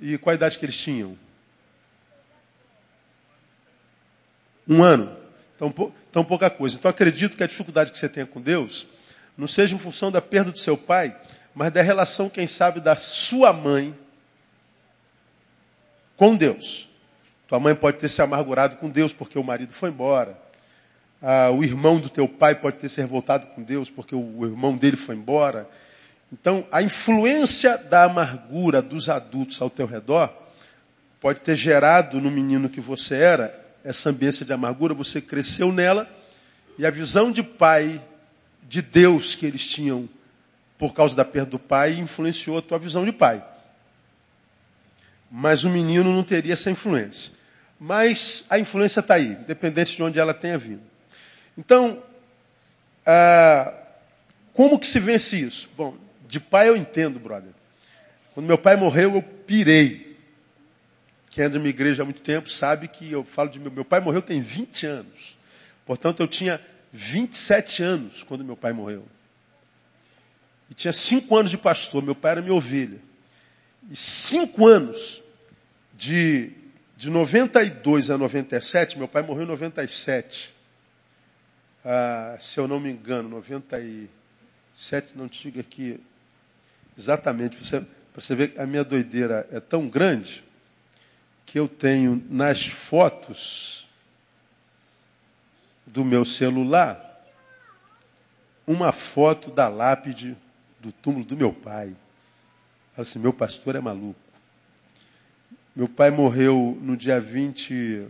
E qual a idade que eles tinham? Um ano. Então, tão pouca coisa. Então acredito que a dificuldade que você tenha com Deus não seja em função da perda do seu pai, mas da relação, quem sabe, da sua mãe com Deus. Tua mãe pode ter se amargurado com Deus porque o marido foi embora. Ah, o irmão do teu pai pode ter se revoltado com Deus porque o irmão dele foi embora. Então, a influência da amargura dos adultos ao teu redor pode ter gerado no menino que você era essa ambiência de amargura, você cresceu nela e a visão de pai, de Deus que eles tinham por causa da perda do pai influenciou a tua visão de pai. Mas o menino não teria essa influência. Mas a influência está aí, independente de onde ela tenha vindo. Então, ah, como que se vence isso? Bom, de pai eu entendo, brother. Quando meu pai morreu, eu pirei. Quem é da minha igreja há muito tempo sabe que eu falo de meu, meu pai morreu tem 20 anos. Portanto, eu tinha 27 anos quando meu pai morreu. E tinha 5 anos de pastor, meu pai era minha ovelha. E 5 anos de, de 92 a 97, meu pai morreu em 97. ah, se eu não me engano, 97, não te digo aqui exatamente, para você, você ver que a minha doideira é tão grande que eu tenho nas fotos do meu celular uma foto da lápide do túmulo do meu pai. Fala assim, meu pastor é maluco. Meu pai morreu no dia 20,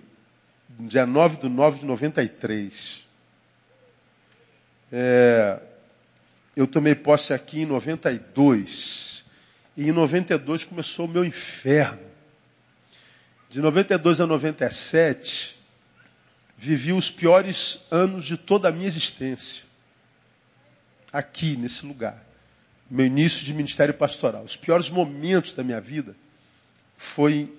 no dia 9 de 9 de 93. É, eu tomei posse aqui em 92. E em 92 começou o meu inferno. De 92 a 97, vivi os piores anos de toda a minha existência. Aqui, nesse lugar. Meu início de ministério pastoral. Os piores momentos da minha vida foi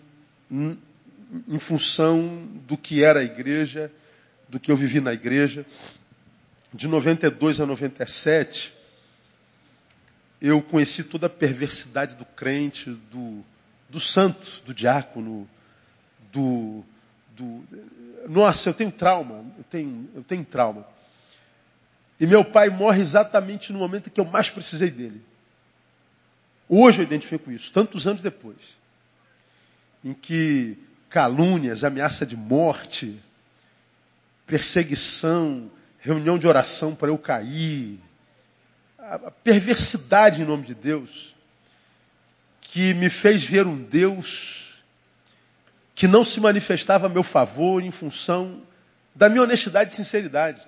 em função do que era a igreja, do que eu vivi na igreja. De 92 a 97, eu conheci toda a perversidade do crente, do, do santo, do diácono, do, do. Nossa, eu tenho trauma, eu tenho, eu tenho trauma. E meu pai morre exatamente no momento que eu mais precisei dele. Hoje eu identifico isso, tantos anos depois. Em que calúnias, ameaça de morte, perseguição, reunião de oração para eu cair, a perversidade em nome de Deus, que me fez ver um Deus que não se manifestava a meu favor em função da minha honestidade e sinceridade.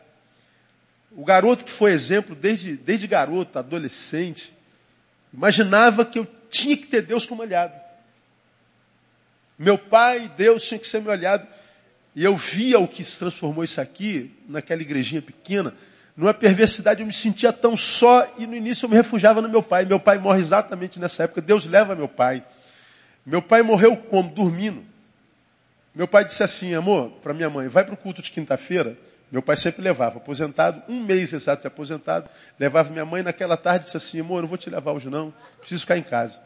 O garoto que foi exemplo desde, desde garoto, adolescente, imaginava que eu tinha que ter Deus como aliado. Meu pai, Deus, tinha que ser meu aliado. E eu via o que se transformou isso aqui, naquela igrejinha pequena, numa perversidade, eu me sentia tão só e no início eu me refugiava no meu pai. Meu pai morre exatamente nessa época. Deus leva meu pai. Meu pai morreu como? Dormindo. Meu pai disse assim, amor, para minha mãe, vai para o culto de quinta-feira. Meu pai sempre levava, aposentado, um mês exato de aposentado, levava minha mãe naquela tarde disse assim, amor, não vou te levar hoje não, preciso ficar em casa.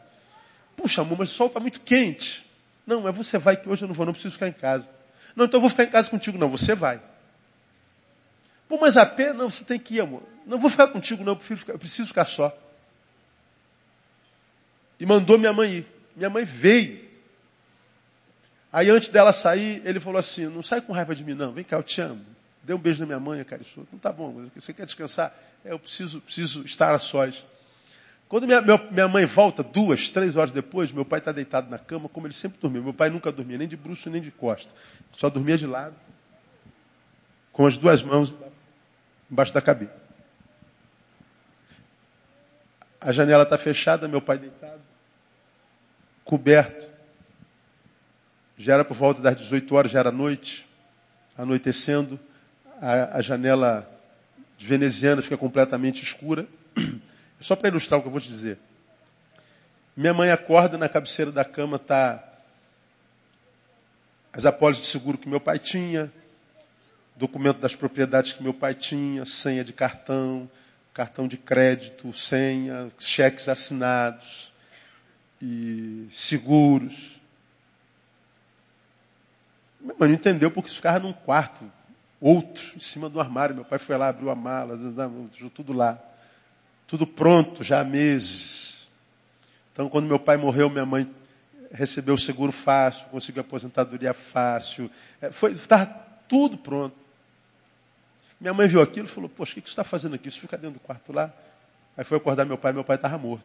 Puxa, amor, mas o sol está muito quente. Não, mas você vai que hoje eu não vou, não preciso ficar em casa. Não, então eu vou ficar em casa contigo. Não, você vai. Pô, mas a pé? Não, você tem que ir, amor. Não vou ficar contigo, não, eu, ficar, eu preciso ficar só. E mandou minha mãe ir. Minha mãe veio. Aí antes dela sair, ele falou assim, não sai com raiva de mim, não. Vem cá, eu te amo. Dê um beijo na minha mãe, cara. Não tá bom, você quer descansar? É, eu preciso, preciso estar a sós. Quando minha, minha mãe volta, duas, três horas depois, meu pai está deitado na cama, como ele sempre dormiu. Meu pai nunca dormia nem de bruxo nem de costa. Só dormia de lado, com as duas mãos embaixo da cabeça. A janela está fechada, meu pai deitado, coberto. Já era por volta das 18 horas, já era noite, anoitecendo. A, a janela veneziana fica completamente escura. Só para ilustrar o que eu vou te dizer. Minha mãe acorda na cabeceira da cama, tá as apólices de seguro que meu pai tinha, documento das propriedades que meu pai tinha, senha de cartão, cartão de crédito, senha, cheques assinados e seguros. Minha mãe não entendeu porque isso ficava num quarto, outro, em cima do armário. Meu pai foi lá, abriu a mala, tudo lá tudo pronto já há meses. Então, quando meu pai morreu, minha mãe recebeu o seguro fácil, conseguiu a aposentadoria fácil. É, estava tudo pronto. Minha mãe viu aquilo e falou, poxa, o que você está fazendo aqui? Isso fica dentro do quarto lá. Aí foi acordar meu pai, meu pai estava morto.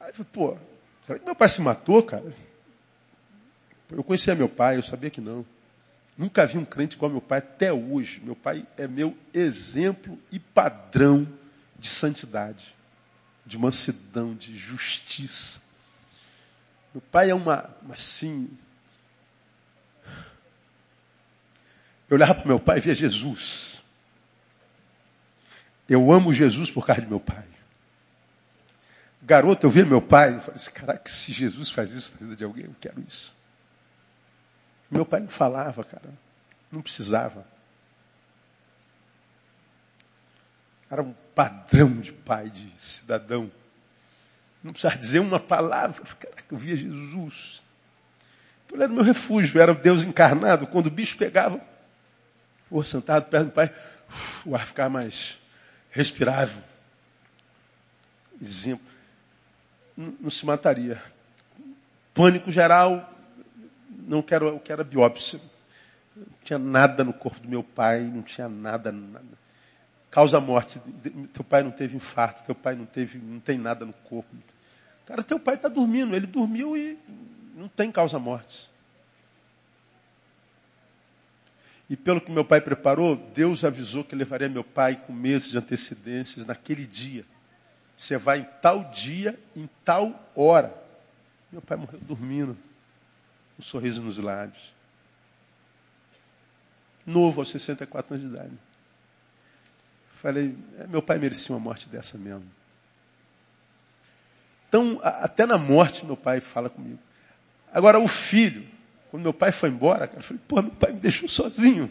Aí eu falei, pô, será que meu pai se matou, cara? Eu conhecia meu pai, eu sabia que não. Nunca vi um crente igual meu pai até hoje. Meu pai é meu exemplo e padrão de santidade, de mansidão, de justiça. Meu pai é uma, assim. Eu olhava para meu pai e via Jesus. Eu amo Jesus por causa de meu pai. Garoto, eu via meu pai e falei assim, caraca, se Jesus faz isso na vida de alguém, eu quero isso. Meu pai não falava, cara. Não precisava. Era um padrão de pai, de cidadão. Não precisava dizer uma palavra. Caraca, eu via Jesus. Então ele era o meu refúgio, era Deus encarnado. Quando o bicho pegava, Ou sentado perto do pai, o ar ficar mais respirável. Exemplo. Não, não se mataria. Pânico geral, não quero, eu quero a biópsia. Não tinha nada no corpo do meu pai, não tinha nada, nada. Causa morte. Teu pai não teve infarto, teu pai não teve, não tem nada no corpo. Cara, teu pai está dormindo, ele dormiu e não tem causa morte. E pelo que meu pai preparou, Deus avisou que levaria meu pai com meses de antecedências naquele dia. Você vai em tal dia, em tal hora. Meu pai morreu dormindo, um sorriso nos lábios. Novo, aos 64 anos de idade. Falei, é, meu pai merecia uma morte dessa mesmo. Então, até na morte, meu pai fala comigo. Agora, o filho, quando meu pai foi embora, cara, eu falei, pô, meu pai me deixou sozinho.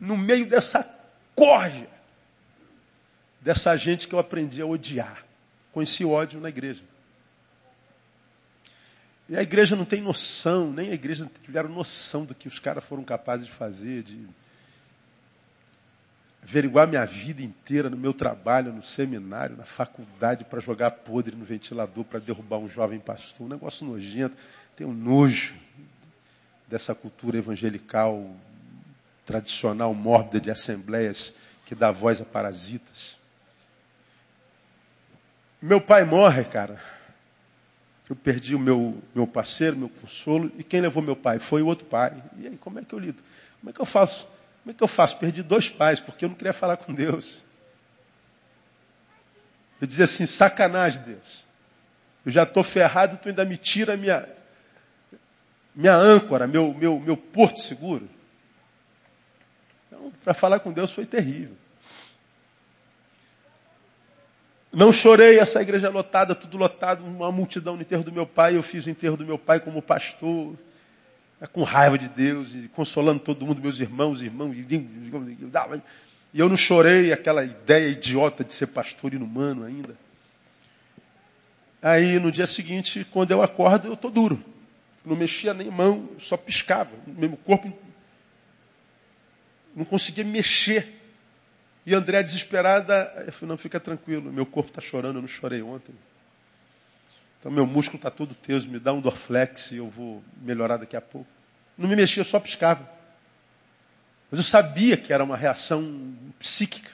No meio dessa corja. Dessa gente que eu aprendi a odiar. Conheci ódio na igreja. E a igreja não tem noção, nem a igreja tiveram noção do que os caras foram capazes de fazer, de averiguar minha vida inteira no meu trabalho, no seminário, na faculdade, para jogar podre no ventilador, para derrubar um jovem pastor. Um negócio nojento. Tenho nojo dessa cultura evangelical tradicional, mórbida de assembleias que dá voz a parasitas. Meu pai morre, cara. Eu perdi o meu, meu parceiro, meu consolo, e quem levou meu pai? Foi o outro pai. E aí, como é que eu lido? Como é que eu faço? Como é que eu faço? Perdi dois pais, porque eu não queria falar com Deus. Eu dizia assim, sacanagem, Deus. Eu já estou ferrado, tu ainda me tira a minha, minha âncora, meu, meu, meu porto seguro. Então, para falar com Deus foi terrível. Não chorei essa igreja lotada, tudo lotado, uma multidão no enterro do meu pai. Eu fiz o enterro do meu pai como pastor, é, com raiva de Deus, e consolando todo mundo, meus irmãos, irmãos. E eu não chorei aquela ideia idiota de ser pastor inumano ainda. Aí no dia seguinte, quando eu acordo, eu estou duro. Não mexia nem mão, só piscava. Meu corpo não conseguia mexer. E André, desesperada, eu falei, não, fica tranquilo, meu corpo está chorando, eu não chorei ontem. Então meu músculo está todo teso, me dá um Dorflex e eu vou melhorar daqui a pouco. Não me mexia, só piscava. Mas eu sabia que era uma reação psíquica.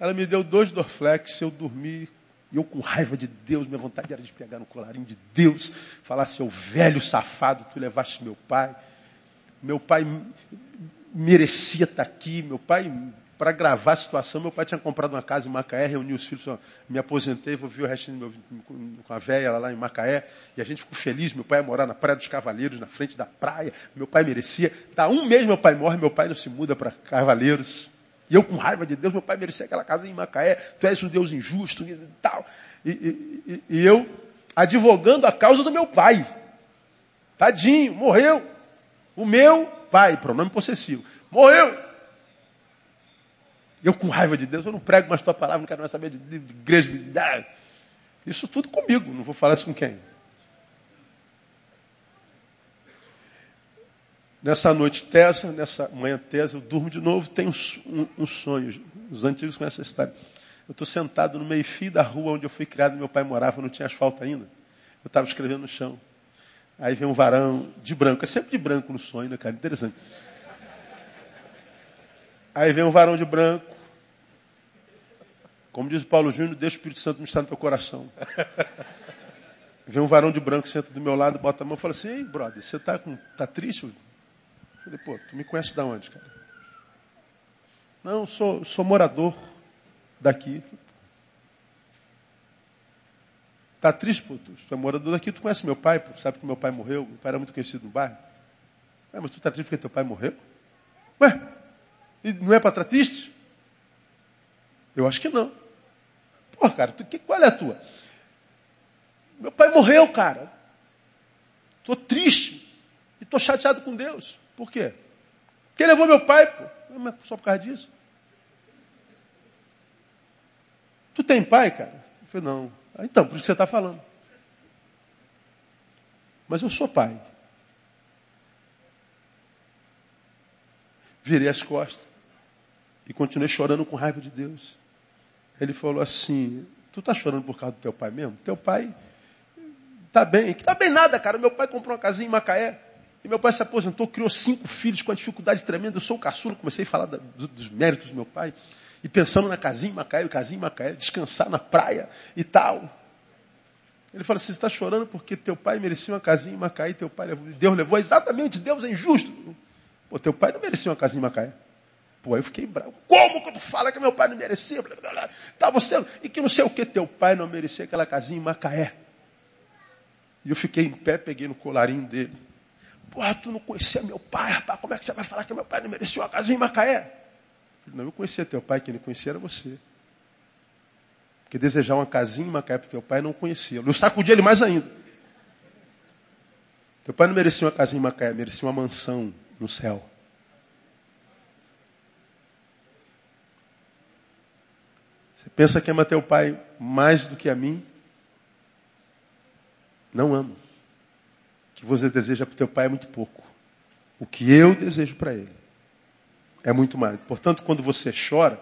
Ela me deu dois Dorflex, eu dormi e eu com raiva de Deus, minha vontade era de pegar no colarinho de Deus, falar seu velho safado, tu levaste meu pai. Meu pai merecia estar aqui, meu pai, para gravar a situação, meu pai tinha comprado uma casa em Macaé, reuniu os filhos, me aposentei, vou ver o resto meu, com a velha lá em Macaé, e a gente ficou feliz, meu pai ia morar na Praia dos Cavaleiros, na frente da praia, meu pai merecia. Dá um mês meu pai morre, meu pai não se muda para Cavaleiros. E eu com raiva de Deus, meu pai merecia aquela casa em Macaé, tu és um Deus injusto e tal. E, e, e eu advogando a causa do meu pai. Tadinho, morreu. O meu pai, pronome possessivo, morreu. Eu com raiva de Deus, eu não prego mais tua palavra, não quero mais saber de, de, de igreja. Isso tudo comigo, não vou falar isso com quem. Nessa noite tesa, nessa manhã tesa, eu durmo de novo, tenho um, um sonho. Os antigos conhecem essa história. Eu estou sentado no meio-fio da rua onde eu fui criado, meu pai morava, não tinha asfalto ainda. Eu estava escrevendo no chão. Aí vem um varão de branco, é sempre de branco no sonho, né, cara? Interessante. Aí vem um varão de branco. Como diz o Paulo Júnior, deixa o Espírito Santo me estar no teu coração. Vem um varão de branco, senta do meu lado, bota a mão e fala assim, ei, brother, você está tá triste? Falei, pô, tu me conhece de onde, cara? Não, sou, sou morador daqui. Tá triste, pô? Tu, tu é morador daqui, tu conhece meu pai, pô, sabe que meu pai morreu, meu pai era muito conhecido no bairro. É, mas tu tá triste porque teu pai morreu? Ué, não é para estar triste? Eu acho que não. Pô, cara, tu, que, qual é a tua? Meu pai morreu, cara. Estou triste. E estou chateado com Deus. Por quê? Ele levou meu pai, pô. Mas só por causa disso? Tu tem pai, cara? Eu falei, não. Ah, então, por isso que você está falando. Mas eu sou pai. Virei as costas. E continuei chorando com raiva de Deus. Ele falou assim, tu tá chorando por causa do teu pai mesmo? Teu pai tá bem. Que tá bem nada, cara. Meu pai comprou uma casinha em Macaé. E meu pai se aposentou, criou cinco filhos com uma dificuldade tremenda. Eu sou o caçula, comecei a falar da, dos méritos do meu pai. E pensando na casinha em Macaé, casinha em Macaé, descansar na praia e tal. Ele falou assim, você está chorando porque teu pai merecia uma casinha em Macaé teu pai levou. Deus levou exatamente, Deus é injusto. Pô, teu pai não merecia uma casinha em Macaé. Pô, eu fiquei bravo. Como que tu fala que meu pai não merecia? Tá você, e que não sei o que teu pai não merecia aquela casinha em Macaé. E eu fiquei em pé, peguei no colarinho dele. Porra, tu não conhecia meu pai, rapaz. Como é que você vai falar que meu pai não merecia uma casinha em Macaé? Não, eu conhecia teu pai, quem não conhecia era você. Porque desejar uma casinha em Macaé para teu pai não conhecia. Eu sacudi ele mais ainda. Teu pai não merecia uma casinha em Macaé, merecia uma mansão no céu. Você pensa que ama teu pai mais do que a mim? Não amo. O que você deseja para teu pai é muito pouco. O que eu desejo para ele é muito mais. Portanto, quando você chora,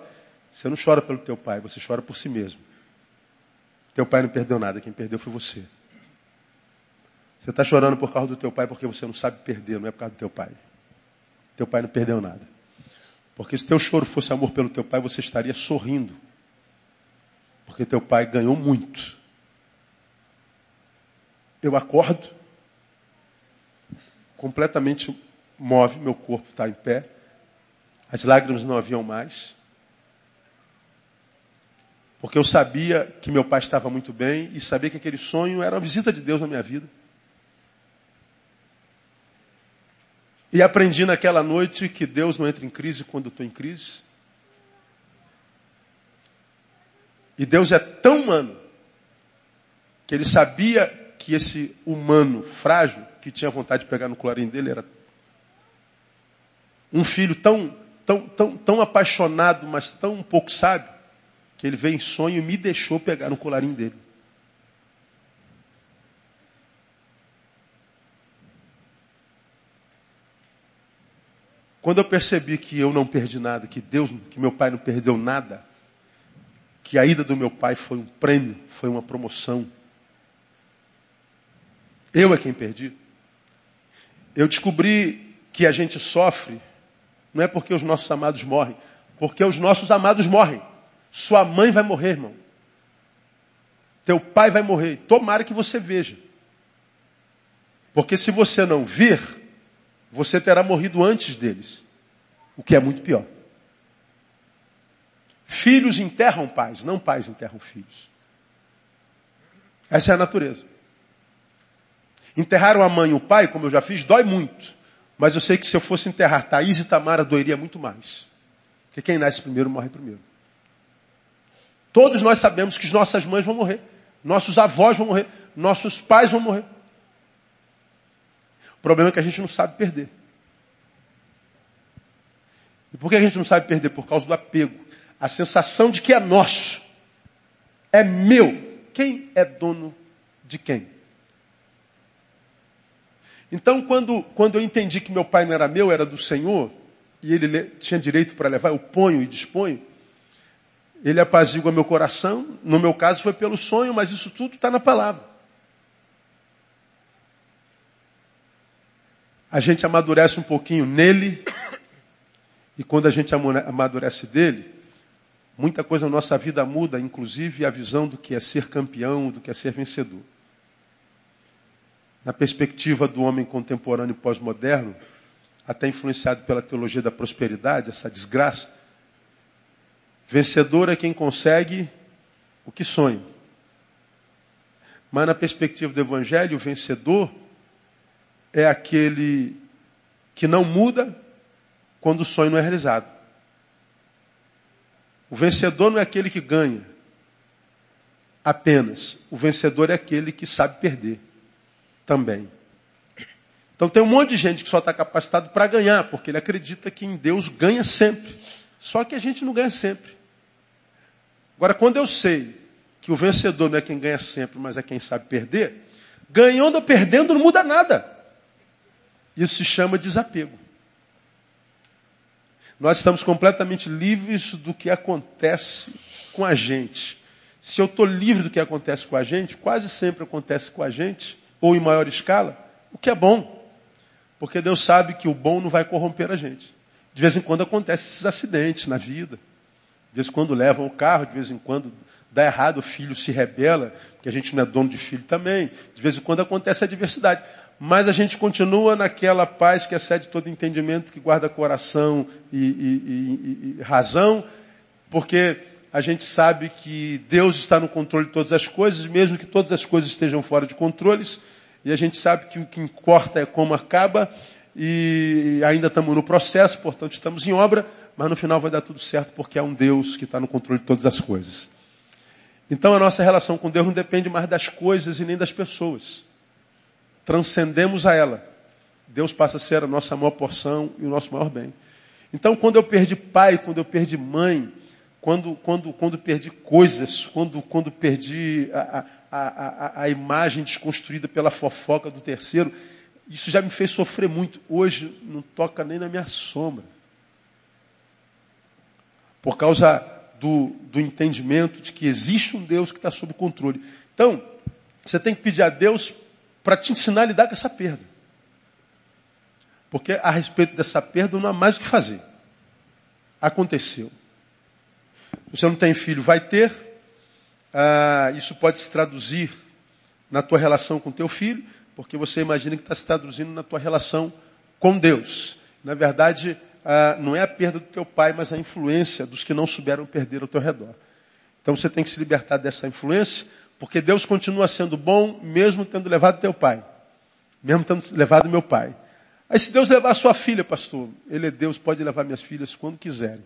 você não chora pelo teu pai, você chora por si mesmo. Teu pai não perdeu nada, quem perdeu foi você. Você está chorando por causa do teu pai porque você não sabe perder, não é por causa do teu pai. Teu pai não perdeu nada. Porque se teu choro fosse amor pelo teu pai, você estaria sorrindo. Porque teu pai ganhou muito. Eu acordo, completamente move, meu corpo está em pé, as lágrimas não haviam mais. Porque eu sabia que meu pai estava muito bem e sabia que aquele sonho era uma visita de Deus na minha vida. E aprendi naquela noite que Deus não entra em crise quando eu estou em crise. E Deus é tão humano que ele sabia que esse humano frágil, que tinha vontade de pegar no colarinho dele, era um filho tão, tão, tão, tão apaixonado, mas tão pouco sábio, que ele veio em sonho e me deixou pegar no colarinho dele. Quando eu percebi que eu não perdi nada, que Deus, que meu pai não perdeu nada, que a ida do meu pai foi um prêmio, foi uma promoção. Eu é quem perdi. Eu descobri que a gente sofre não é porque os nossos amados morrem, porque os nossos amados morrem. Sua mãe vai morrer, irmão. Teu pai vai morrer. Tomara que você veja. Porque se você não vir, você terá morrido antes deles. O que é muito pior. Filhos enterram pais, não pais enterram filhos. Essa é a natureza. Enterraram a mãe e o pai, como eu já fiz, dói muito. Mas eu sei que se eu fosse enterrar Thaís e Tamara, doeria muito mais. Porque quem nasce primeiro morre primeiro. Todos nós sabemos que nossas mães vão morrer, nossos avós vão morrer, nossos pais vão morrer. O problema é que a gente não sabe perder. E por que a gente não sabe perder? Por causa do apego. A sensação de que é nosso. É meu. Quem é dono de quem? Então, quando, quando eu entendi que meu pai não era meu, era do Senhor, e ele tinha direito para levar, eu ponho e disponho, ele apazigua meu coração. No meu caso foi pelo sonho, mas isso tudo está na palavra. A gente amadurece um pouquinho nele, e quando a gente amadurece dele, muita coisa na nossa vida muda, inclusive a visão do que é ser campeão, do que é ser vencedor. Na perspectiva do homem contemporâneo pós-moderno, até influenciado pela teologia da prosperidade, essa desgraça, Vencedor é quem consegue o que sonha. Mas na perspectiva do Evangelho, o vencedor é aquele que não muda quando o sonho não é realizado. O vencedor não é aquele que ganha apenas. O vencedor é aquele que sabe perder também. Então tem um monte de gente que só está capacitado para ganhar, porque ele acredita que em Deus ganha sempre. Só que a gente não ganha sempre. Agora, quando eu sei que o vencedor não é quem ganha sempre, mas é quem sabe perder, ganhando ou perdendo não muda nada. Isso se chama desapego. Nós estamos completamente livres do que acontece com a gente. Se eu estou livre do que acontece com a gente, quase sempre acontece com a gente, ou em maior escala, o que é bom. Porque Deus sabe que o bom não vai corromper a gente. De vez em quando acontecem esses acidentes na vida. De vez em quando levam o carro, de vez em quando dá errado, o filho se rebela, porque a gente não é dono de filho também. De vez em quando acontece a adversidade. Mas a gente continua naquela paz que excede todo entendimento, que guarda coração e, e, e, e razão, porque a gente sabe que Deus está no controle de todas as coisas, mesmo que todas as coisas estejam fora de controles, e a gente sabe que o que importa é como acaba, e ainda estamos no processo, portanto estamos em obra, mas no final vai dar tudo certo, porque há um Deus que está no controle de todas as coisas. Então a nossa relação com Deus não depende mais das coisas e nem das pessoas transcendemos a ela. Deus passa a ser a nossa maior porção e o nosso maior bem. Então, quando eu perdi pai, quando eu perdi mãe, quando, quando, quando perdi coisas, quando, quando perdi a, a, a, a imagem desconstruída pela fofoca do terceiro, isso já me fez sofrer muito. Hoje não toca nem na minha sombra. Por causa do, do entendimento de que existe um Deus que está sob controle. Então, você tem que pedir a Deus para te ensinar a lidar com essa perda. Porque a respeito dessa perda não há mais o que fazer. Aconteceu. Você não tem filho, vai ter. Ah, isso pode se traduzir na tua relação com teu filho, porque você imagina que está se traduzindo na tua relação com Deus. Na verdade, ah, não é a perda do teu pai, mas a influência dos que não souberam perder ao teu redor. Então você tem que se libertar dessa influência, porque Deus continua sendo bom, mesmo tendo levado teu pai. Mesmo tendo levado meu pai. Aí se Deus levar sua filha, pastor, Ele é Deus, pode levar minhas filhas quando quiserem.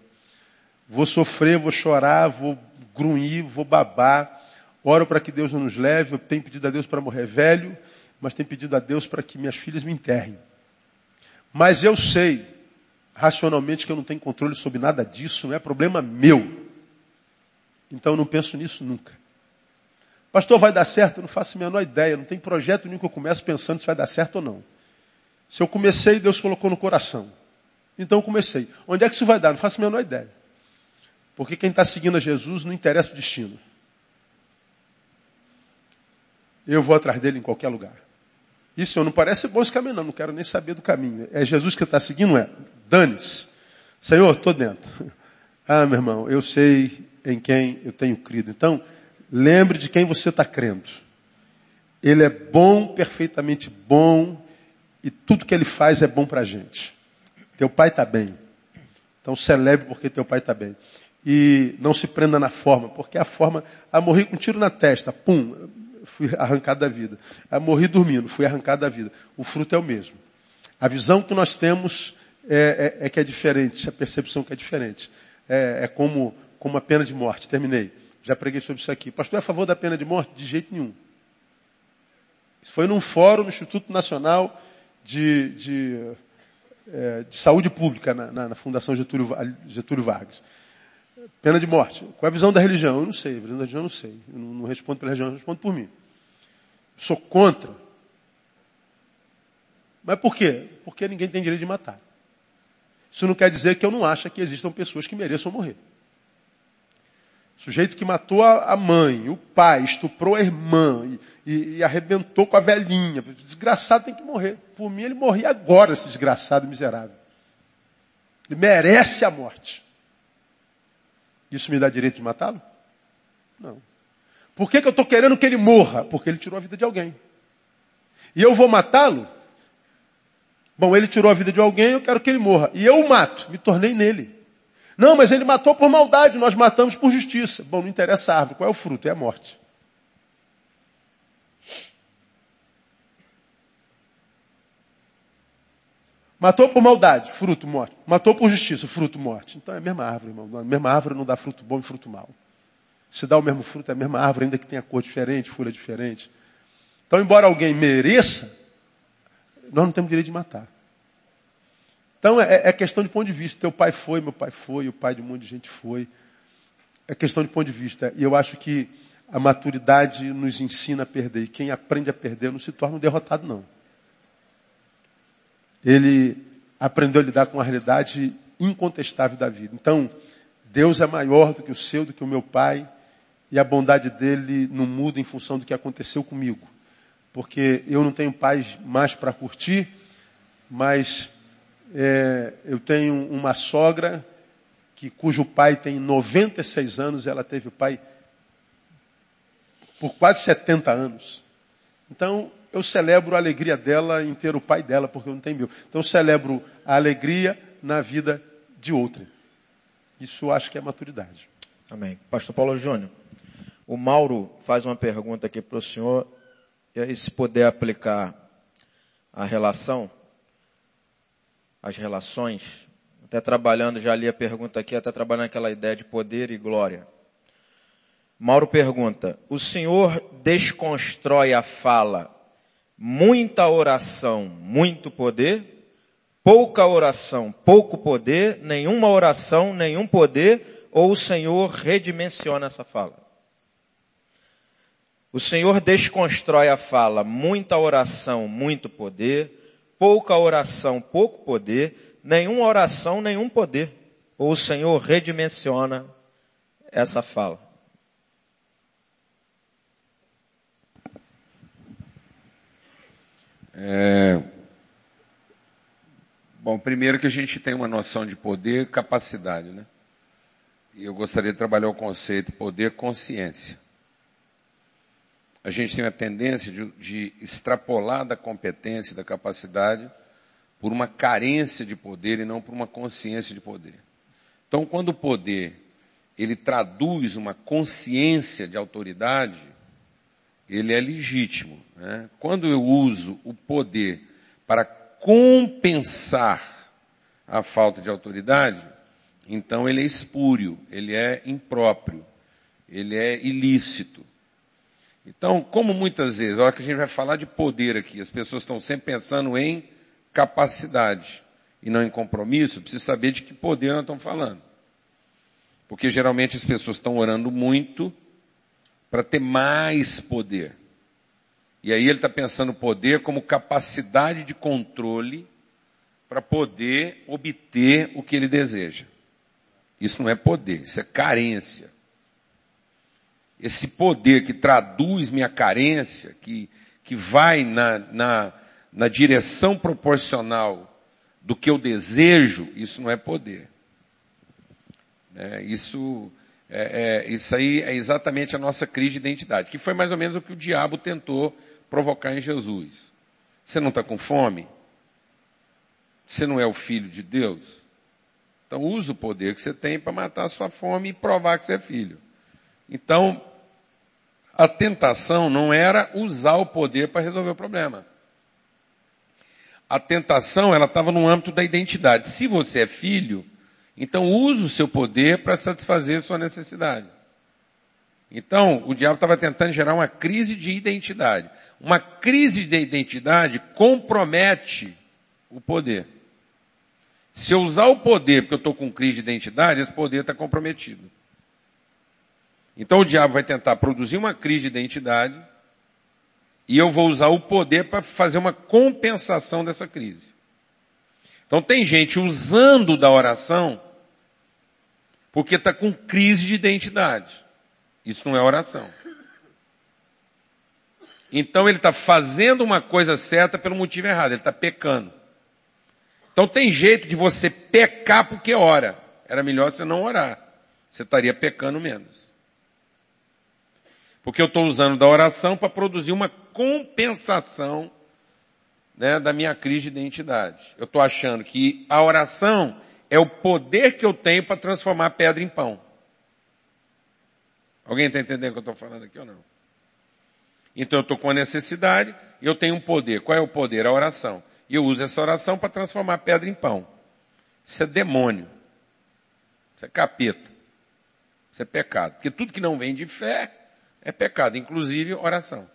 Vou sofrer, vou chorar, vou grunhir, vou babar. Oro para que Deus não nos leve. Eu tenho pedido a Deus para morrer velho, mas tenho pedido a Deus para que minhas filhas me enterrem. Mas eu sei, racionalmente, que eu não tenho controle sobre nada disso, não é problema meu. Então eu não penso nisso nunca. Pastor, vai dar certo? Eu não faço a menor ideia. Não tem projeto nenhum que eu começo pensando se vai dar certo ou não. Se eu comecei, Deus colocou no coração. Então eu comecei. Onde é que isso vai dar? Não faço a menor ideia. Porque quem está seguindo a Jesus não interessa o destino. Eu vou atrás dele em qualquer lugar. Isso não parece bom esse caminho, não. Não quero nem saber do caminho. É Jesus que está seguindo? É. Dane-se. Senhor, estou dentro. Ah, meu irmão, eu sei em quem eu tenho crido. Então, Lembre de quem você está crendo. Ele é bom, perfeitamente bom, e tudo que ele faz é bom para a gente. Teu pai está bem. Então celebre porque teu pai está bem. E não se prenda na forma, porque a forma. Ah, morri com um tiro na testa, pum, fui arrancado da vida. Ah, morri dormindo, fui arrancado da vida. O fruto é o mesmo. A visão que nós temos é, é, é que é diferente, a percepção que é diferente. É, é como, como a pena de morte. Terminei. Já preguei sobre isso aqui. Pastor, é a favor da pena de morte? De jeito nenhum. Isso foi num fórum no Instituto Nacional de, de, é, de Saúde Pública, na, na, na Fundação Getúlio, Getúlio, Vargas. Pena de morte. Qual é a visão da religião? Eu não sei. A visão da religião eu não sei. Eu não, não respondo pela religião, eu respondo por mim. Eu sou contra. Mas por quê? Porque ninguém tem direito de matar. Isso não quer dizer que eu não acho que existam pessoas que mereçam morrer. Sujeito que matou a mãe, o pai, estuprou a irmã e, e, e, arrebentou com a velhinha. Desgraçado tem que morrer. Por mim, ele morria agora, esse desgraçado miserável. Ele merece a morte. Isso me dá direito de matá-lo? Não. Por que, que eu estou querendo que ele morra? Porque ele tirou a vida de alguém. E eu vou matá-lo? Bom, ele tirou a vida de alguém, eu quero que ele morra. E eu o mato, me tornei nele. Não, mas ele matou por maldade, nós matamos por justiça. Bom, não interessa a árvore, qual é o fruto? É a morte. Matou por maldade, fruto, morte. Matou por justiça, fruto, morte. Então é a mesma árvore, irmão. A mesma árvore não dá fruto bom e fruto mau. Se dá o mesmo fruto, é a mesma árvore, ainda que tenha cor diferente, folha diferente. Então, embora alguém mereça, nós não temos direito de matar. Então é, é, questão de ponto de vista. Teu pai foi, meu pai foi, o pai de um monte de gente foi. É questão de ponto de vista. E eu acho que a maturidade nos ensina a perder. E quem aprende a perder não se torna um derrotado, não. Ele aprendeu a lidar com uma realidade incontestável da vida. Então, Deus é maior do que o seu, do que o meu pai, e a bondade dele não muda em função do que aconteceu comigo. Porque eu não tenho paz mais para curtir, mas é, eu tenho uma sogra que, cujo pai tem 96 anos, ela teve pai por quase 70 anos. Então, eu celebro a alegria dela em ter o pai dela, porque eu não tenho meu. Então, eu celebro a alegria na vida de outra. Isso eu acho que é maturidade. Amém. Pastor Paulo Júnior, o Mauro faz uma pergunta aqui para o senhor, e aí se puder aplicar a relação, as relações, até trabalhando, já li a pergunta aqui, até trabalhando aquela ideia de poder e glória. Mauro pergunta: o senhor desconstrói a fala muita oração, muito poder? Pouca oração, pouco poder? Nenhuma oração, nenhum poder? Ou o senhor redimensiona essa fala? O senhor desconstrói a fala muita oração, muito poder? Pouca oração, pouco poder? Nenhuma oração, nenhum poder? Ou o senhor redimensiona essa fala? É... Bom, primeiro que a gente tem uma noção de poder capacidade, né? E eu gostaria de trabalhar o conceito poder consciência. A gente tem a tendência de, de extrapolar da competência e da capacidade por uma carência de poder e não por uma consciência de poder. Então, quando o poder ele traduz uma consciência de autoridade, ele é legítimo. Né? Quando eu uso o poder para compensar a falta de autoridade, então ele é espúrio, ele é impróprio, ele é ilícito. Então, como muitas vezes, a hora que a gente vai falar de poder aqui, as pessoas estão sempre pensando em capacidade e não em compromisso, precisa saber de que poder nós estamos falando. Porque geralmente as pessoas estão orando muito para ter mais poder. E aí ele está pensando poder como capacidade de controle para poder obter o que ele deseja. Isso não é poder, isso é carência. Esse poder que traduz minha carência, que, que vai na, na, na direção proporcional do que eu desejo, isso não é poder. É, isso é, é, isso aí é exatamente a nossa crise de identidade, que foi mais ou menos o que o diabo tentou provocar em Jesus. Você não está com fome? Você não é o filho de Deus? Então use o poder que você tem para matar a sua fome e provar que você é filho. Então, a tentação não era usar o poder para resolver o problema. A tentação, ela estava no âmbito da identidade. Se você é filho, então use o seu poder para satisfazer sua necessidade. Então, o diabo estava tentando gerar uma crise de identidade. Uma crise de identidade compromete o poder. Se eu usar o poder porque eu estou com crise de identidade, esse poder está comprometido. Então o diabo vai tentar produzir uma crise de identidade e eu vou usar o poder para fazer uma compensação dessa crise. Então tem gente usando da oração porque está com crise de identidade. Isso não é oração. Então ele está fazendo uma coisa certa pelo motivo errado, ele está pecando. Então tem jeito de você pecar porque ora. Era melhor você não orar. Você estaria pecando menos. Porque eu estou usando da oração para produzir uma compensação né, da minha crise de identidade. Eu estou achando que a oração é o poder que eu tenho para transformar pedra em pão. Alguém está entendendo o que eu estou falando aqui ou não? Então eu estou com a necessidade e eu tenho um poder. Qual é o poder? A oração. E eu uso essa oração para transformar pedra em pão. Isso é demônio. Isso é capeta. Isso é pecado. Porque tudo que não vem de fé é pecado, inclusive oração.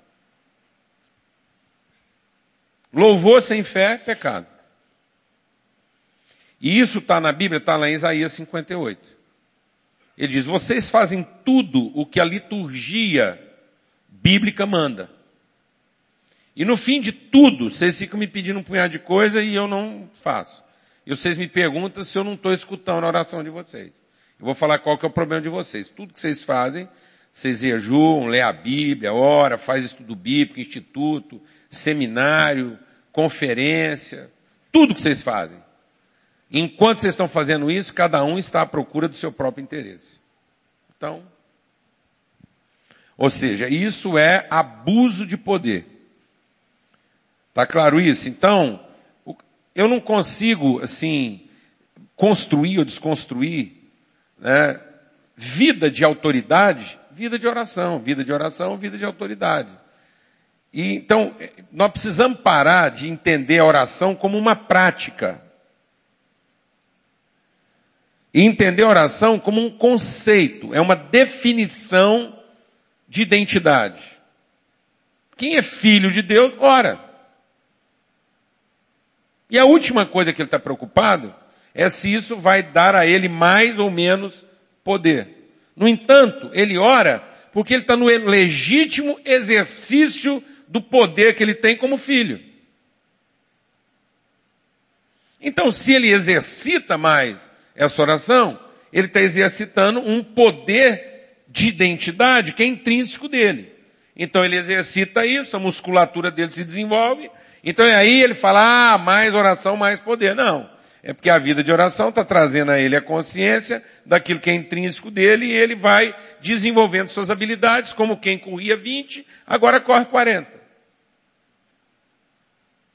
Louvor sem fé é pecado. E isso está na Bíblia, está lá em Isaías 58. Ele diz, vocês fazem tudo o que a liturgia bíblica manda. E no fim de tudo, vocês ficam me pedindo um punhado de coisa e eu não faço. e vocês me perguntam se eu não estou escutando a oração de vocês. Eu vou falar qual que é o problema de vocês. Tudo que vocês fazem, vocês jejuam, lê a Bíblia, ora, faz estudo bíblico, instituto, seminário, conferência, tudo que vocês fazem. Enquanto vocês estão fazendo isso, cada um está à procura do seu próprio interesse. Então, ou seja, isso é abuso de poder. Tá claro isso? Então, eu não consigo, assim, construir ou desconstruir, né, vida de autoridade, vida de oração, vida de oração, vida de autoridade. E então, nós precisamos parar de entender a oração como uma prática. E entender a oração como um conceito, é uma definição de identidade. Quem é filho de Deus, ora. E a última coisa que ele está preocupado é se isso vai dar a ele mais ou menos poder. No entanto, ele ora porque ele está no legítimo exercício do poder que ele tem como filho. Então, se ele exercita mais essa oração, ele está exercitando um poder de identidade que é intrínseco dele. Então ele exercita isso, a musculatura dele se desenvolve. Então aí ele fala, ah, mais oração, mais poder. Não. É porque a vida de oração está trazendo a ele a consciência daquilo que é intrínseco dele e ele vai desenvolvendo suas habilidades, como quem corria 20, agora corre 40.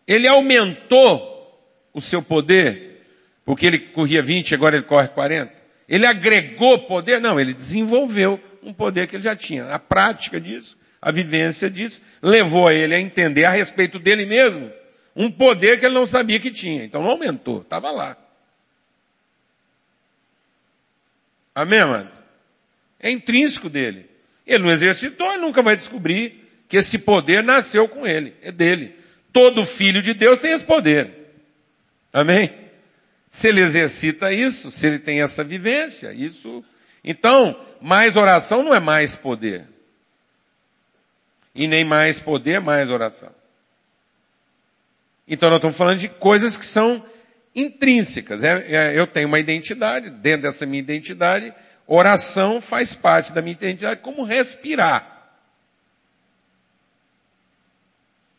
Ele aumentou o seu poder, porque ele corria 20, agora ele corre 40. Ele agregou poder? Não, ele desenvolveu um poder que ele já tinha. A prática disso a vivência disso levou a ele a entender a respeito dele mesmo um poder que ele não sabia que tinha. Então não aumentou, estava lá. Amém, mano? É intrínseco dele. Ele não exercitou, ele nunca vai descobrir que esse poder nasceu com ele, é dele. Todo filho de Deus tem esse poder. Amém? Se ele exercita isso, se ele tem essa vivência, isso. Então, mais oração não é mais poder. E nem mais poder, mais oração. Então nós estamos falando de coisas que são intrínsecas. É, é, eu tenho uma identidade, dentro dessa minha identidade, oração faz parte da minha identidade, como respirar.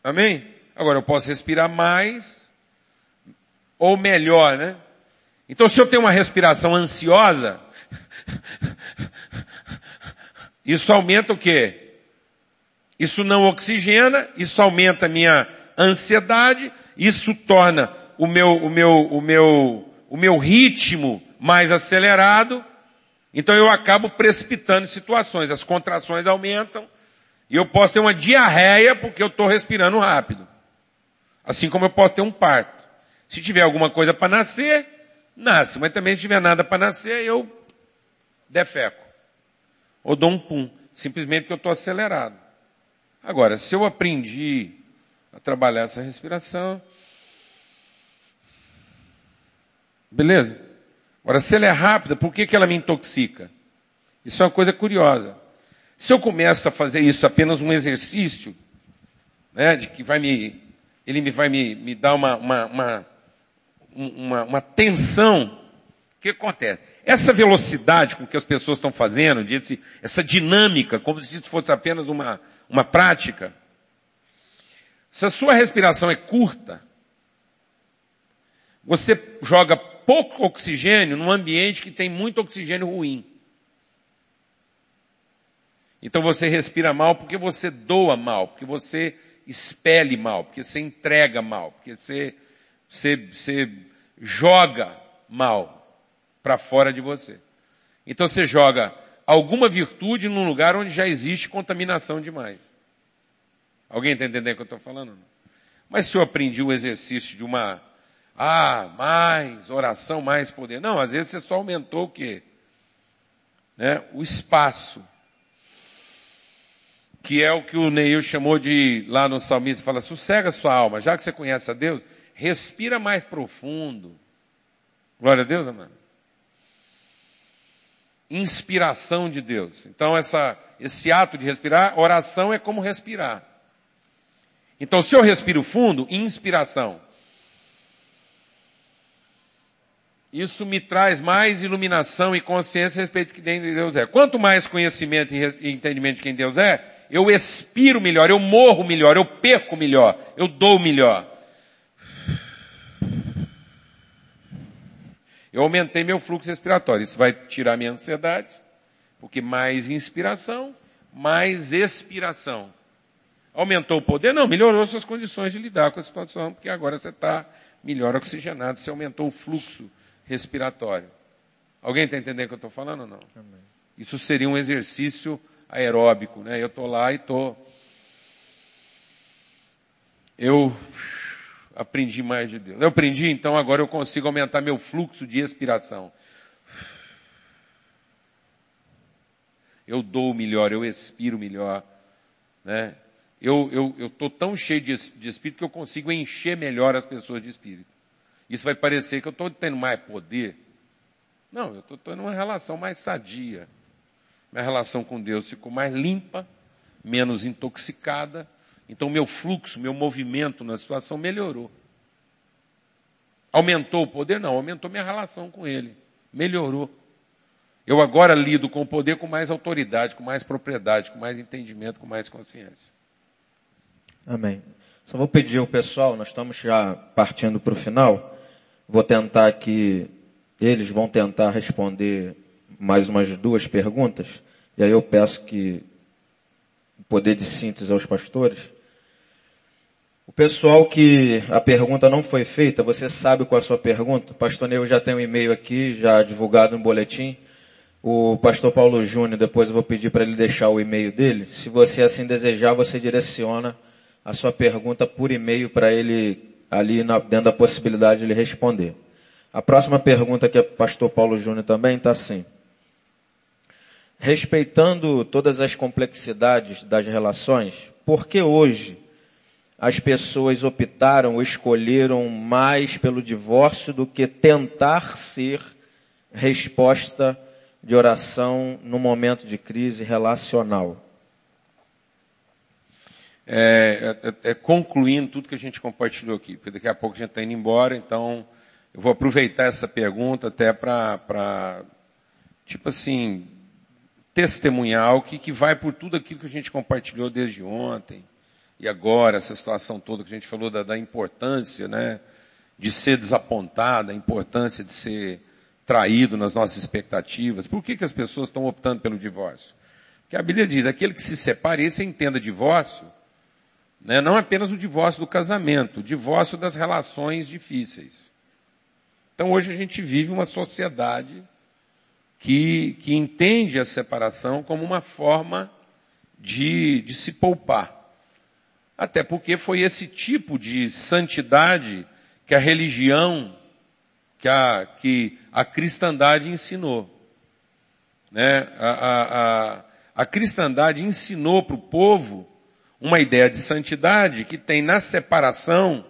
Amém? Agora eu posso respirar mais ou melhor, né? Então se eu tenho uma respiração ansiosa, isso aumenta o quê? Isso não oxigena, isso aumenta a minha ansiedade, isso torna o meu, o meu, o meu, o meu ritmo mais acelerado, então eu acabo precipitando situações, as contrações aumentam, e eu posso ter uma diarreia porque eu estou respirando rápido. Assim como eu posso ter um parto. Se tiver alguma coisa para nascer, nasce, mas também se tiver nada para nascer, eu defeco. Ou dou um pum, simplesmente porque eu estou acelerado. Agora, se eu aprendi a trabalhar essa respiração, beleza? Agora, se ela é rápida, por que, que ela me intoxica? Isso é uma coisa curiosa. Se eu começo a fazer isso apenas um exercício, né, de que vai me, ele me vai me, me dar uma, uma, uma, uma, uma tensão, o que acontece? Essa velocidade com que as pessoas estão fazendo, essa dinâmica, como se isso fosse apenas uma, uma prática. Se a sua respiração é curta, você joga pouco oxigênio num ambiente que tem muito oxigênio ruim. Então você respira mal porque você doa mal, porque você expele mal, porque você entrega mal, porque você, você, você joga mal para fora de você. Então você joga alguma virtude num lugar onde já existe contaminação demais. Alguém está entendendo o que eu estou falando? Mas se eu aprendi o exercício de uma, ah, mais oração, mais poder. Não, às vezes você só aumentou o quê? Né? O espaço. Que é o que o Neil chamou de, lá no salmista, fala, sossega sua alma, já que você conhece a Deus, respira mais profundo. Glória a Deus, amado inspiração de Deus. Então essa, esse ato de respirar, oração é como respirar. Então se eu respiro fundo, inspiração. isso me traz mais iluminação e consciência a respeito de quem Deus é. Quanto mais conhecimento e entendimento de quem Deus é, eu expiro melhor, eu morro melhor, eu perco melhor, eu dou melhor. Eu aumentei meu fluxo respiratório. Isso vai tirar minha ansiedade, porque mais inspiração, mais expiração. Aumentou o poder? Não, melhorou suas condições de lidar com a situação, porque agora você está melhor oxigenado, você aumentou o fluxo respiratório. Alguém está entendendo o que eu estou falando ou não? Amém. Isso seria um exercício aeróbico, né? Eu estou lá e estou. Eu aprendi mais de Deus. Eu aprendi, então agora eu consigo aumentar meu fluxo de expiração. Eu dou melhor, eu expiro melhor, né? Eu estou eu, tão cheio de, de espírito que eu consigo encher melhor as pessoas de espírito. Isso vai parecer que eu estou tendo mais poder. Não, eu estou tendo uma relação mais sadia. Minha relação com Deus ficou mais limpa, menos intoxicada. Então meu fluxo, meu movimento na situação melhorou. Aumentou o poder? Não, aumentou minha relação com Ele. Melhorou. Eu agora lido com o poder com mais autoridade, com mais propriedade, com mais entendimento, com mais consciência. Amém. Só vou pedir ao pessoal, nós estamos já partindo para o final. Vou tentar aqui, eles vão tentar responder mais umas duas perguntas, e aí eu peço que o poder de síntese aos pastores. O pessoal que a pergunta não foi feita, você sabe qual é a sua pergunta? O pastor Neu já tem um e-mail aqui, já divulgado no boletim. O pastor Paulo Júnior, depois eu vou pedir para ele deixar o e-mail dele. Se você assim desejar, você direciona a sua pergunta por e-mail para ele ali na, dentro da possibilidade de ele responder. A próxima pergunta que é pastor Paulo Júnior também está assim. Respeitando todas as complexidades das relações, por que hoje as pessoas optaram ou escolheram mais pelo divórcio do que tentar ser resposta de oração no momento de crise relacional? É, é, é, concluindo tudo que a gente compartilhou aqui, porque daqui a pouco a gente está indo embora, então eu vou aproveitar essa pergunta até para, tipo assim, testemunhar o que, que vai por tudo aquilo que a gente compartilhou desde ontem e agora, essa situação toda que a gente falou da, da importância, né, de ser desapontado, a importância de ser traído nas nossas expectativas. Por que, que as pessoas estão optando pelo divórcio? Porque a Bíblia diz, aquele que se separa, esse entenda divórcio, né? Não apenas o divórcio do casamento, o divórcio das relações difíceis. Então hoje a gente vive uma sociedade que, que entende a separação como uma forma de, de se poupar. Até porque foi esse tipo de santidade que a religião, que a, que a cristandade ensinou. Né? A, a, a, a cristandade ensinou para o povo uma ideia de santidade que tem na separação,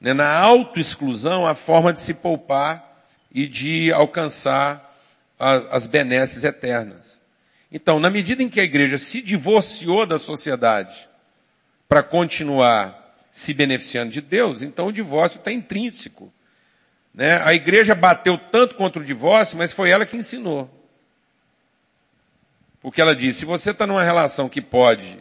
né, na autoexclusão, a forma de se poupar e de alcançar as, as benesses eternas. Então, na medida em que a igreja se divorciou da sociedade para continuar se beneficiando de Deus, então o divórcio está intrínseco. Né? A igreja bateu tanto contra o divórcio, mas foi ela que ensinou. Porque ela disse, se você está numa relação que pode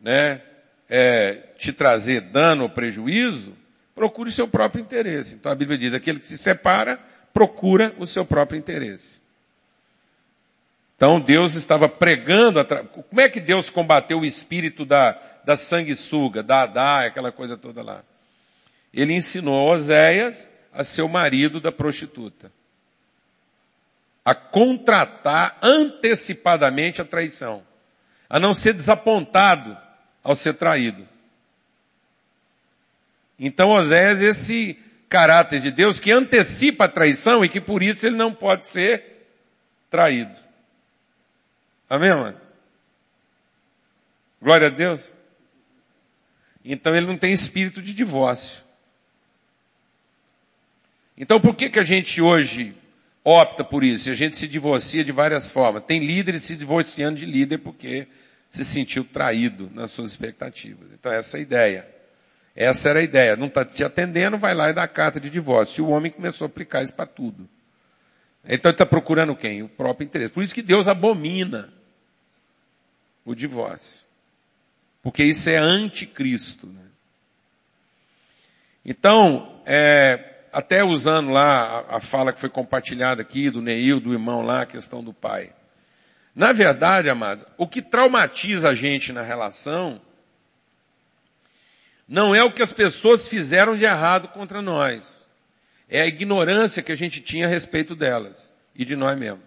né, é, te trazer dano ou prejuízo, procure o seu próprio interesse. Então a Bíblia diz, aquele que se separa, procura o seu próprio interesse. Então Deus estava pregando, como é que Deus combateu o espírito da, da sanguessuga, da Adá, aquela coisa toda lá? Ele ensinou Oséias a ser o marido da prostituta. A contratar antecipadamente a traição. A não ser desapontado ao ser traído. Então Oséias, esse caráter de Deus que antecipa a traição e que por isso ele não pode ser traído. Amém, mano? Glória a Deus. Então ele não tem espírito de divórcio. Então por que que a gente hoje opta por isso? A gente se divorcia de várias formas. Tem líderes se divorciando de líder porque se sentiu traído nas suas expectativas. Então essa é a ideia. Essa era a ideia. Não está te atendendo, vai lá e dá a carta de divórcio. E o homem começou a aplicar isso para tudo. Então ele está procurando quem? O próprio interesse. Por isso que Deus abomina o divórcio. Porque isso é anticristo. Né? Então, é, até usando lá a, a, fala que foi compartilhada aqui do Neil, do irmão lá, a questão do pai. Na verdade, amado, o que traumatiza a gente na relação não é o que as pessoas fizeram de errado contra nós. É a ignorância que a gente tinha a respeito delas e de nós mesmos.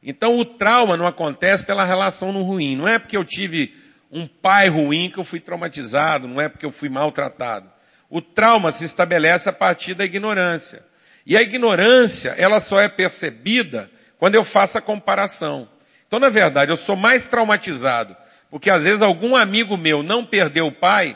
Então o trauma não acontece pela relação no ruim. Não é porque eu tive um pai ruim que eu fui traumatizado, não é porque eu fui maltratado. O trauma se estabelece a partir da ignorância. E a ignorância, ela só é percebida quando eu faço a comparação. Então, na verdade, eu sou mais traumatizado, porque às vezes algum amigo meu não perdeu o pai,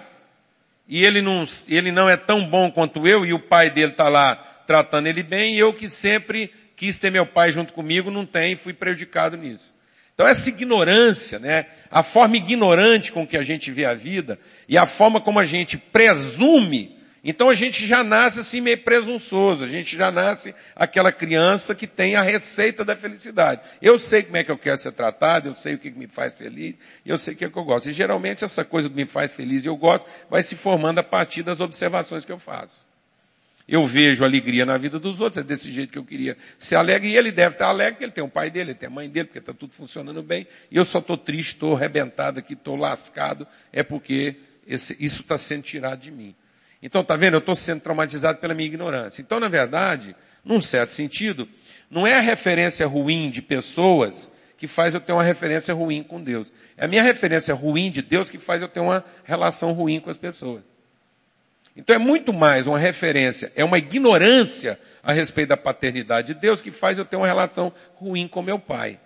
e ele não, ele não é tão bom quanto eu, e o pai dele está lá tratando ele bem, e eu que sempre quis ter meu pai junto comigo, não tem, fui prejudicado nisso. Então essa ignorância, né, a forma ignorante com que a gente vê a vida e a forma como a gente presume, então a gente já nasce assim meio presunçoso, a gente já nasce aquela criança que tem a receita da felicidade. Eu sei como é que eu quero ser tratado, eu sei o que me faz feliz, eu sei o que, é que eu gosto. E geralmente essa coisa que me faz feliz e eu gosto vai se formando a partir das observações que eu faço. Eu vejo alegria na vida dos outros, é desse jeito que eu queria ser alegre, e ele deve estar alegre, porque ele tem o pai dele, ele tem a mãe dele, porque está tudo funcionando bem, e eu só estou triste, estou arrebentado aqui, estou lascado, é porque esse, isso está sendo tirado de mim. Então, tá vendo? Eu estou sendo traumatizado pela minha ignorância. Então, na verdade, num certo sentido, não é a referência ruim de pessoas que faz eu ter uma referência ruim com Deus. É a minha referência ruim de Deus que faz eu ter uma relação ruim com as pessoas. Então é muito mais uma referência, é uma ignorância a respeito da paternidade de Deus que faz eu ter uma relação ruim com meu pai.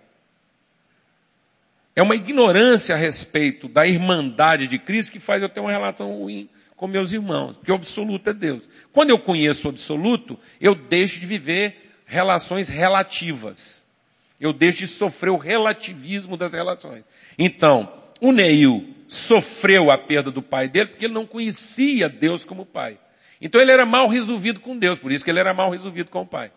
É uma ignorância a respeito da irmandade de Cristo que faz eu ter uma relação ruim com meus irmãos, porque o absoluto é Deus. Quando eu conheço o absoluto, eu deixo de viver relações relativas. Eu deixo de sofrer o relativismo das relações. Então, o Neil sofreu a perda do pai dele porque ele não conhecia Deus como pai. Então ele era mal resolvido com Deus, por isso que ele era mal resolvido com o pai.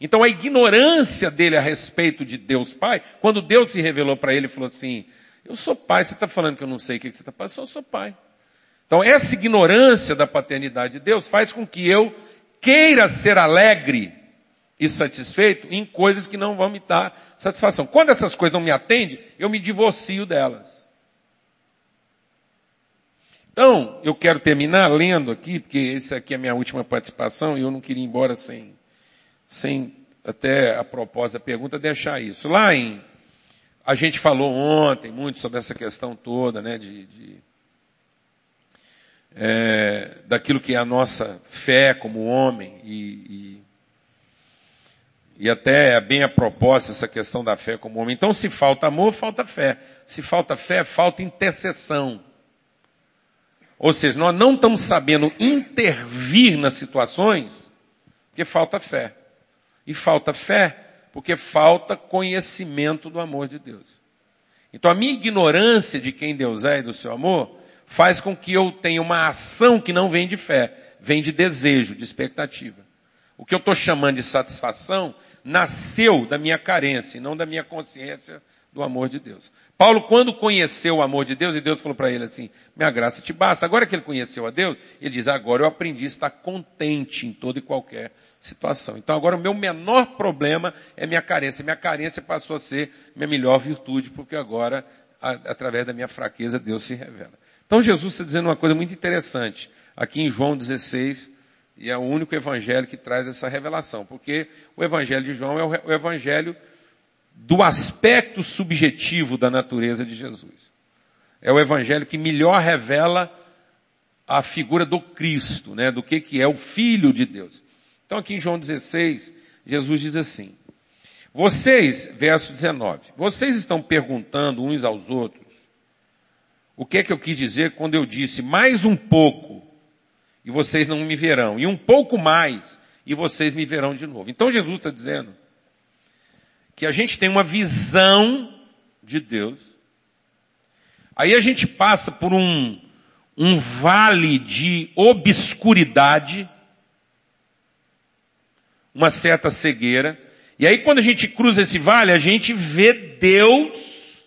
Então a ignorância dele a respeito de Deus Pai, quando Deus se revelou para ele e falou assim, eu sou pai, você está falando que eu não sei o que você está passando, eu sou pai. Então essa ignorância da paternidade de Deus faz com que eu queira ser alegre e satisfeito em coisas que não vão me dar satisfação. Quando essas coisas não me atendem, eu me divorcio delas. Então, eu quero terminar lendo aqui, porque essa aqui é a minha última participação e eu não queria ir embora sem, sem até a propósito da pergunta, deixar isso. Lá em, a gente falou ontem muito sobre essa questão toda, né, de, de é, daquilo que é a nossa fé como homem e, e e até é bem a propósito essa questão da fé como homem. Então, se falta amor, falta fé. Se falta fé, falta intercessão. Ou seja, nós não estamos sabendo intervir nas situações porque falta fé. E falta fé porque falta conhecimento do amor de Deus. Então a minha ignorância de quem Deus é e do seu amor faz com que eu tenha uma ação que não vem de fé, vem de desejo, de expectativa. O que eu estou chamando de satisfação nasceu da minha carência e não da minha consciência do amor de Deus. Paulo, quando conheceu o amor de Deus, e Deus falou para ele assim, minha graça te basta. Agora que ele conheceu a Deus, ele diz, agora eu aprendi a estar contente em toda e qualquer situação. Então agora o meu menor problema é minha carência. Minha carência passou a ser minha melhor virtude, porque agora, a, através da minha fraqueza, Deus se revela. Então Jesus está dizendo uma coisa muito interessante. Aqui em João 16, e é o único evangelho que traz essa revelação, porque o evangelho de João é o evangelho do aspecto subjetivo da natureza de Jesus. É o evangelho que melhor revela a figura do Cristo, né, do que, que é o Filho de Deus. Então aqui em João 16, Jesus diz assim, vocês, verso 19, vocês estão perguntando uns aos outros, o que é que eu quis dizer quando eu disse mais um pouco e vocês não me verão. E um pouco mais, e vocês me verão de novo. Então Jesus está dizendo que a gente tem uma visão de Deus, Aí a gente passa por um, um vale de obscuridade, uma certa cegueira. E aí quando a gente cruza esse vale, a gente vê Deus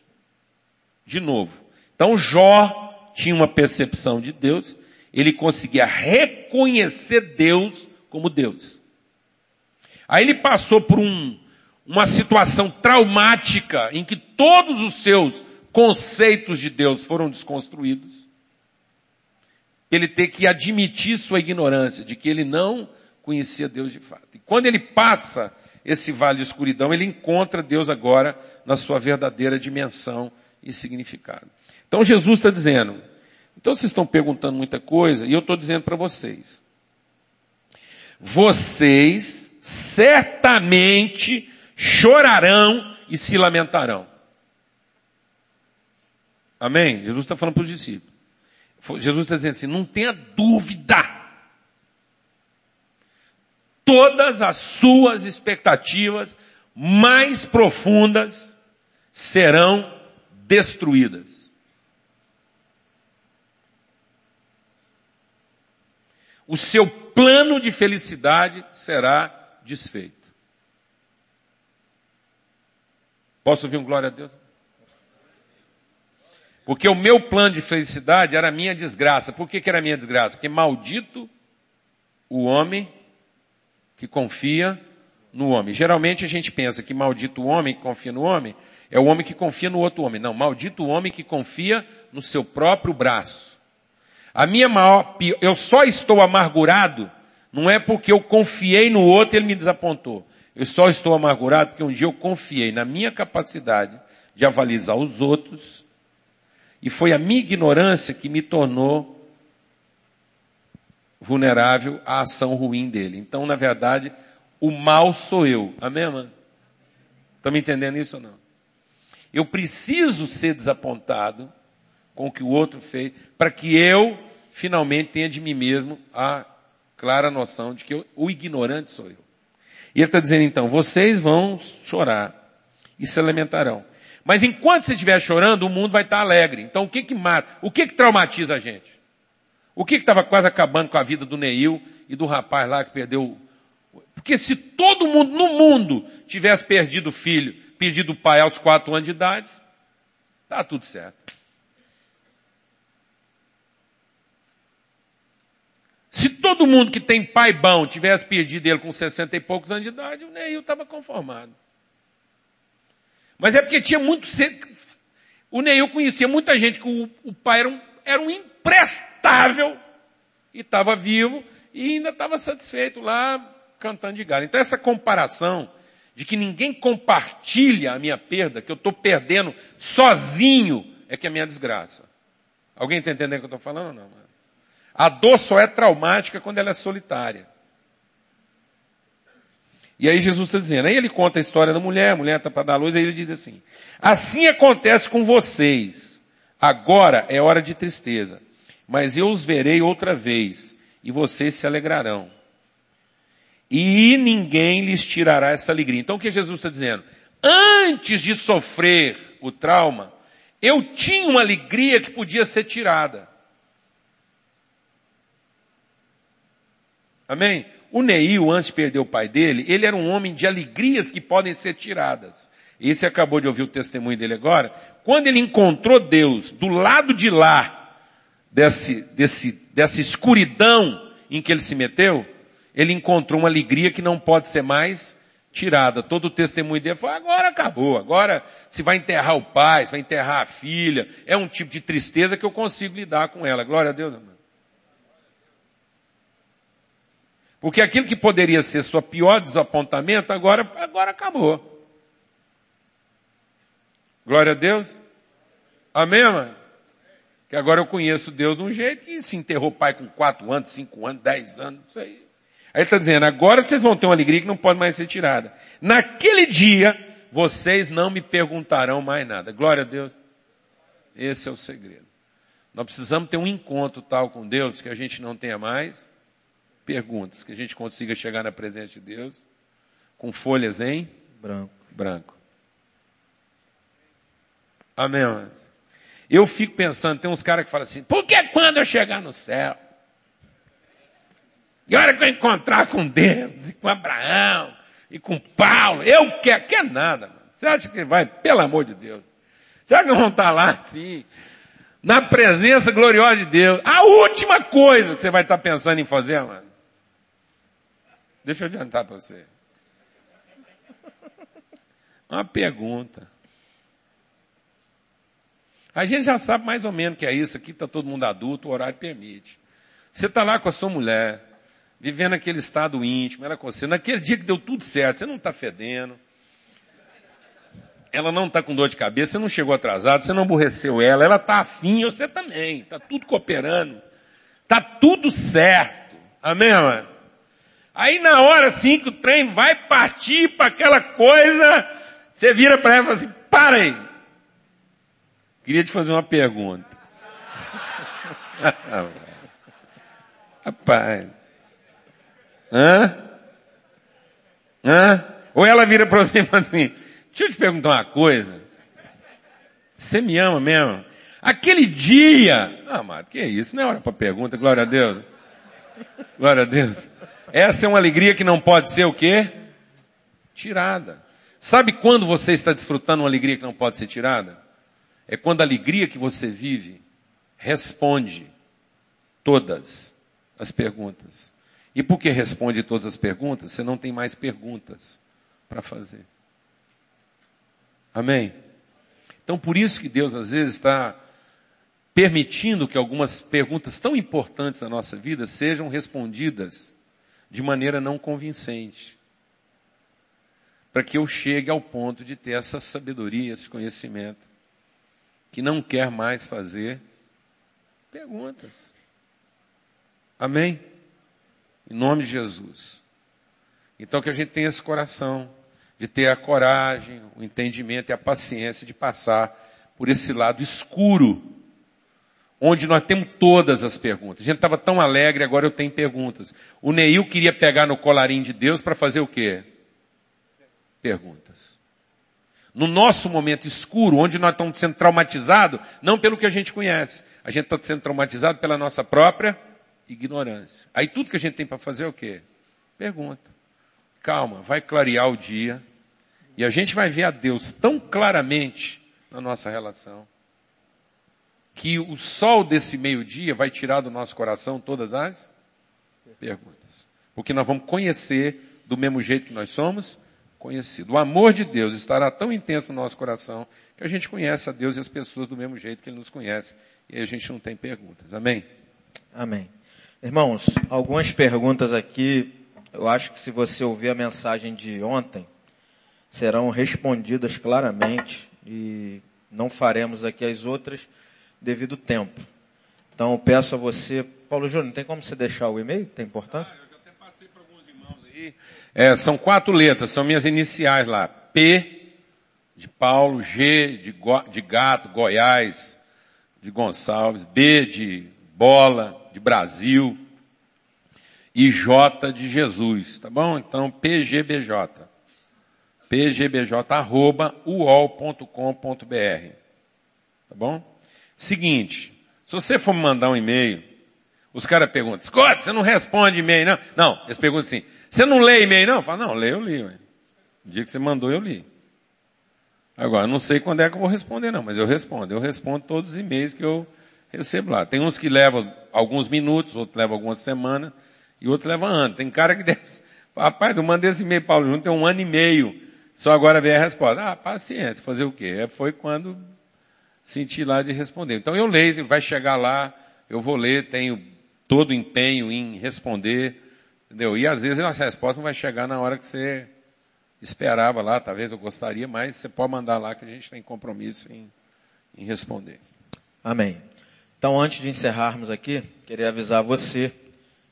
de novo. Então Jó tinha uma percepção de Deus, ele conseguia reconhecer Deus como Deus. Aí ele passou por um, uma situação traumática em que todos os seus conceitos de Deus foram desconstruídos. Ele ter que admitir sua ignorância, de que ele não conhecia Deus de fato. E quando ele passa esse vale de escuridão, ele encontra Deus agora na sua verdadeira dimensão e significado. Então Jesus está dizendo, então vocês estão perguntando muita coisa, e eu estou dizendo para vocês, vocês certamente chorarão e se lamentarão. Amém? Jesus está falando para os discípulos. Jesus está dizendo assim, não tenha dúvida. Todas as suas expectativas mais profundas serão destruídas. O seu plano de felicidade será desfeito. Posso ouvir um glória a Deus? Porque o meu plano de felicidade era a minha desgraça. Por que, que era a minha desgraça? Porque maldito o homem que confia no homem. Geralmente a gente pensa que maldito o homem que confia no homem é o homem que confia no outro homem. Não, maldito o homem que confia no seu próprio braço. A minha maior, eu só estou amargurado, não é porque eu confiei no outro e ele me desapontou. Eu só estou amargurado porque um dia eu confiei na minha capacidade de avalizar os outros e foi a minha ignorância que me tornou vulnerável à ação ruim dele. Então, na verdade, o mal sou eu. Amém, mano? Estão me entendendo isso ou não? Eu preciso ser desapontado com o que o outro fez para que eu finalmente tenha de mim mesmo a clara noção de que eu, o ignorante sou eu. E ele está dizendo então, vocês vão chorar e se lamentarão. Mas enquanto você estiver chorando, o mundo vai estar alegre. Então o que que mata? O que que traumatiza a gente? O que estava quase acabando com a vida do Neil e do rapaz lá que perdeu? Porque se todo mundo no mundo tivesse perdido o filho, perdido o pai aos quatro anos de idade, tá tudo certo. Se todo mundo que tem pai bom tivesse perdido ele com 60 e poucos anos de idade, o Neil estava conformado. Mas é porque tinha muito. O Neil conhecia muita gente que o, pai era um, era um imprestável e estava vivo e ainda estava satisfeito lá cantando de galho. Então essa comparação de que ninguém compartilha a minha perda, que eu estou perdendo sozinho, é que é a minha desgraça. Alguém está entendendo o que eu estou falando ou não? Mano? A dor só é traumática quando ela é solitária. E aí Jesus está dizendo, aí ele conta a história da mulher, a mulher está para dar luz, aí ele diz assim, assim acontece com vocês, agora é hora de tristeza, mas eu os verei outra vez, e vocês se alegrarão. E ninguém lhes tirará essa alegria. Então o que Jesus está dizendo? Antes de sofrer o trauma, eu tinha uma alegria que podia ser tirada. Amém? O Neil, antes de perder o pai dele, ele era um homem de alegrias que podem ser tiradas. E você acabou de ouvir o testemunho dele agora. Quando ele encontrou Deus do lado de lá, desse, desse, dessa escuridão em que ele se meteu, ele encontrou uma alegria que não pode ser mais tirada. Todo o testemunho dele foi, agora acabou, agora se vai enterrar o pai, se vai enterrar a filha, é um tipo de tristeza que eu consigo lidar com ela. Glória a Deus, irmão. Porque aquilo que poderia ser sua pior desapontamento, agora, agora acabou. Glória a Deus. Amém, mano? Que agora eu conheço Deus de um jeito que se enterrou pai com quatro anos, cinco anos, dez anos, isso aí. Aí ele está dizendo, agora vocês vão ter uma alegria que não pode mais ser tirada. Naquele dia, vocês não me perguntarão mais nada. Glória a Deus. Esse é o segredo. Nós precisamos ter um encontro tal com Deus que a gente não tenha mais perguntas, que a gente consiga chegar na presença de Deus com folhas em branco. branco. Amém. Eu fico pensando, tem uns caras que falam assim, por que quando eu chegar no céu? E a hora que eu encontrar com Deus, e com Abraão, e com Paulo, eu quero, quer nada, mano. Você acha que vai, pelo amor de Deus? Você acha que vão estar lá assim, na presença gloriosa de Deus? A última coisa que você vai estar pensando em fazer, mano. Deixa eu adiantar para você. Uma pergunta. A gente já sabe mais ou menos que é isso. Aqui está todo mundo adulto, o horário permite. Você está lá com a sua mulher, vivendo aquele estado íntimo, ela com você. Naquele dia que deu tudo certo, você não está fedendo. Ela não está com dor de cabeça, você não chegou atrasado, você não aborreceu ela, ela está afim, você também. Está tudo cooperando. Está tudo certo. Amém, mano? Aí na hora assim que o trem vai partir para aquela coisa, você vira para ela e fala assim, para aí. Queria te fazer uma pergunta. Rapaz. Hã? Hã? Ou ela vira para você e fala assim, deixa eu te perguntar uma coisa. Você me ama mesmo? Aquele dia, ah, amado, que isso? Não é hora para pergunta, glória a Deus. Glória a Deus. Essa é uma alegria que não pode ser o quê? Tirada. Sabe quando você está desfrutando uma alegria que não pode ser tirada? é quando a alegria que você vive responde todas as perguntas. E porque responde todas as perguntas, você não tem mais perguntas para fazer. Amém? Então por isso que Deus às vezes está permitindo que algumas perguntas tão importantes na nossa vida sejam respondidas de maneira não convincente. Para que eu chegue ao ponto de ter essa sabedoria, esse conhecimento que não quer mais fazer perguntas. Amém? Em nome de Jesus. Então que a gente tenha esse coração de ter a coragem, o entendimento e a paciência de passar por esse lado escuro, onde nós temos todas as perguntas. A gente estava tão alegre, agora eu tenho perguntas. O Neil queria pegar no colarinho de Deus para fazer o quê? Perguntas no nosso momento escuro, onde nós estamos sendo traumatizados, não pelo que a gente conhece. A gente está sendo traumatizado pela nossa própria ignorância. Aí tudo que a gente tem para fazer é o quê? Pergunta. Calma, vai clarear o dia. E a gente vai ver a Deus tão claramente na nossa relação, que o sol desse meio-dia vai tirar do nosso coração todas as perguntas. Porque nós vamos conhecer do mesmo jeito que nós somos conhecido. O amor de Deus estará tão intenso no nosso coração que a gente conhece a Deus e as pessoas do mesmo jeito que Ele nos conhece. E a gente não tem perguntas. Amém? Amém. Irmãos, algumas perguntas aqui, eu acho que se você ouvir a mensagem de ontem, serão respondidas claramente e não faremos aqui as outras devido tempo. Então peço a você, Paulo Júnior, tem como você deixar o e-mail? Tem importância? Ah, eu já até passei para alguns irmãos aí. É, são quatro letras, são minhas iniciais lá. P de Paulo, G de, Go, de Gato, Goiás, de Gonçalves, B de Bola, de Brasil, e J de Jesus, tá bom? Então, PGBJ. PGBJ arroba uol.com.br. Tá bom? Seguinte, se você for mandar um e-mail, os caras perguntam, Scott, você não responde e-mail, não? Não, eles perguntam assim, você não lê e-mail não? Fala, não, lê, eu li. Ué. O dia que você mandou, eu li. Agora, não sei quando é que eu vou responder não, mas eu respondo. Eu respondo todos os e-mails que eu recebo lá. Tem uns que levam alguns minutos, outros levam algumas semanas, e outros levam anos. Tem cara que deve... Rapaz, eu mandei esse e-mail Paulo Júnior, tem um ano e meio. Só agora veio a resposta. Ah, paciência, fazer o quê? É, foi quando senti lá de responder. Então eu leio, vai chegar lá, eu vou ler, tenho todo o empenho em responder, Entendeu? E às vezes a resposta não vai chegar na hora que você esperava lá, talvez eu gostaria, mas você pode mandar lá que a gente tem compromisso em, em responder. Amém. Então, antes de encerrarmos aqui, queria avisar você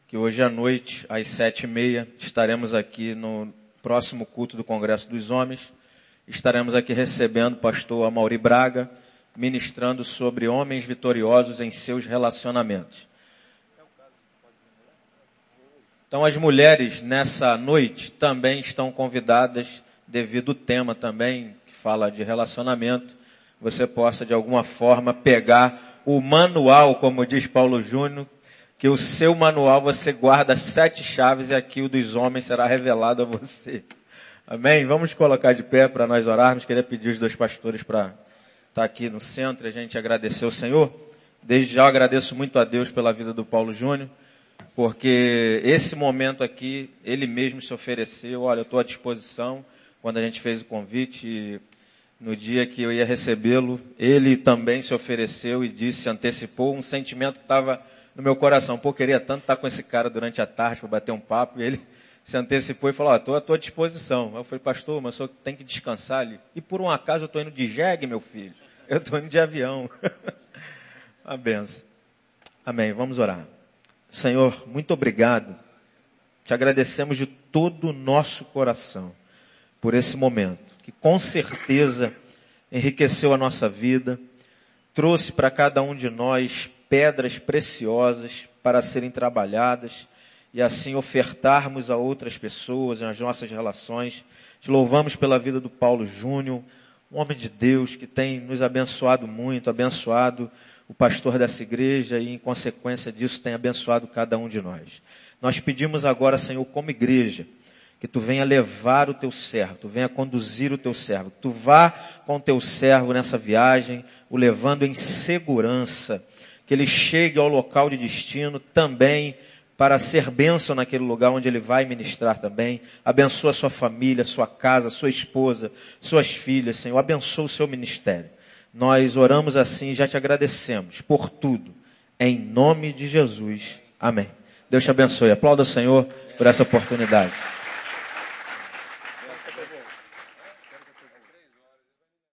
que hoje à noite, às sete e meia, estaremos aqui no próximo culto do Congresso dos Homens. Estaremos aqui recebendo o pastor Amauri Braga, ministrando sobre homens vitoriosos em seus relacionamentos. Então as mulheres nessa noite também estão convidadas, devido ao tema também, que fala de relacionamento, você possa de alguma forma pegar o manual, como diz Paulo Júnior, que o seu manual você guarda sete chaves e aqui o dos homens será revelado a você. Amém? Vamos colocar de pé para nós orarmos. Queria pedir os dois pastores para estar tá aqui no centro e a gente agradecer ao Senhor. Desde já agradeço muito a Deus pela vida do Paulo Júnior, porque esse momento aqui, ele mesmo se ofereceu. Olha, eu estou à disposição. Quando a gente fez o convite, no dia que eu ia recebê-lo, ele também se ofereceu e disse, antecipou um sentimento que estava no meu coração. Pô, queria tanto estar com esse cara durante a tarde para bater um papo. E ele se antecipou e falou, estou à tua disposição. Eu falei, pastor, mas senhor tem que descansar ali. E por um acaso eu estou indo de jegue, meu filho. Eu estou indo de avião. A benção. Amém. Vamos orar. Senhor, muito obrigado. Te agradecemos de todo o nosso coração por esse momento, que com certeza enriqueceu a nossa vida, trouxe para cada um de nós pedras preciosas para serem trabalhadas e assim ofertarmos a outras pessoas nas nossas relações. Te louvamos pela vida do Paulo Júnior, um homem de Deus que tem nos abençoado muito, abençoado o pastor dessa igreja e, em consequência disso, tem abençoado cada um de nós. Nós pedimos agora, Senhor, como igreja, que tu venha levar o teu servo, tu venha conduzir o teu servo, que tu vá com o teu servo nessa viagem, o levando em segurança, que ele chegue ao local de destino também para ser bênção naquele lugar onde ele vai ministrar também. Abençoa sua família, sua casa, sua esposa, suas filhas, Senhor. Abençoa o seu ministério. Nós oramos assim e já te agradecemos por tudo. Em nome de Jesus. Amém. Deus te abençoe. Aplauda o Senhor por essa oportunidade.